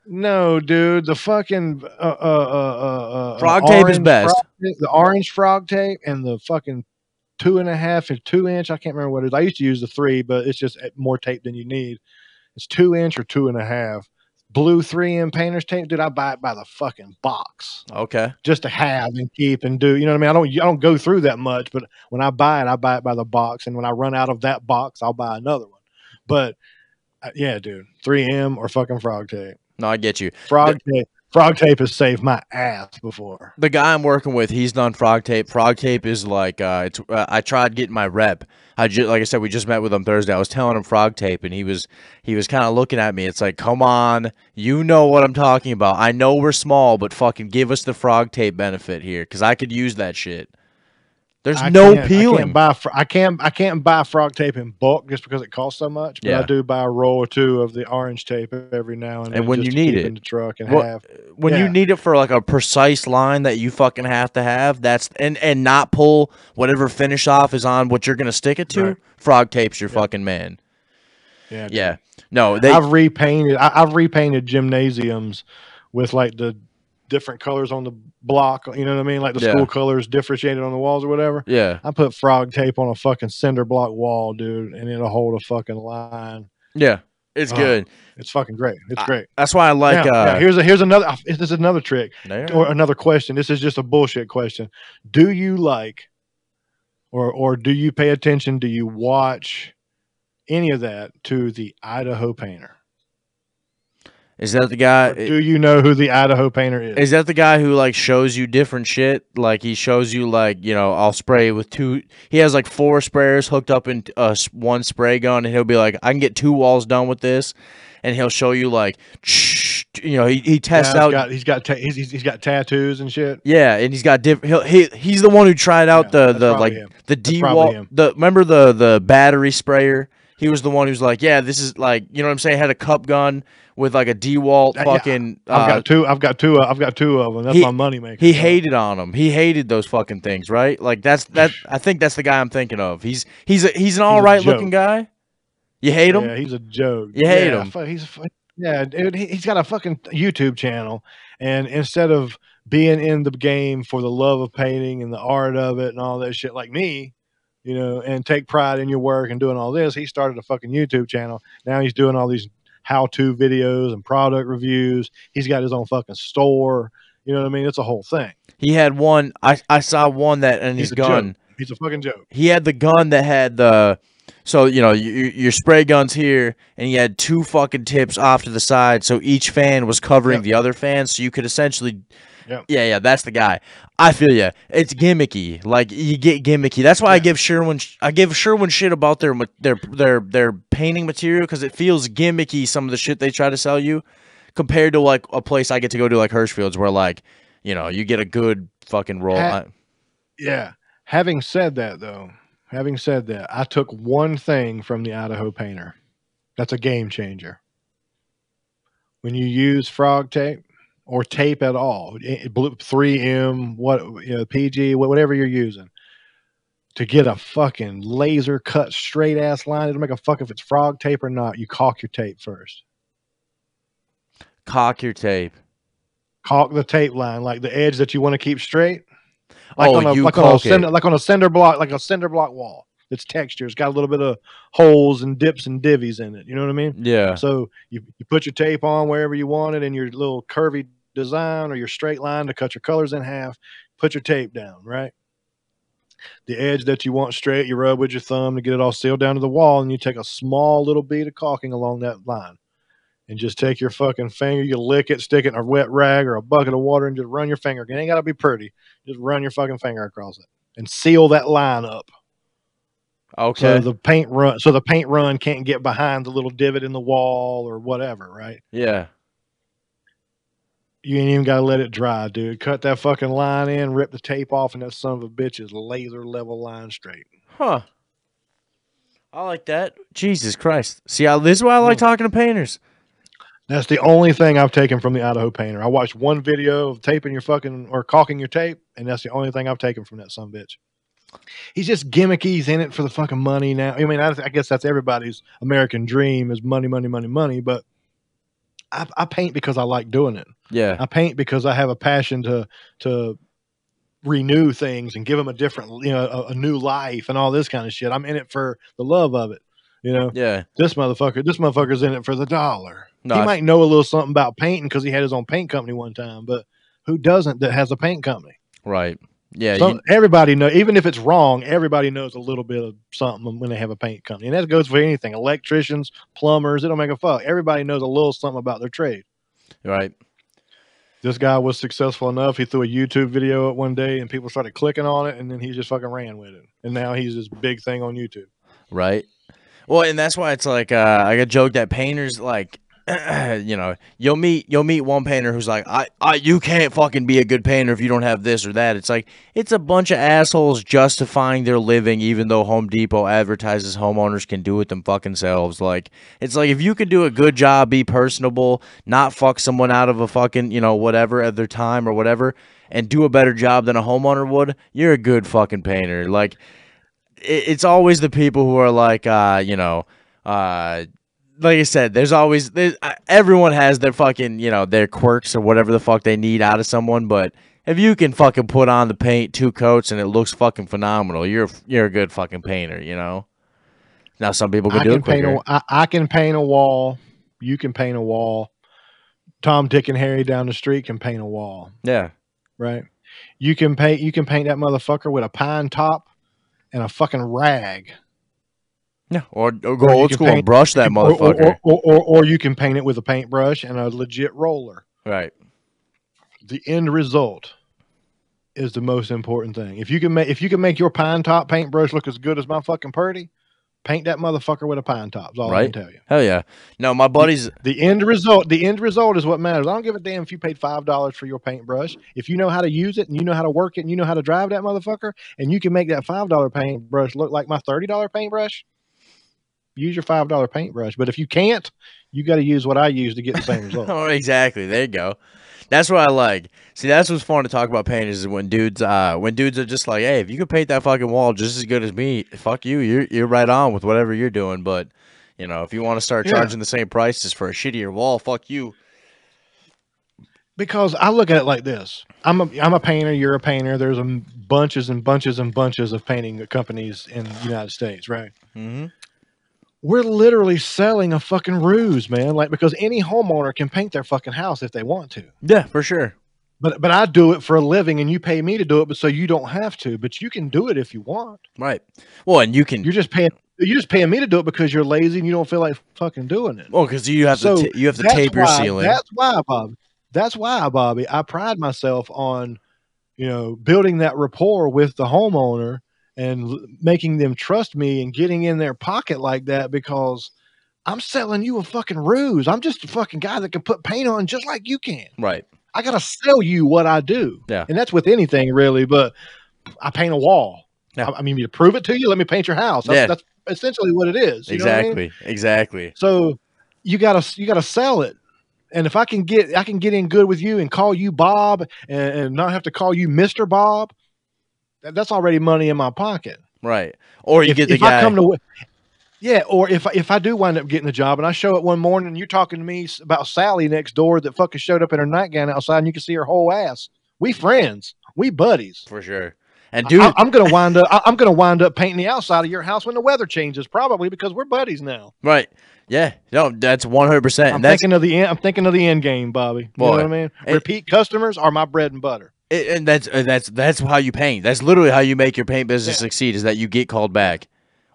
no, dude. The fucking uh, uh, uh, uh, uh, Frog tape is best. frog the orange frog tape and the fucking two and a half and two inch. I can't remember what it is. I used to use the three, but it's just more tape than you need. It's two inch or two and a half. Blue 3M painter's tape, dude. I buy it by the fucking box Okay. just to have and keep and do. You know what I mean? I don't I don't go through that much, but when I buy it, I buy it by the box, and when I run out of that box, I'll buy another one. But uh, yeah, dude, 3M or fucking frog tape. No, I get you. Frog tape. Frog tape has saved my ass before. the guy I'm working with, he's done frog tape. Frog tape is like uh, it's. Uh, I tried getting my rep. I just like I said, we just met with him Thursday. I was telling him frog tape, and he was he was kind of looking at me. It's like, come on, you know what I'm talking about. I know we're small, but fucking give us the frog tape benefit here, because I could use that shit. There's I no can't- I peeling. can't buy. fr- I can't. I can't buy frog tape in bulk just because it costs so much. But Yeah. I do buy a roll or two of the orange tape every now and then. And when you need it. in the truck and Well, have. when Yeah. you need it for like a precise line that you fucking have to have, that's and and not pull whatever finish off is on what you're gonna stick it to. Right. Frog tape's your fucking man. Yeah. Yeah. No, they. I've repainted. I, I've repainted gymnasiums with like the different colors on the block. You know what I mean? Like the Yeah. school colors differentiated on the walls or whatever. yeah. I put frog tape on a fucking cinder block wall, dude, and it'll hold a fucking line. Yeah. It's Oh, good. It's fucking great. It's I- great. That's why I like. now, uh, now, here's a here's another. This is another trick there. or another question. This is just a bullshit question. Do you like, or or do you pay attention? Do you watch any of that to the Idaho Painter? Is that the guy? Or do you know who the Idaho Painter is? Is that the guy who like shows you different shit? Like he shows you like you know I'll spray with two. He has like four sprayers hooked up in uh, one spray gun, and he'll be like, I can get two walls done with this, and he'll show you like, you know, he, he tests he's out. got he's got ta- he's, he's got tattoos and shit. yeah, and he's got different. He he's the one who tried out Yeah, the the like him. the DeWalt. The remember the the battery sprayer. He was the one who's like, yeah, this is like you know what I'm saying. Had a cup gun with like a DeWalt Uh, yeah, fucking. I've uh, got two. I've got two. I've got two of them. That's he- my money maker. He hated on them. He hated those fucking things, right? Like that's that. I think that's the guy I'm thinking of. He's he's a, he's an all right looking guy. You hate him? Yeah, he's a joke. You hate yeah, him. He's yeah, dude. He's got a fucking YouTube channel, and instead of being in the game for the love of painting and the art of it and all that shit, like me, you know, and take pride in your work and doing all this, he started a fucking YouTube channel. Now he's doing all these how-to videos and product reviews. He's got his own fucking store. You know what I mean? It's a whole thing. He had one. I I saw one that and his He's a joke. gun. He's a fucking joke. He had the gun that had the. So you know your, your spray guns here, and he had two fucking tips off to the side, so each fan was covering Yep. the other fan, so you could essentially. Yep. Yeah, yeah, that's the guy. I feel you. It's gimmicky. Like you get gimmicky. That's why I give Sherwin. I give Sherwin shit about their their their their painting material because it feels gimmicky. Some of the shit they try to sell you, compared to like a place I get to go to like Hirshfield's, where like you know you get a good fucking roll. Ha- Yeah. Having said that, though, having said that, I took one thing from the Idaho painter. That's a game changer. When you use frog tape or tape at all, i- blue- 3M, what you know, PG, whatever you're using, to get a fucking laser cut straight ass line, it'll make a fuck if it's frog tape or not. You caulk your tape first. cock your tape. Caulk the tape line, like the edge that you want to keep straight. like oh, on a, you like on a caulk it. cinder, like on a cinder block, like a cinder block wall. It's texture. It's got a little bit of holes and dips and divvies in it. You know what I mean? Yeah. So you, you put your tape on wherever you want it in your little curvy design or your straight line to cut your colors in half. Put your tape down, right? The edge that you want straight, you rub with your thumb to get it all sealed down to the wall, and you take a small little bead of caulking along that line. And just take your fucking finger, you lick it, stick it in a wet rag or a bucket of water, and just run your finger. It ain't gotta be pretty. Just run your fucking finger across it and seal that line up. Okay. So the paint run so the paint run can't get behind the little divot in the wall or whatever, right? yeah. You ain't even got to let it dry, dude. Cut that fucking line in, rip the tape off, and that son of a bitch is laser level line straight. Huh. I like that. Jesus Christ. See, I, this is why I like hmm. talking to painters. That's the only thing I've taken from the Idaho painter. I watched one video of taping your fucking or caulking your tape, and that's the only thing I've taken from that son of a bitch. He's just gimmicky. He's in it for the fucking money now. I mean, I, I guess that's everybody's American dream is money, money, money, money. But I, I paint because I like doing it. Yeah. I paint because I have a passion to to renew things and give them a different, you know, a, a new life and all this kind of shit. I'm in it for the love of it. You know, Yeah. this motherfucker, this motherfucker's in it for the dollar. No, he I- might know a little something about painting because he had his own paint company one time, but who doesn't that has a paint company? Right. Yeah. So you- everybody know, even if it's wrong, everybody knows a little bit of something when they have a paint company, and that goes for anything: electricians, plumbers. It don't make a fuck. Everybody knows a little something about their trade. right. This guy was successful enough. He threw a YouTube video up one day, and people started clicking on it, and then he just fucking ran with it. And now he's this big thing on YouTube. Right. Well, and that's why it's like uh, I got joke that painters like, you know, you'll meet you'll meet one painter who's like, I, I, you can't fucking be a good painter if you don't have this or that. It's like it's a bunch of assholes justifying their living, even though Home Depot advertises homeowners can do it them fucking selves. Like it's like if you could do a good job, be personable, not fuck someone out of a fucking you know whatever at their time or whatever, and do a better job than a homeowner would, you're a good fucking painter. Like it, it's always the people who are like, uh, you know, uh, like I said, there's always there's, everyone has their fucking, you know, their quirks or whatever the fuck they need out of someone. But if you can fucking put on the paint two coats and it looks fucking phenomenal, you're you're a good fucking painter, you know. Now some people can I do can it paint quicker. a, I, I can paint a wall. You can paint a wall. Tom, Dick, and Harry down the street can paint a wall. yeah, right? You can paint you can paint that motherfucker with a pine top and a fucking rag. Yeah, or, or Or go you old school and brush that Or- or- motherfucker. Or, or, or, or you can paint it with a paintbrush and a legit roller. right. The end result is the most important thing. If you can make if you can make your pine top paintbrush look as good as my fucking Purdy, paint that motherfucker with a pine top. Is all I can tell you. Hell yeah. No, my buddies. The end result, the end result is what matters. I don't give a damn if you paid five dollars for your paintbrush. If you know how to use it and you know how to work it and you know how to drive that motherfucker, and you can make that five dollar paintbrush look like my thirty dollar paintbrush, use your five dollar paintbrush. But if you can't, you got to use what I use to get the same result. Oh, exactly. There you go. That's what I like. See, that's what's fun to talk about painters is when dudes, uh, when dudes are just like, hey, if you could paint that fucking wall just as good as me, fuck you. You're you're right on with whatever you're doing. But you know, if you want to start Yeah. charging the same prices for a shittier wall, fuck you. because I look at it like this: I'm a I'm a painter. You're a painter. There's a bunches and bunches and bunches of painting companies in the United States, right? Mm-hmm. We're literally selling a fucking ruse, man. Like because any homeowner can paint their fucking house if they want to. Yeah, for sure. But but I do it for a living, and you pay me to do it, but so you don't have to. But you can do it if you want. Right. Well, and you can. You're just paying. You're just paying me to do it because you're lazy and you don't feel like fucking doing it. well, because you have So to you have to tape your why- ceiling. That's why, Bob. That's why, Bobby. I pride myself on, you know, building that rapport with the homeowner and l- making them trust me and getting in their pocket like that because I'm selling you a fucking ruse. I'm just a fucking guy that can put paint on just like you can. Right. I gotta sell you what I do. Yeah. And that's with anything really, but I paint a wall. Yeah. I, I mean to prove it to you, let me paint your house. That's, Yeah. that's essentially what it is. you know what I mean? Exactly. Exactly. So you gotta you gotta sell it. And if I can get I can get in good with you and call you Bob and, and not have to call you Mister Bob, that's already money in my pocket. Right. Or you if get the if guy. I come to yeah, or if I- if I do wind up getting the job and I show up one morning and you're talking to me about Sally next door that fucking showed up in her nightgown outside and you can see her whole ass. We friends. We buddies. for sure. And dude, I, am gonna wind up. I, I'm gonna wind up painting the outside of your house when the weather changes, probably because we're buddies now. right. Yeah. No, that's one hundred percent. I'm that's thinking of the end. I'm thinking of the end game, Bobby. You know Boy, what I mean? it- Repeat customers are my bread and butter. It, and that's uh, that's that's how you paint. That's literally how you make your paint business Yeah. succeed. Is that you get called back,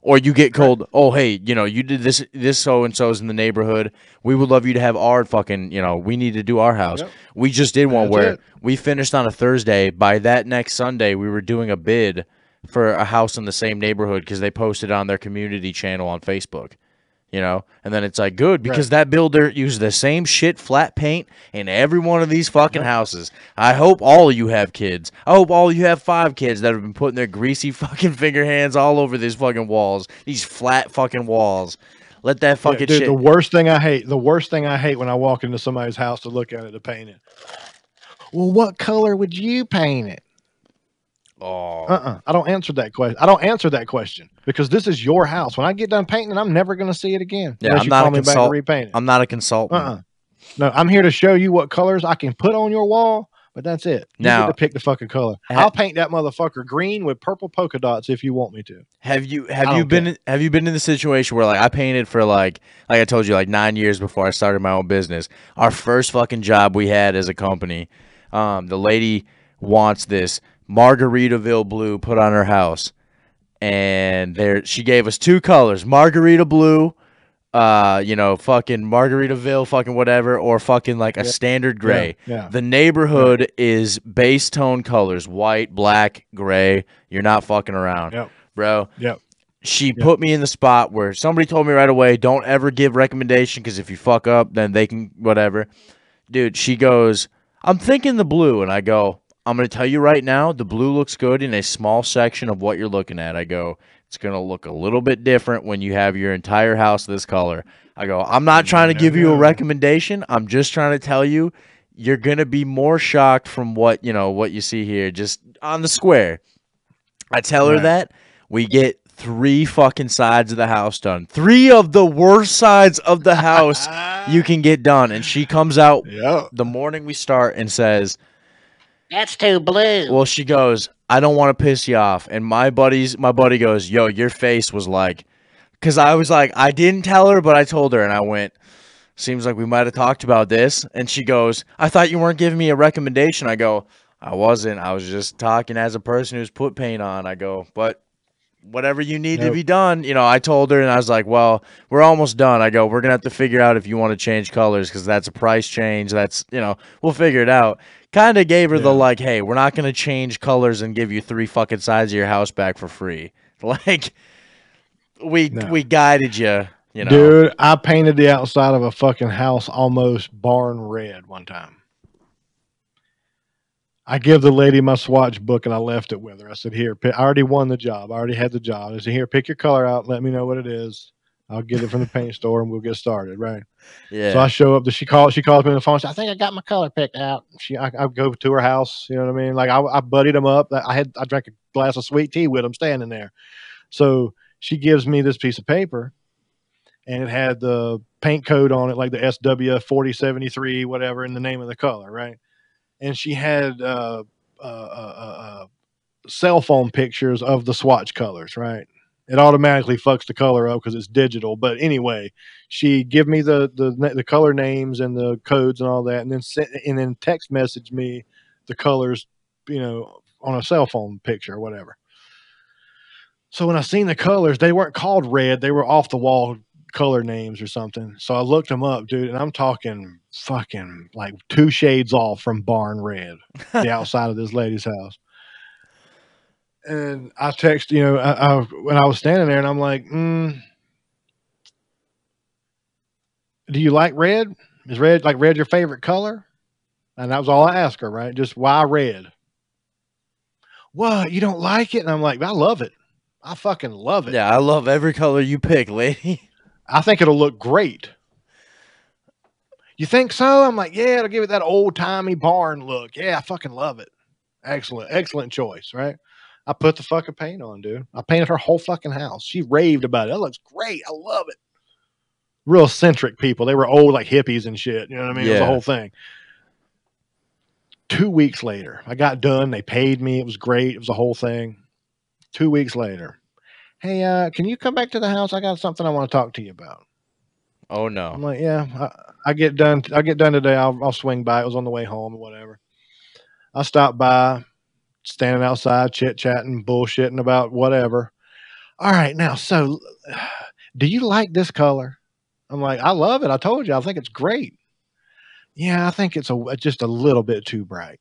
or you get called. Oh, hey, you know, you did this. This so and so's in the neighborhood. We would love you to have our fucking. You know, we need to do our house. Yep. We just did one That's where it. we finished on a Thursday. By that next Sunday, we were doing a bid for a house in the same neighborhood because they posted on their community channel on Facebook. You know. And then it's like good because that builder used the same shit flat paint in every one of these fucking houses. I hope all of you have kids. I hope all you have five kids that have been putting their greasy fucking finger hands all over these fucking walls, these flat fucking walls. Let that Yeah, fucking dude, shit. the worst thing I hate, the worst thing I hate when I walk into somebody's house to look at it to paint it. Well, what color would you paint it? Oh, Uh-uh. I don't answer that question. I don't answer that question because this is your house. When I get done painting, I'm never going to see it again. Yeah, I'm you not a call me back consult- to repaint it. I'm not a consultant. No, I'm here to show you what colors I can put on your wall, but that's it. You Now- get to pick the fucking color. I'll paint that motherfucker green with purple polka dots if you want me to. Have you have you been care. have you been in the situation where like I painted for like like I told you like nine years before I started my own business. Our first fucking job we had as a company, um, the lady wants this Margaritaville blue put on her house, and there she gave us two colors: Margarita blue, uh, you know, fucking Margaritaville, fucking whatever, or fucking like a Yeah. standard gray. Yeah. The neighborhood is base tone colors: white, black, gray. You're not fucking around, Yep. bro Yep. she put me in the spot where somebody told me right away, don't ever give recommendation because if you fuck up, then they can whatever. Dude, she goes, I'm thinking the blue, and I go, I'm gonna tell you right now, the blue looks good in a small section of what you're looking at. I go, it's gonna look a little bit different when you have your entire house this color. I go, I'm not trying to give you a recommendation. I'm just trying to tell you, you're gonna be more shocked from what you know what you see here, just on the square. I tell her Right. that we get three fucking sides of the house done. Three of the worst sides of the house you can get done. And she comes out Yeah. the morning we start and says, That's too blue. Well, she goes, I don't want to piss you off. And my buddies, my buddy goes, Yo, your face was like, because I was like, I didn't tell her, but I told her, and I went, Seems like we might have talked about this. And she goes, I thought you weren't giving me a recommendation. I go, I wasn't. I was just talking as a person who's put paint on. I go, but whatever you need to be done, you know, I told her and I was like, well, we're almost done. I go, we're going to have to figure out if you want to change colors because that's a price change. That's, you know, we'll figure it out. Kind of gave her the like, hey, we're not going to change colors and give you three fucking sides of your house back for free. Like, we No. we guided you, you know. Dude, I painted the outside of a fucking house almost barn red one time. I give the lady my swatch book and I left it with her. I said, Here, pi- I already won the job. I already had the job. I said, Here, pick your color out. Let me know what it is. I'll get it from the paint store and we'll get started. Right. Yeah. So I show up. To, she calls. She calls me on the phone. She, I think I got my color picked out. She, I, I go to her house. You know what I mean? Like I, I buddied them up. I had, I drank a glass of sweet tea with them standing there. So she gives me this piece of paper, and it had the paint code on it, like the SW forty seventy three, whatever, in the name of the color, right? And she had uh, uh, uh, uh, uh, cell phone pictures of the swatch colors, right? It automatically fucks the color up because it's digital. But anyway, she give me the the the color names and the codes and all that, and then sent, and then text message me the colors, you know, on a cell phone picture or whatever. So when I seen the colors, they weren't called red; they were off the wall color names or something. So I looked them up, dude, and I'm talking fucking like two shades off from barn red, the outside of this lady's house. And I text, you know, I, I, when I was standing there, and I'm like, mm, "Do you like red? Is red like red your favorite color?" And that was all I asked her, right? Just why red? What you don't like it? And I'm like, I love it. I fucking love it. yeah, I love every color you pick, lady. I think it'll look great. You think so? I'm like, yeah, it'll give it that old timey barn look. Yeah, I fucking love it. Excellent, excellent choice, right? I put the fucking paint on, dude. I painted her whole fucking house. She raved about it. That looks great. I love it. Real centric people. They were old like hippies and shit. You know what I mean? It was a whole thing. Two weeks later, I got done. They paid me. It was great. It was a whole thing. Two weeks later, hey, uh, can you come back to the house? I got something I want to talk to you about. Oh no. I'm like, yeah, I, I get done. I get done today. I'll, I'll swing by. It was on the way home or whatever. I stopped by, standing outside, chit chatting, bullshitting about whatever. All right, now, so do you like this color? I'm like, I love it. I told you, I think it's great. Yeah, I think it's a just a little bit too bright.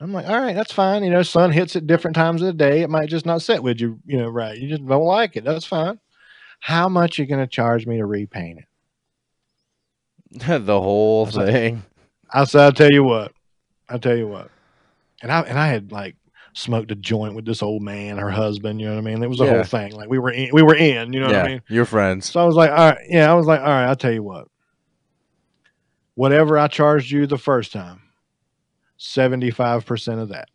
I'm like, all right, that's fine. You know, sun hits at different times of the day. It might just not set with you, you know, right. You just don't like it. That's fine. How much you gonna charge me to repaint it? the whole like- thing. I said, I'll tell you what. I'll tell you what. And I and I had like smoked a joint with this old man, her husband. You know what I mean? It was the Yeah. whole thing. Like we were in, we were in. You know yeah, what I mean? your friends. So I was like, all right, yeah. I was like, all right. I'll tell you what. Whatever I charged you the first time, seventy five percent of that.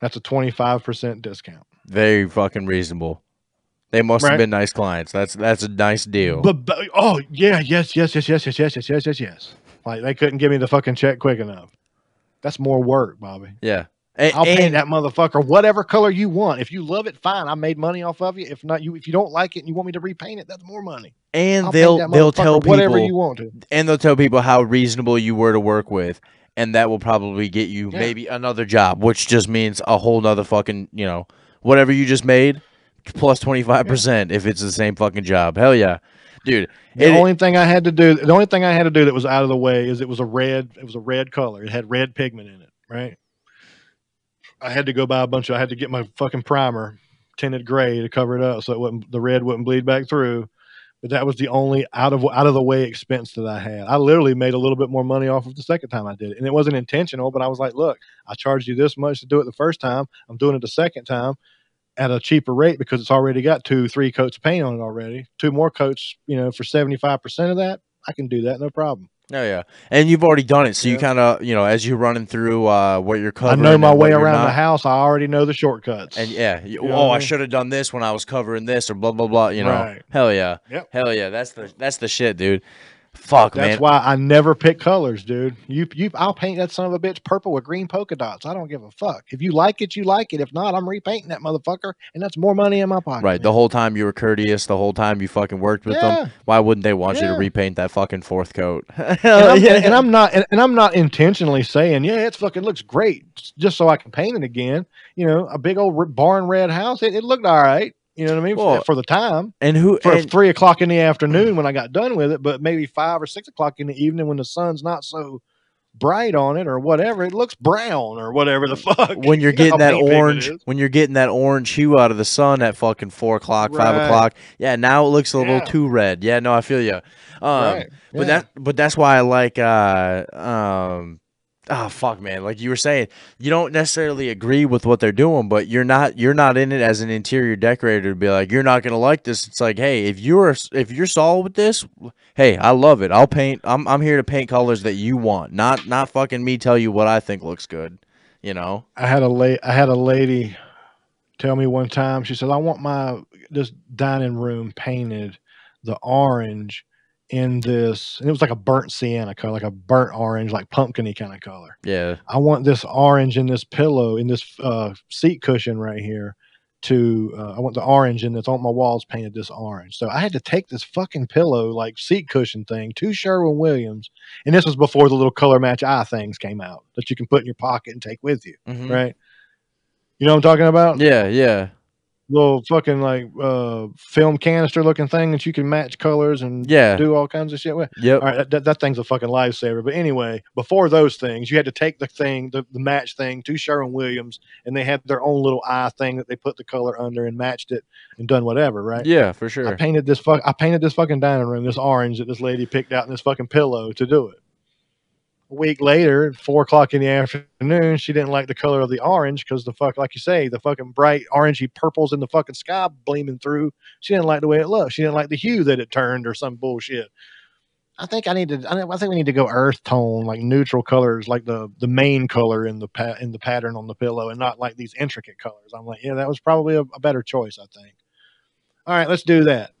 That's a twenty five percent discount. Very fucking reasonable. They must Right. have been nice clients. That's that's a nice deal. But, but oh yeah, yes, yes, yes, yes, yes, yes, yes, yes, yes, yes. Like they couldn't give me the fucking check quick enough. That's more work, Bobby. yeah. And, I'll paint that motherfucker whatever color you want. If you love it, fine. I made money off of you. If not, you if you don't like it and you want me to repaint it, that's more money. and I'll they'll they'll tell people whatever you want to. and they'll tell people how reasonable you were to work with and that will probably get you Yeah. maybe another job which just means a whole nother fucking you know whatever you just made plus 25% if it's the same fucking job hell yeah dude The it- only thing I had to do, the only thing I had to do that was out of the way is it was a red, it was a red color. It had red pigment in it, right? I had to go buy a bunch of, I had to get my fucking primer tinted gray to cover it up so it wouldn't, the red wouldn't bleed back through. But that was the only out of out of the way expense that I had. I literally made a little bit more money off of the second time I did it, and it wasn't intentional. But I was like, "Look, I charged you this much to do it the first time. I'm doing it the second time at a cheaper rate because it's already got two, three coats of paint on it already. Two more coats, you know, for 75% of that, I can do that, no problem. oh yeah and you've already done it so you kind of you know as you're running through uh what you're covering. I know my way around the house. I already know the shortcuts. and yeah you, know oh i mean? should have done this when i was covering this or blah blah blah you know Right. hell yeah Yep. hell yeah that's the that's the shit dude fuck That's man why I never pick colors, dude. You, you, I'll paint that son of a bitch purple with green polka dots. I don't give a fuck. If you like it, you like it. If not, I'm repainting that motherfucker, and that's more money in my pocket. Right. The whole time you were courteous, the whole time you fucking worked with Yeah. them. Why wouldn't they want you to repaint that fucking fourth coat? and, I'm, yeah. and I'm not and, and I'm not intentionally saying, yeah, it's fucking looks great just so I can paint it again. You know, a big old barn red house. It, it looked all right. You know what I mean? Well, for, for the time, and who? for and- three o'clock in the afternoon when I got done with it, but maybe five or six o'clock in the evening when the sun's not so bright on it or whatever, it looks brown or whatever the fuck. when you're getting that orange, when you're getting that orange hue out of the sun at fucking four o'clock, five o'clock, yeah, now it looks a little Yeah. too red. Yeah, no, I feel you. Um, Right, but that, but that's why I like, uh, um, oh fuck, man, like you were saying, you don't necessarily agree with what they're doing, but you're not, you're not in it as an interior decorator to be like, you're not gonna like this. It's like, hey, if you're, if you're solid with this, hey, I love it. I'll paint. I'm, I'm here to paint colors that you want, not, not fucking me tell you what I think looks good. You know. I had a la- I had a lady tell me one time. She said, "I want my this dining room painted the orange in this, and it was like a burnt sienna color, like a burnt orange, like pumpkiny kind of color. Yeah. I want this orange in this pillow, in this uh, seat cushion right here." To uh, I want the orange in this on my walls painted this orange. So I had to take this fucking pillow like seat cushion thing to Sherwin Williams, and this was before the little color match eye things came out that you can put in your pocket and take with you Mhm. right? You know what I'm talking about? Yeah, yeah. Little fucking like uh film canister looking thing that you can match colors and Yeah. do all kinds of shit with. Yep. All right, that, that, thing's a fucking lifesaver. But anyway, before those things, you had to take the thing, the, the match thing to Sherwin Williams, and they had their own little eye thing that they put the color under and matched it and done whatever, right? Yeah, for sure. I painted this fuck. I painted this fucking dining room, this orange that this lady picked out in this fucking pillow to do it. A week later, four o'clock in the afternoon, she didn't like the color of the orange because the fuck, like you say, the fucking bright orangey purples in the fucking sky gleaming through. She didn't like the way it looked. She didn't like the hue that it turned or some bullshit. I think I need to. I think- we need to go earth tone, like neutral colors, like the the main color in the pa- in the pattern on the pillow, and not like these intricate colors. I'm like, yeah, that was probably a, a better choice. I think. All right, let's do that.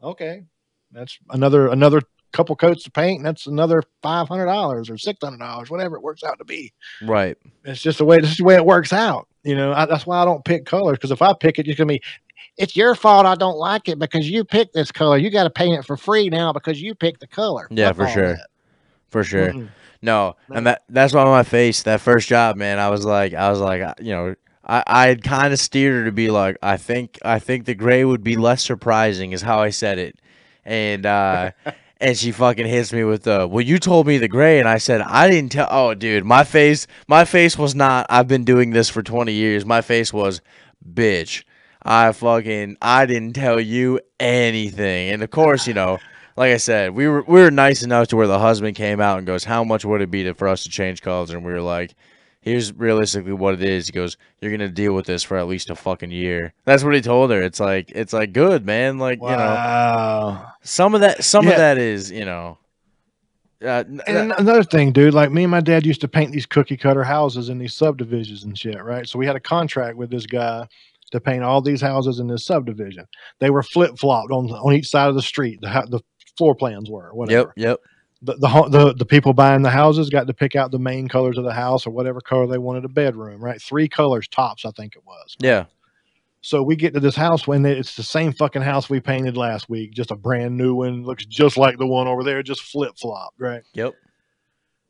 Okay, that's another another couple coats of paint. And that's another five hundred dollars or six hundred dollars, whatever it works out to be. Right. It's just the way this is the way it works out. You know, I, that's why I don't pick colors because if I pick it, it's gonna be. It's your fault I don't like it because you picked this color. You got to paint it for free now because you picked the color. Yeah, for sure. For sure. Mm-mm. No, No. and that that's why my face that first job, man. I was like, I was like, you know, I I had kind of steered her to be like, I think I think the gray would be less surprising, is how I said it, and uh, and she fucking hits me with the, well, you told me the gray, and I said I didn't tell. Oh, dude, my face, my face was not. I've been doing this for twenty years. My face was, bitch. I fucking I didn't tell you anything. And of course, you know, like I said, we were we were nice enough to where the husband came out and goes, "How much would it be to, for us to change colors?" And we were like, "Here's realistically what it is." He goes, "You're gonna deal with this for at least a fucking year." That's what he told her. It's like it's like good, man. Like you know, some of that some Yeah. of that is you know. Uh, And an- another thing, dude, like me and my dad used to paint these cookie cutter houses in these subdivisions and shit, right? So we had a contract with this guy to paint all these houses in this subdivision. They were flip flopped on on each side of the street. The the floor plans were whatever. yep, whatever. yep. The, the the the people buying the houses got to pick out the main colors of the house or whatever color they wanted a bedroom, right? Three colors tops, I think it was. Yeah. So we get to this house when it's the same fucking house we painted last week, just a brand new one, looks just like the one over there, just flip flopped, right? Yep.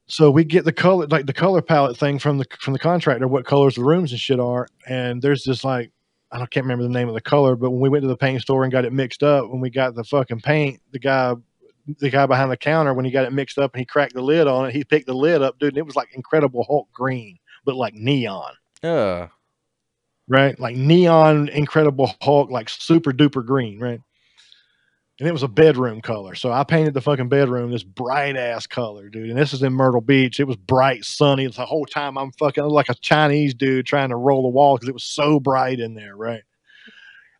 So we get the color, like the color palette thing from the from the contractor, what colors the rooms and shit are, and there's this like I don't can't remember the name of the color, but when we went to the paint store and got it mixed up, when we got the fucking paint, the guy the guy behind the counter when he got it mixed up and he cracked the lid on it, he picked the lid up, dude, and it was like Incredible Hulk green, but like neon Yeah. right? Like neon Incredible Hulk, like super duper green, right? And it was a bedroom color. So I painted the fucking bedroom this bright ass color, dude. And this is in Myrtle Beach. It was bright, sunny. The whole time I'm fucking like a Chinese dude trying to roll the wall because it was so bright in there, right?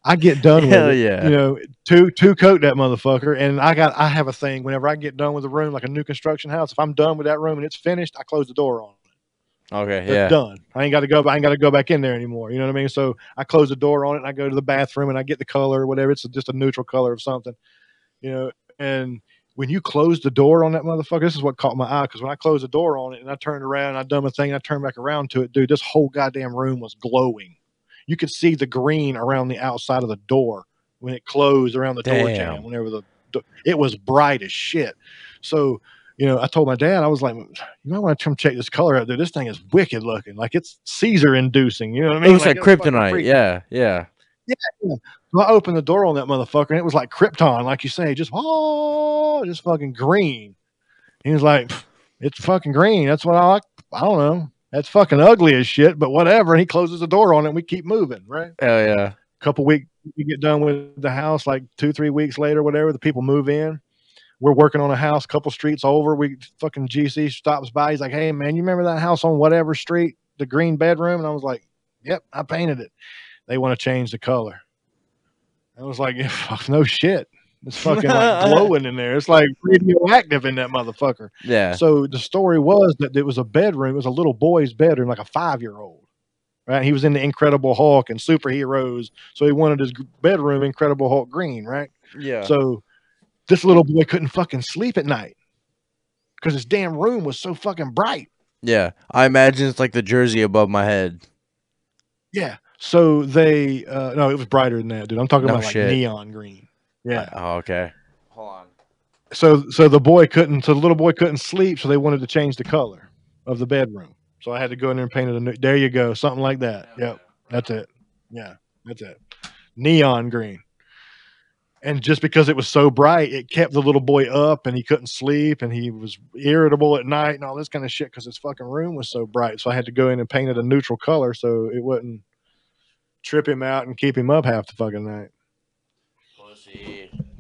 I get done with Hell it, yeah. you know, two two coat that motherfucker, and I got I have a thing. Whenever I get done with a room, like a new construction house, if I'm done with that room and it's finished, I close the door on it. Okay. It's Yeah. done. I ain't got to go. I ain't got to go back in there anymore. You know what I mean? So I close the door on it, and I go to the bathroom, and I get the color, or whatever. It's just a neutral color of something, you know. And when you close the door on that motherfucker, this is what caught my eye because when I closed the door on it, and I turned around, and I done my thing, and I turned back around to it, dude. This whole goddamn room was glowing. You could see the green around the outside of the door when it closed around the door Damn. jamb. Whenever the it was bright as shit. So you know, I told my dad, I was like, you might want to come check this color out, dude. This thing is wicked looking. Like it's Caesar inducing. You know what I mean? It looks like, it's fucking kryptonite. freaky. Yeah. Yeah. So I opened the door on that motherfucker and it was like Krypton, like you say, just oh, just fucking green. He was like, it's fucking green. That's what I like. I don't know. That's fucking ugly as shit, but whatever. And he closes the door on it and we keep moving, right? Hell yeah. couple weeks we get done with the house like two three weeks later whatever the people move in. We're working on a house a couple streets over. We fucking gc stops by. He's like hey man you remember that house on whatever street the green bedroom? And i was like yep i painted it. They want to change the color. I was like no shit it's fucking like glowing in there. It's like radioactive in that motherfucker. Yeah. so the story was that it was a bedroom. It was a little boy's bedroom like a five year old right? He was in the incredible hulk and superheroes. So he wanted his bedroom incredible hulk green right? Yeah. so this little boy couldn't fucking sleep at night because his damn room was so fucking bright. Yeah. I imagine it's like the jersey above my head. yeah. So they uh no it was brighter than that dude. I'm talking No about like neon green yeah. Oh, okay. Hold on. so so the boy couldn't so the little boy couldn't sleep so they wanted to change the color of the bedroom. So i had to go in there and paint it a new there you go something like that. Yep that's it. Yeah that's it. Neon green. And just because it was so bright it kept the little boy up and he couldn't sleep and he was irritable at night and all this kind of shit because his fucking room was so bright. So i had to go in and paint it a neutral color so it wouldn't trip him out and keep him up half the fucking night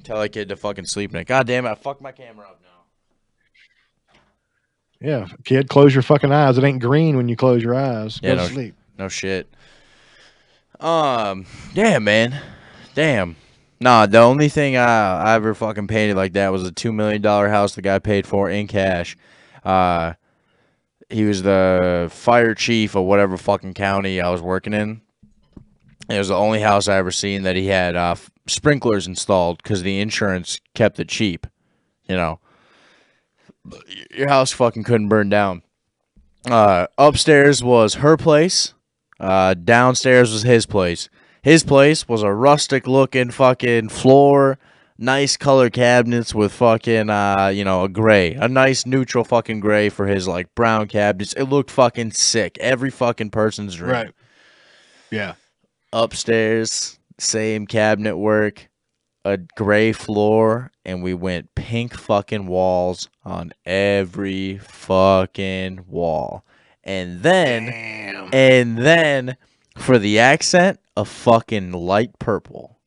Tell that kid to fucking sleep, Nick. God damn it! I fucked my camera up now. yeah kid close your fucking eyes it ain't green when you close your eyes go Yeah, to sleep No shit. Um. Yeah, man. Damn. Nah, the only thing I, I ever fucking painted like that was a two million dollar house the guy paid for in cash. Uh, he was the fire chief of whatever fucking county I was working in. It was the only house I ever seen that he had uh, sprinklers installed because the insurance kept it cheap. You know, your house fucking couldn't burn down. Uh, upstairs was her place. Uh, downstairs was his place. His place was a rustic looking fucking floor, nice color cabinets with fucking uh, you know, a gray, a nice neutral fucking gray for his like brown cabinets. It looked fucking sick. Every fucking person's dream. right yeah Upstairs, same cabinet work, a gray floor, and we went pink fucking walls on every fucking wall. And then and then For the accent, a fucking light purple.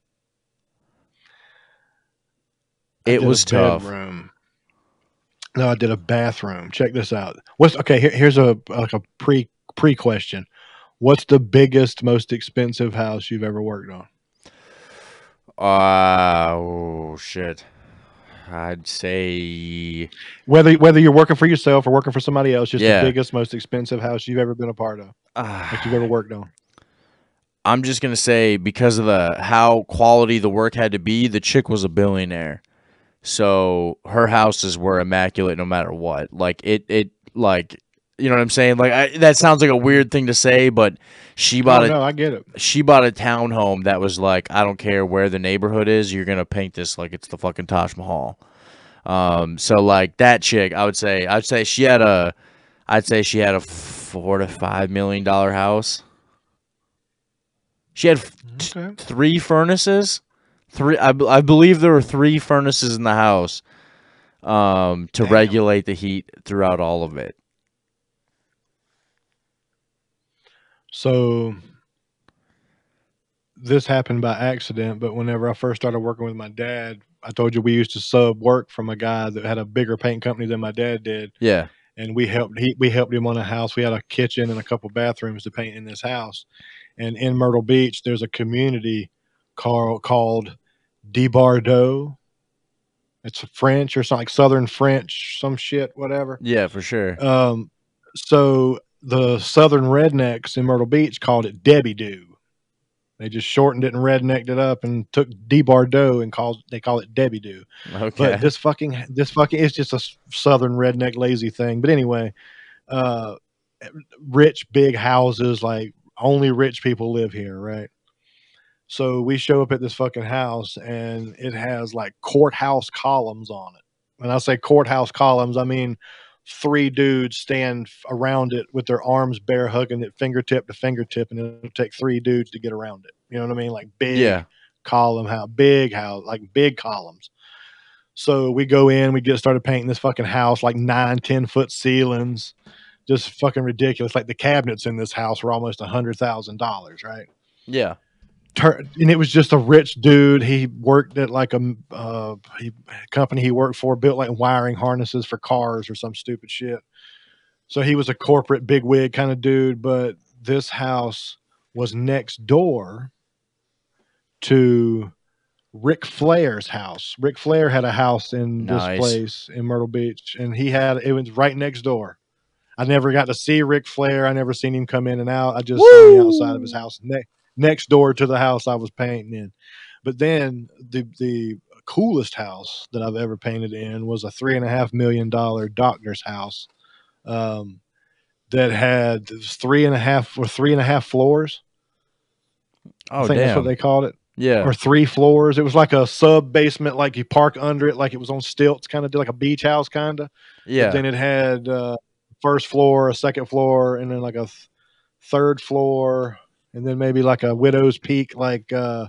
I It did a was tough. bedroom. No, I did a bathroom. Check this out. What's okay? Here, here's a like a pre pre question. What's the biggest, most expensive house you've ever worked on? Uh, oh shit. I'd say Whether whether you're working for yourself or working for somebody else, just Yeah. the biggest, most expensive house you've ever been a part of, that you've ever worked on. I'm just gonna say because of the how quality the work had to be, the chick was a billionaire, so her houses were immaculate no matter what. Like it, it like you know what I'm saying. Like I, that sounds like a weird thing to say, but she bought Oh, a no, I get it. she bought a townhome that was like I don't care where the neighborhood is, you're gonna paint this like it's the fucking Taj Mahal. Um, so like that chick, I would say I'd say she had a, I'd say she had a four to five million dollar house. She had Okay. three furnaces. Three, I, I believe there were three furnaces in the house, um, to Damn. regulate the heat throughout all of it. So this happened by accident, but whenever I first started working with my dad, I told you we used to sub work from a guy that had a bigger paint company than my dad did, Yeah, and we helped he, we helped him on a house. We had a kitchen and a couple bathrooms to paint in this house. And in Myrtle Beach, there's a community called called DeBordieu. It's French or something like Southern French, some shit, whatever. yeah, for sure. Um, so the Southern rednecks in Myrtle Beach called it Debbie Doo. They just shortened it and rednecked it up and took DeBordieu and called they call it Debbie Doo. Okay, But this fucking this fucking it's just a Southern redneck lazy thing. But anyway, uh, rich big houses like only rich people live here, right? So we show up at this fucking house and it has like courthouse columns on it. When I say courthouse columns, I mean three dudes stand around it with their arms bare, hugging it fingertip to fingertip, and it'll take three dudes to get around it. You know what I mean? Like big yeah, column how big how like big columns. So we go in, we get started painting this fucking house, like nine, ten foot ceilings, just fucking ridiculous. Like the cabinets in this house were almost a hundred thousand dollars, right? yeah. Tur- and it was just a rich dude. He worked at like a uh, he, company he worked for, built like wiring harnesses for cars or some stupid shit. So he was a corporate bigwig kind of dude. But this house was next door to Ric Flair's house. Ric Flair had a house in Nice. this place in Myrtle Beach, and he had it was right next door. I never got to see Ric Flair. I never seen him come in and out. I just saw him outside of his house, ne- next door to the house I was painting in. But then the the coolest house that I've ever painted in was a three and a half million dollar doctor's house, um, that had three and a half or three and a half floors. Oh I think that's what they called it yeah. or three floors. It was like a sub basement, like you park under it, like it was on stilts, kind of like a beach house, kind of. Yeah. Then it had uh, first floor, a second floor, and then like a th- third floor, and then maybe like a widow's peak, like uh,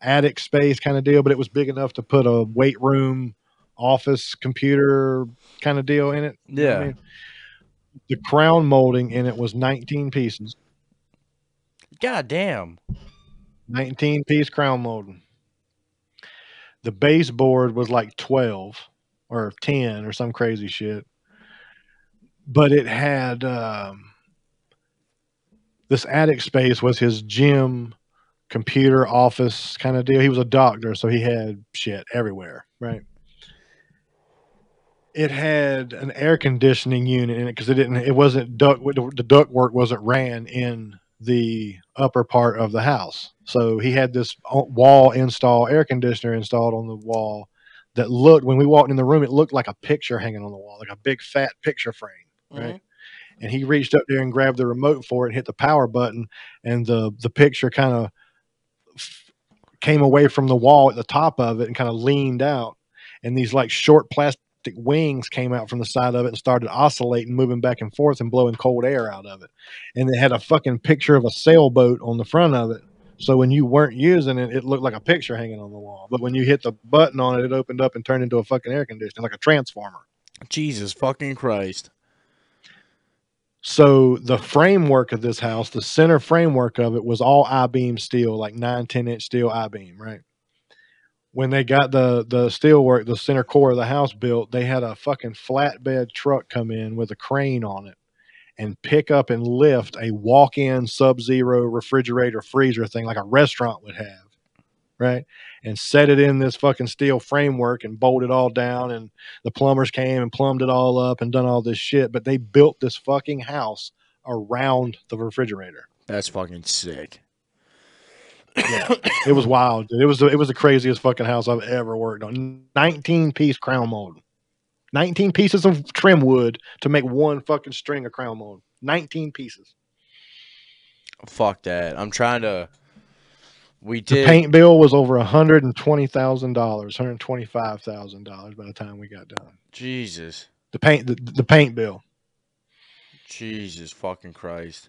attic space kind of deal. But it was big enough to put a weight room, office, computer kind of deal in it. You know I Yeah. mean? The crown molding in it was 19 pieces, God damn. 19 piece crown molding. The baseboard was like 12 or 10 or some crazy shit. But it had um, this attic space was his gym, computer, office kind of deal. He was a doctor, so he had shit everywhere, right? It had an air conditioning unit in it because it didn't. It wasn't duct. The duct work wasn't ran in the upper part of the house. So he had this uh, wall install air conditioner installed on the wall that looked when we walked in the room, it looked like a picture hanging on the wall, like a big fat picture frame, right? Mm-hmm. And he reached up there and grabbed the remote for it, hit the power button, and the the picture kind of came away from the wall at the top of it and kind of leaned out, and these like short plastic wings came out from the side of it and started oscillating, moving back and forth and blowing cold air out of it. And it had a fucking picture of a sailboat on the front of it. So when you weren't using it, it looked like a picture hanging on the wall. But when you hit the button on it, it opened up and turned into a fucking air conditioner, like a transformer. Jesus fucking Christ. So the framework of this house, the center framework of it was all I-beam steel, like 9, 10 inch steel I-beam, right? When they got the the steel work, the center core of the house built, they had a fucking flatbed truck come in with a crane on it and pick up and lift a walk-in sub-zero refrigerator freezer thing like a restaurant would have, right? And set it in this fucking steel framework and bolt it all down and the plumbers came and plumbed it all up and done all this shit, but they built this fucking house around the refrigerator. That's fucking sick. Yeah, it was wild. dude. It was the, it was the craziest fucking house I've ever worked on. 19 piece crown mold. 19 pieces of trim wood to make one fucking string of crown mold. 19 pieces. Fuck that. I'm trying to. We The paint bill was over $120,000, $125,000 by the time we got done. Jesus. The paint the, the paint bill. Jesus fucking Christ.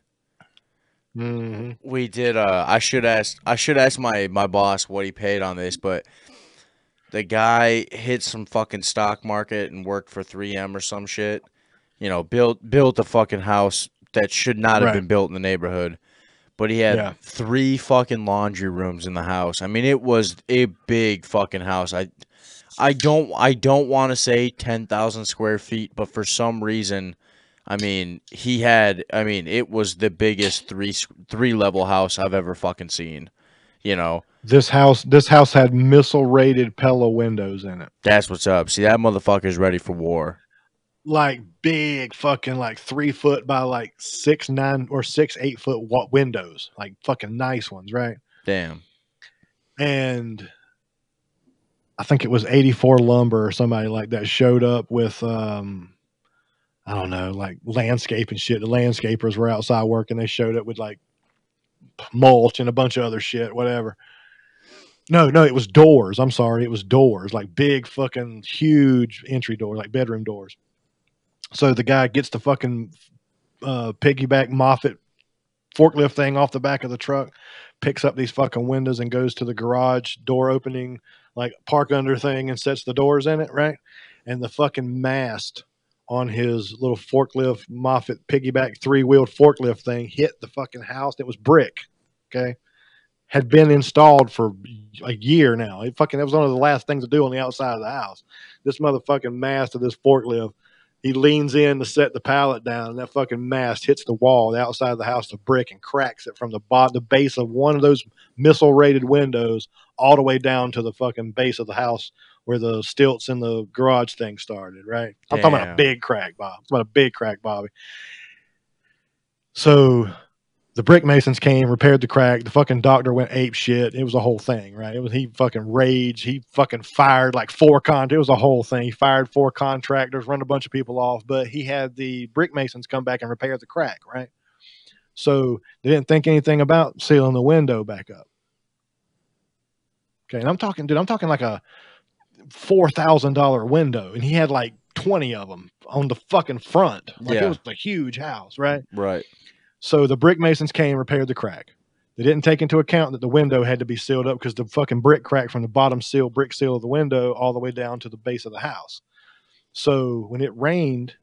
hmm We did. Uh, I should ask. I should ask my my boss what he paid on this, but the guy hit some fucking stock market and worked for 3M or some shit. You know, built built a fucking house that should not have Right. been built in the neighborhood. But he had Yeah. three fucking laundry rooms in the house. I mean, it was a big fucking house. I I don't I don't want to say 10,000 square feet, but for some reason I mean, he had. I mean, it was the biggest three three level house I've ever fucking seen. You know, This house this house had missile rated Pella windows in it. that's what's up. See, that motherfucker's ready for war. Like big fucking like three foot by like six nine or six eight foot wa- windows like fucking nice ones right? Damn. and i think it was 84 lumber or somebody like that showed up with um i don't know like landscape and shit. The landscapers were outside working. They showed up with like mulch and a bunch of other shit whatever. No no it was doors. I'm sorry. It was doors like big fucking huge entry doors like bedroom doors so the guy gets the fucking uh, piggyback Moffett forklift thing off the back of the truck, picks up these fucking windows and goes to the garage door opening, like park under thing, and sets the doors in it, right? And the fucking mast on his little forklift Moffett piggyback three wheeled forklift thing hit the fucking house. It was brick, okay? Had been installed for a year now. It fucking that was one of the last things to do on the outside of the house. This motherfucking mast of this forklift he leans in to set the pallet down, and that fucking mast hits the wall, the outside of the house, the brick, and cracks it from the bottom, the base of one of those missile-rated windows, all the way down to the fucking base of the house where the stilts in the garage thing started. Right? I'm talking about a big crack, Bob. I'm talking about a big crack, Bobby. So the brick masons came, repaired the crack. The fucking doctor went ape shit. It was a whole thing, right? It was he fucking raged. He fucking fired like four con. It was a whole thing. He fired four contractors, run a bunch of people off, but he had the brick masons come back and repair the crack, right? So they didn't think anything about sealing the window back up. Okay, and I'm talking, dude. I'm talking like a four thousand dollar window, and he had like twenty of them on the fucking front. Like Yeah. it was a huge house, right? Right. So the brick masons came, repaired the crack. They didn't take into account that the window had to be sealed up because the fucking brick cracked from the bottom seal, brick seal of the window all the way down to the base of the house. So when it rained,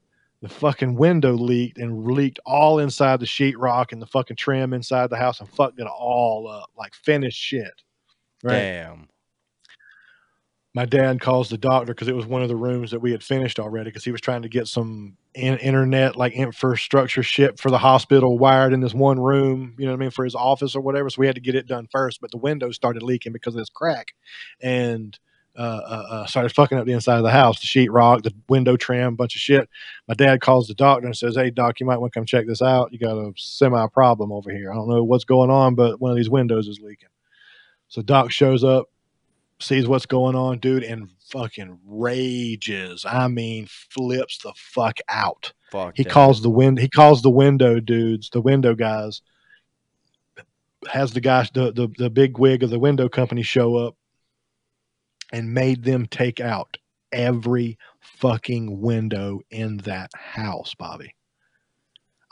the fucking window leaked and leaked all inside the sheetrock and the fucking trim inside the house and fucked it all up like finished shit. Right Damn. My dad calls the doctor because it was one of the rooms that we had finished already because he was trying to get some in- internet like infrastructure shit for the hospital wired in this one room you know what i mean for his office or whatever. So we had to get it done first but the windows started leaking because of this crack. And uh, uh, uh, started fucking up the inside of the house the sheetrock the window trim bunch of shit. My dad calls the doctor and says hey doc you might want to come check this out. You got a semi problem over here. I don't know what's going on but one of these windows is leaking. So doc shows up sees what's going on, dude, and fucking rages. I mean, flips the fuck out. Fuck. He that. calls the wind. He calls the window dudes, the window guys. Has the guys, the the the big wig of the window company show up, and made them take out every fucking window in that house, Bobby.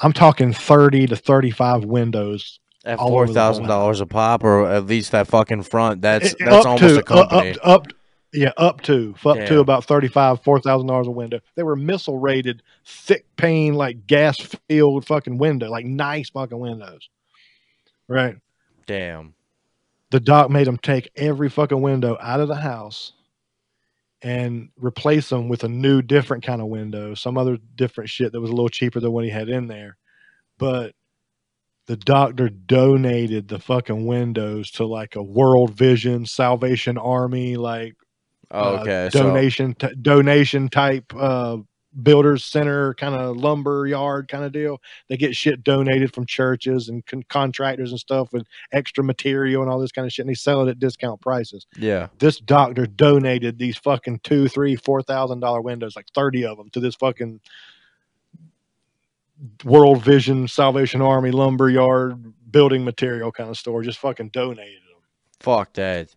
I'm talking thirty to thirty-five windows At all over four the thousand dollars a pop, or at least that fucking front. That's It- that's up almost to, a company. Uh, up, up Yeah, up to up Damn. to about thirty five, four thousand dollars a window. They were missile rated, thick pane, like gas filled fucking window, like nice fucking windows. Right. Damn. The doc made them take every fucking window out of the house and replace them with a new, different kind of window, some other different shit that was a little cheaper than what he had in there. But the doctor donated the fucking windows to like a World Vision, Salvation Army, like Oh, uh, okay. so donation t- donation type uh builders center kind of lumber yard kind of deal they get shit donated from churches and con- contractors and stuff with extra material and all this kind of shit and they sell it at discount prices yeah. this doctor donated these fucking two three four thousand dollar windows like 30 of them to this fucking world vision salvation army lumber yard building material kind of store just fucking donated them Fuck that.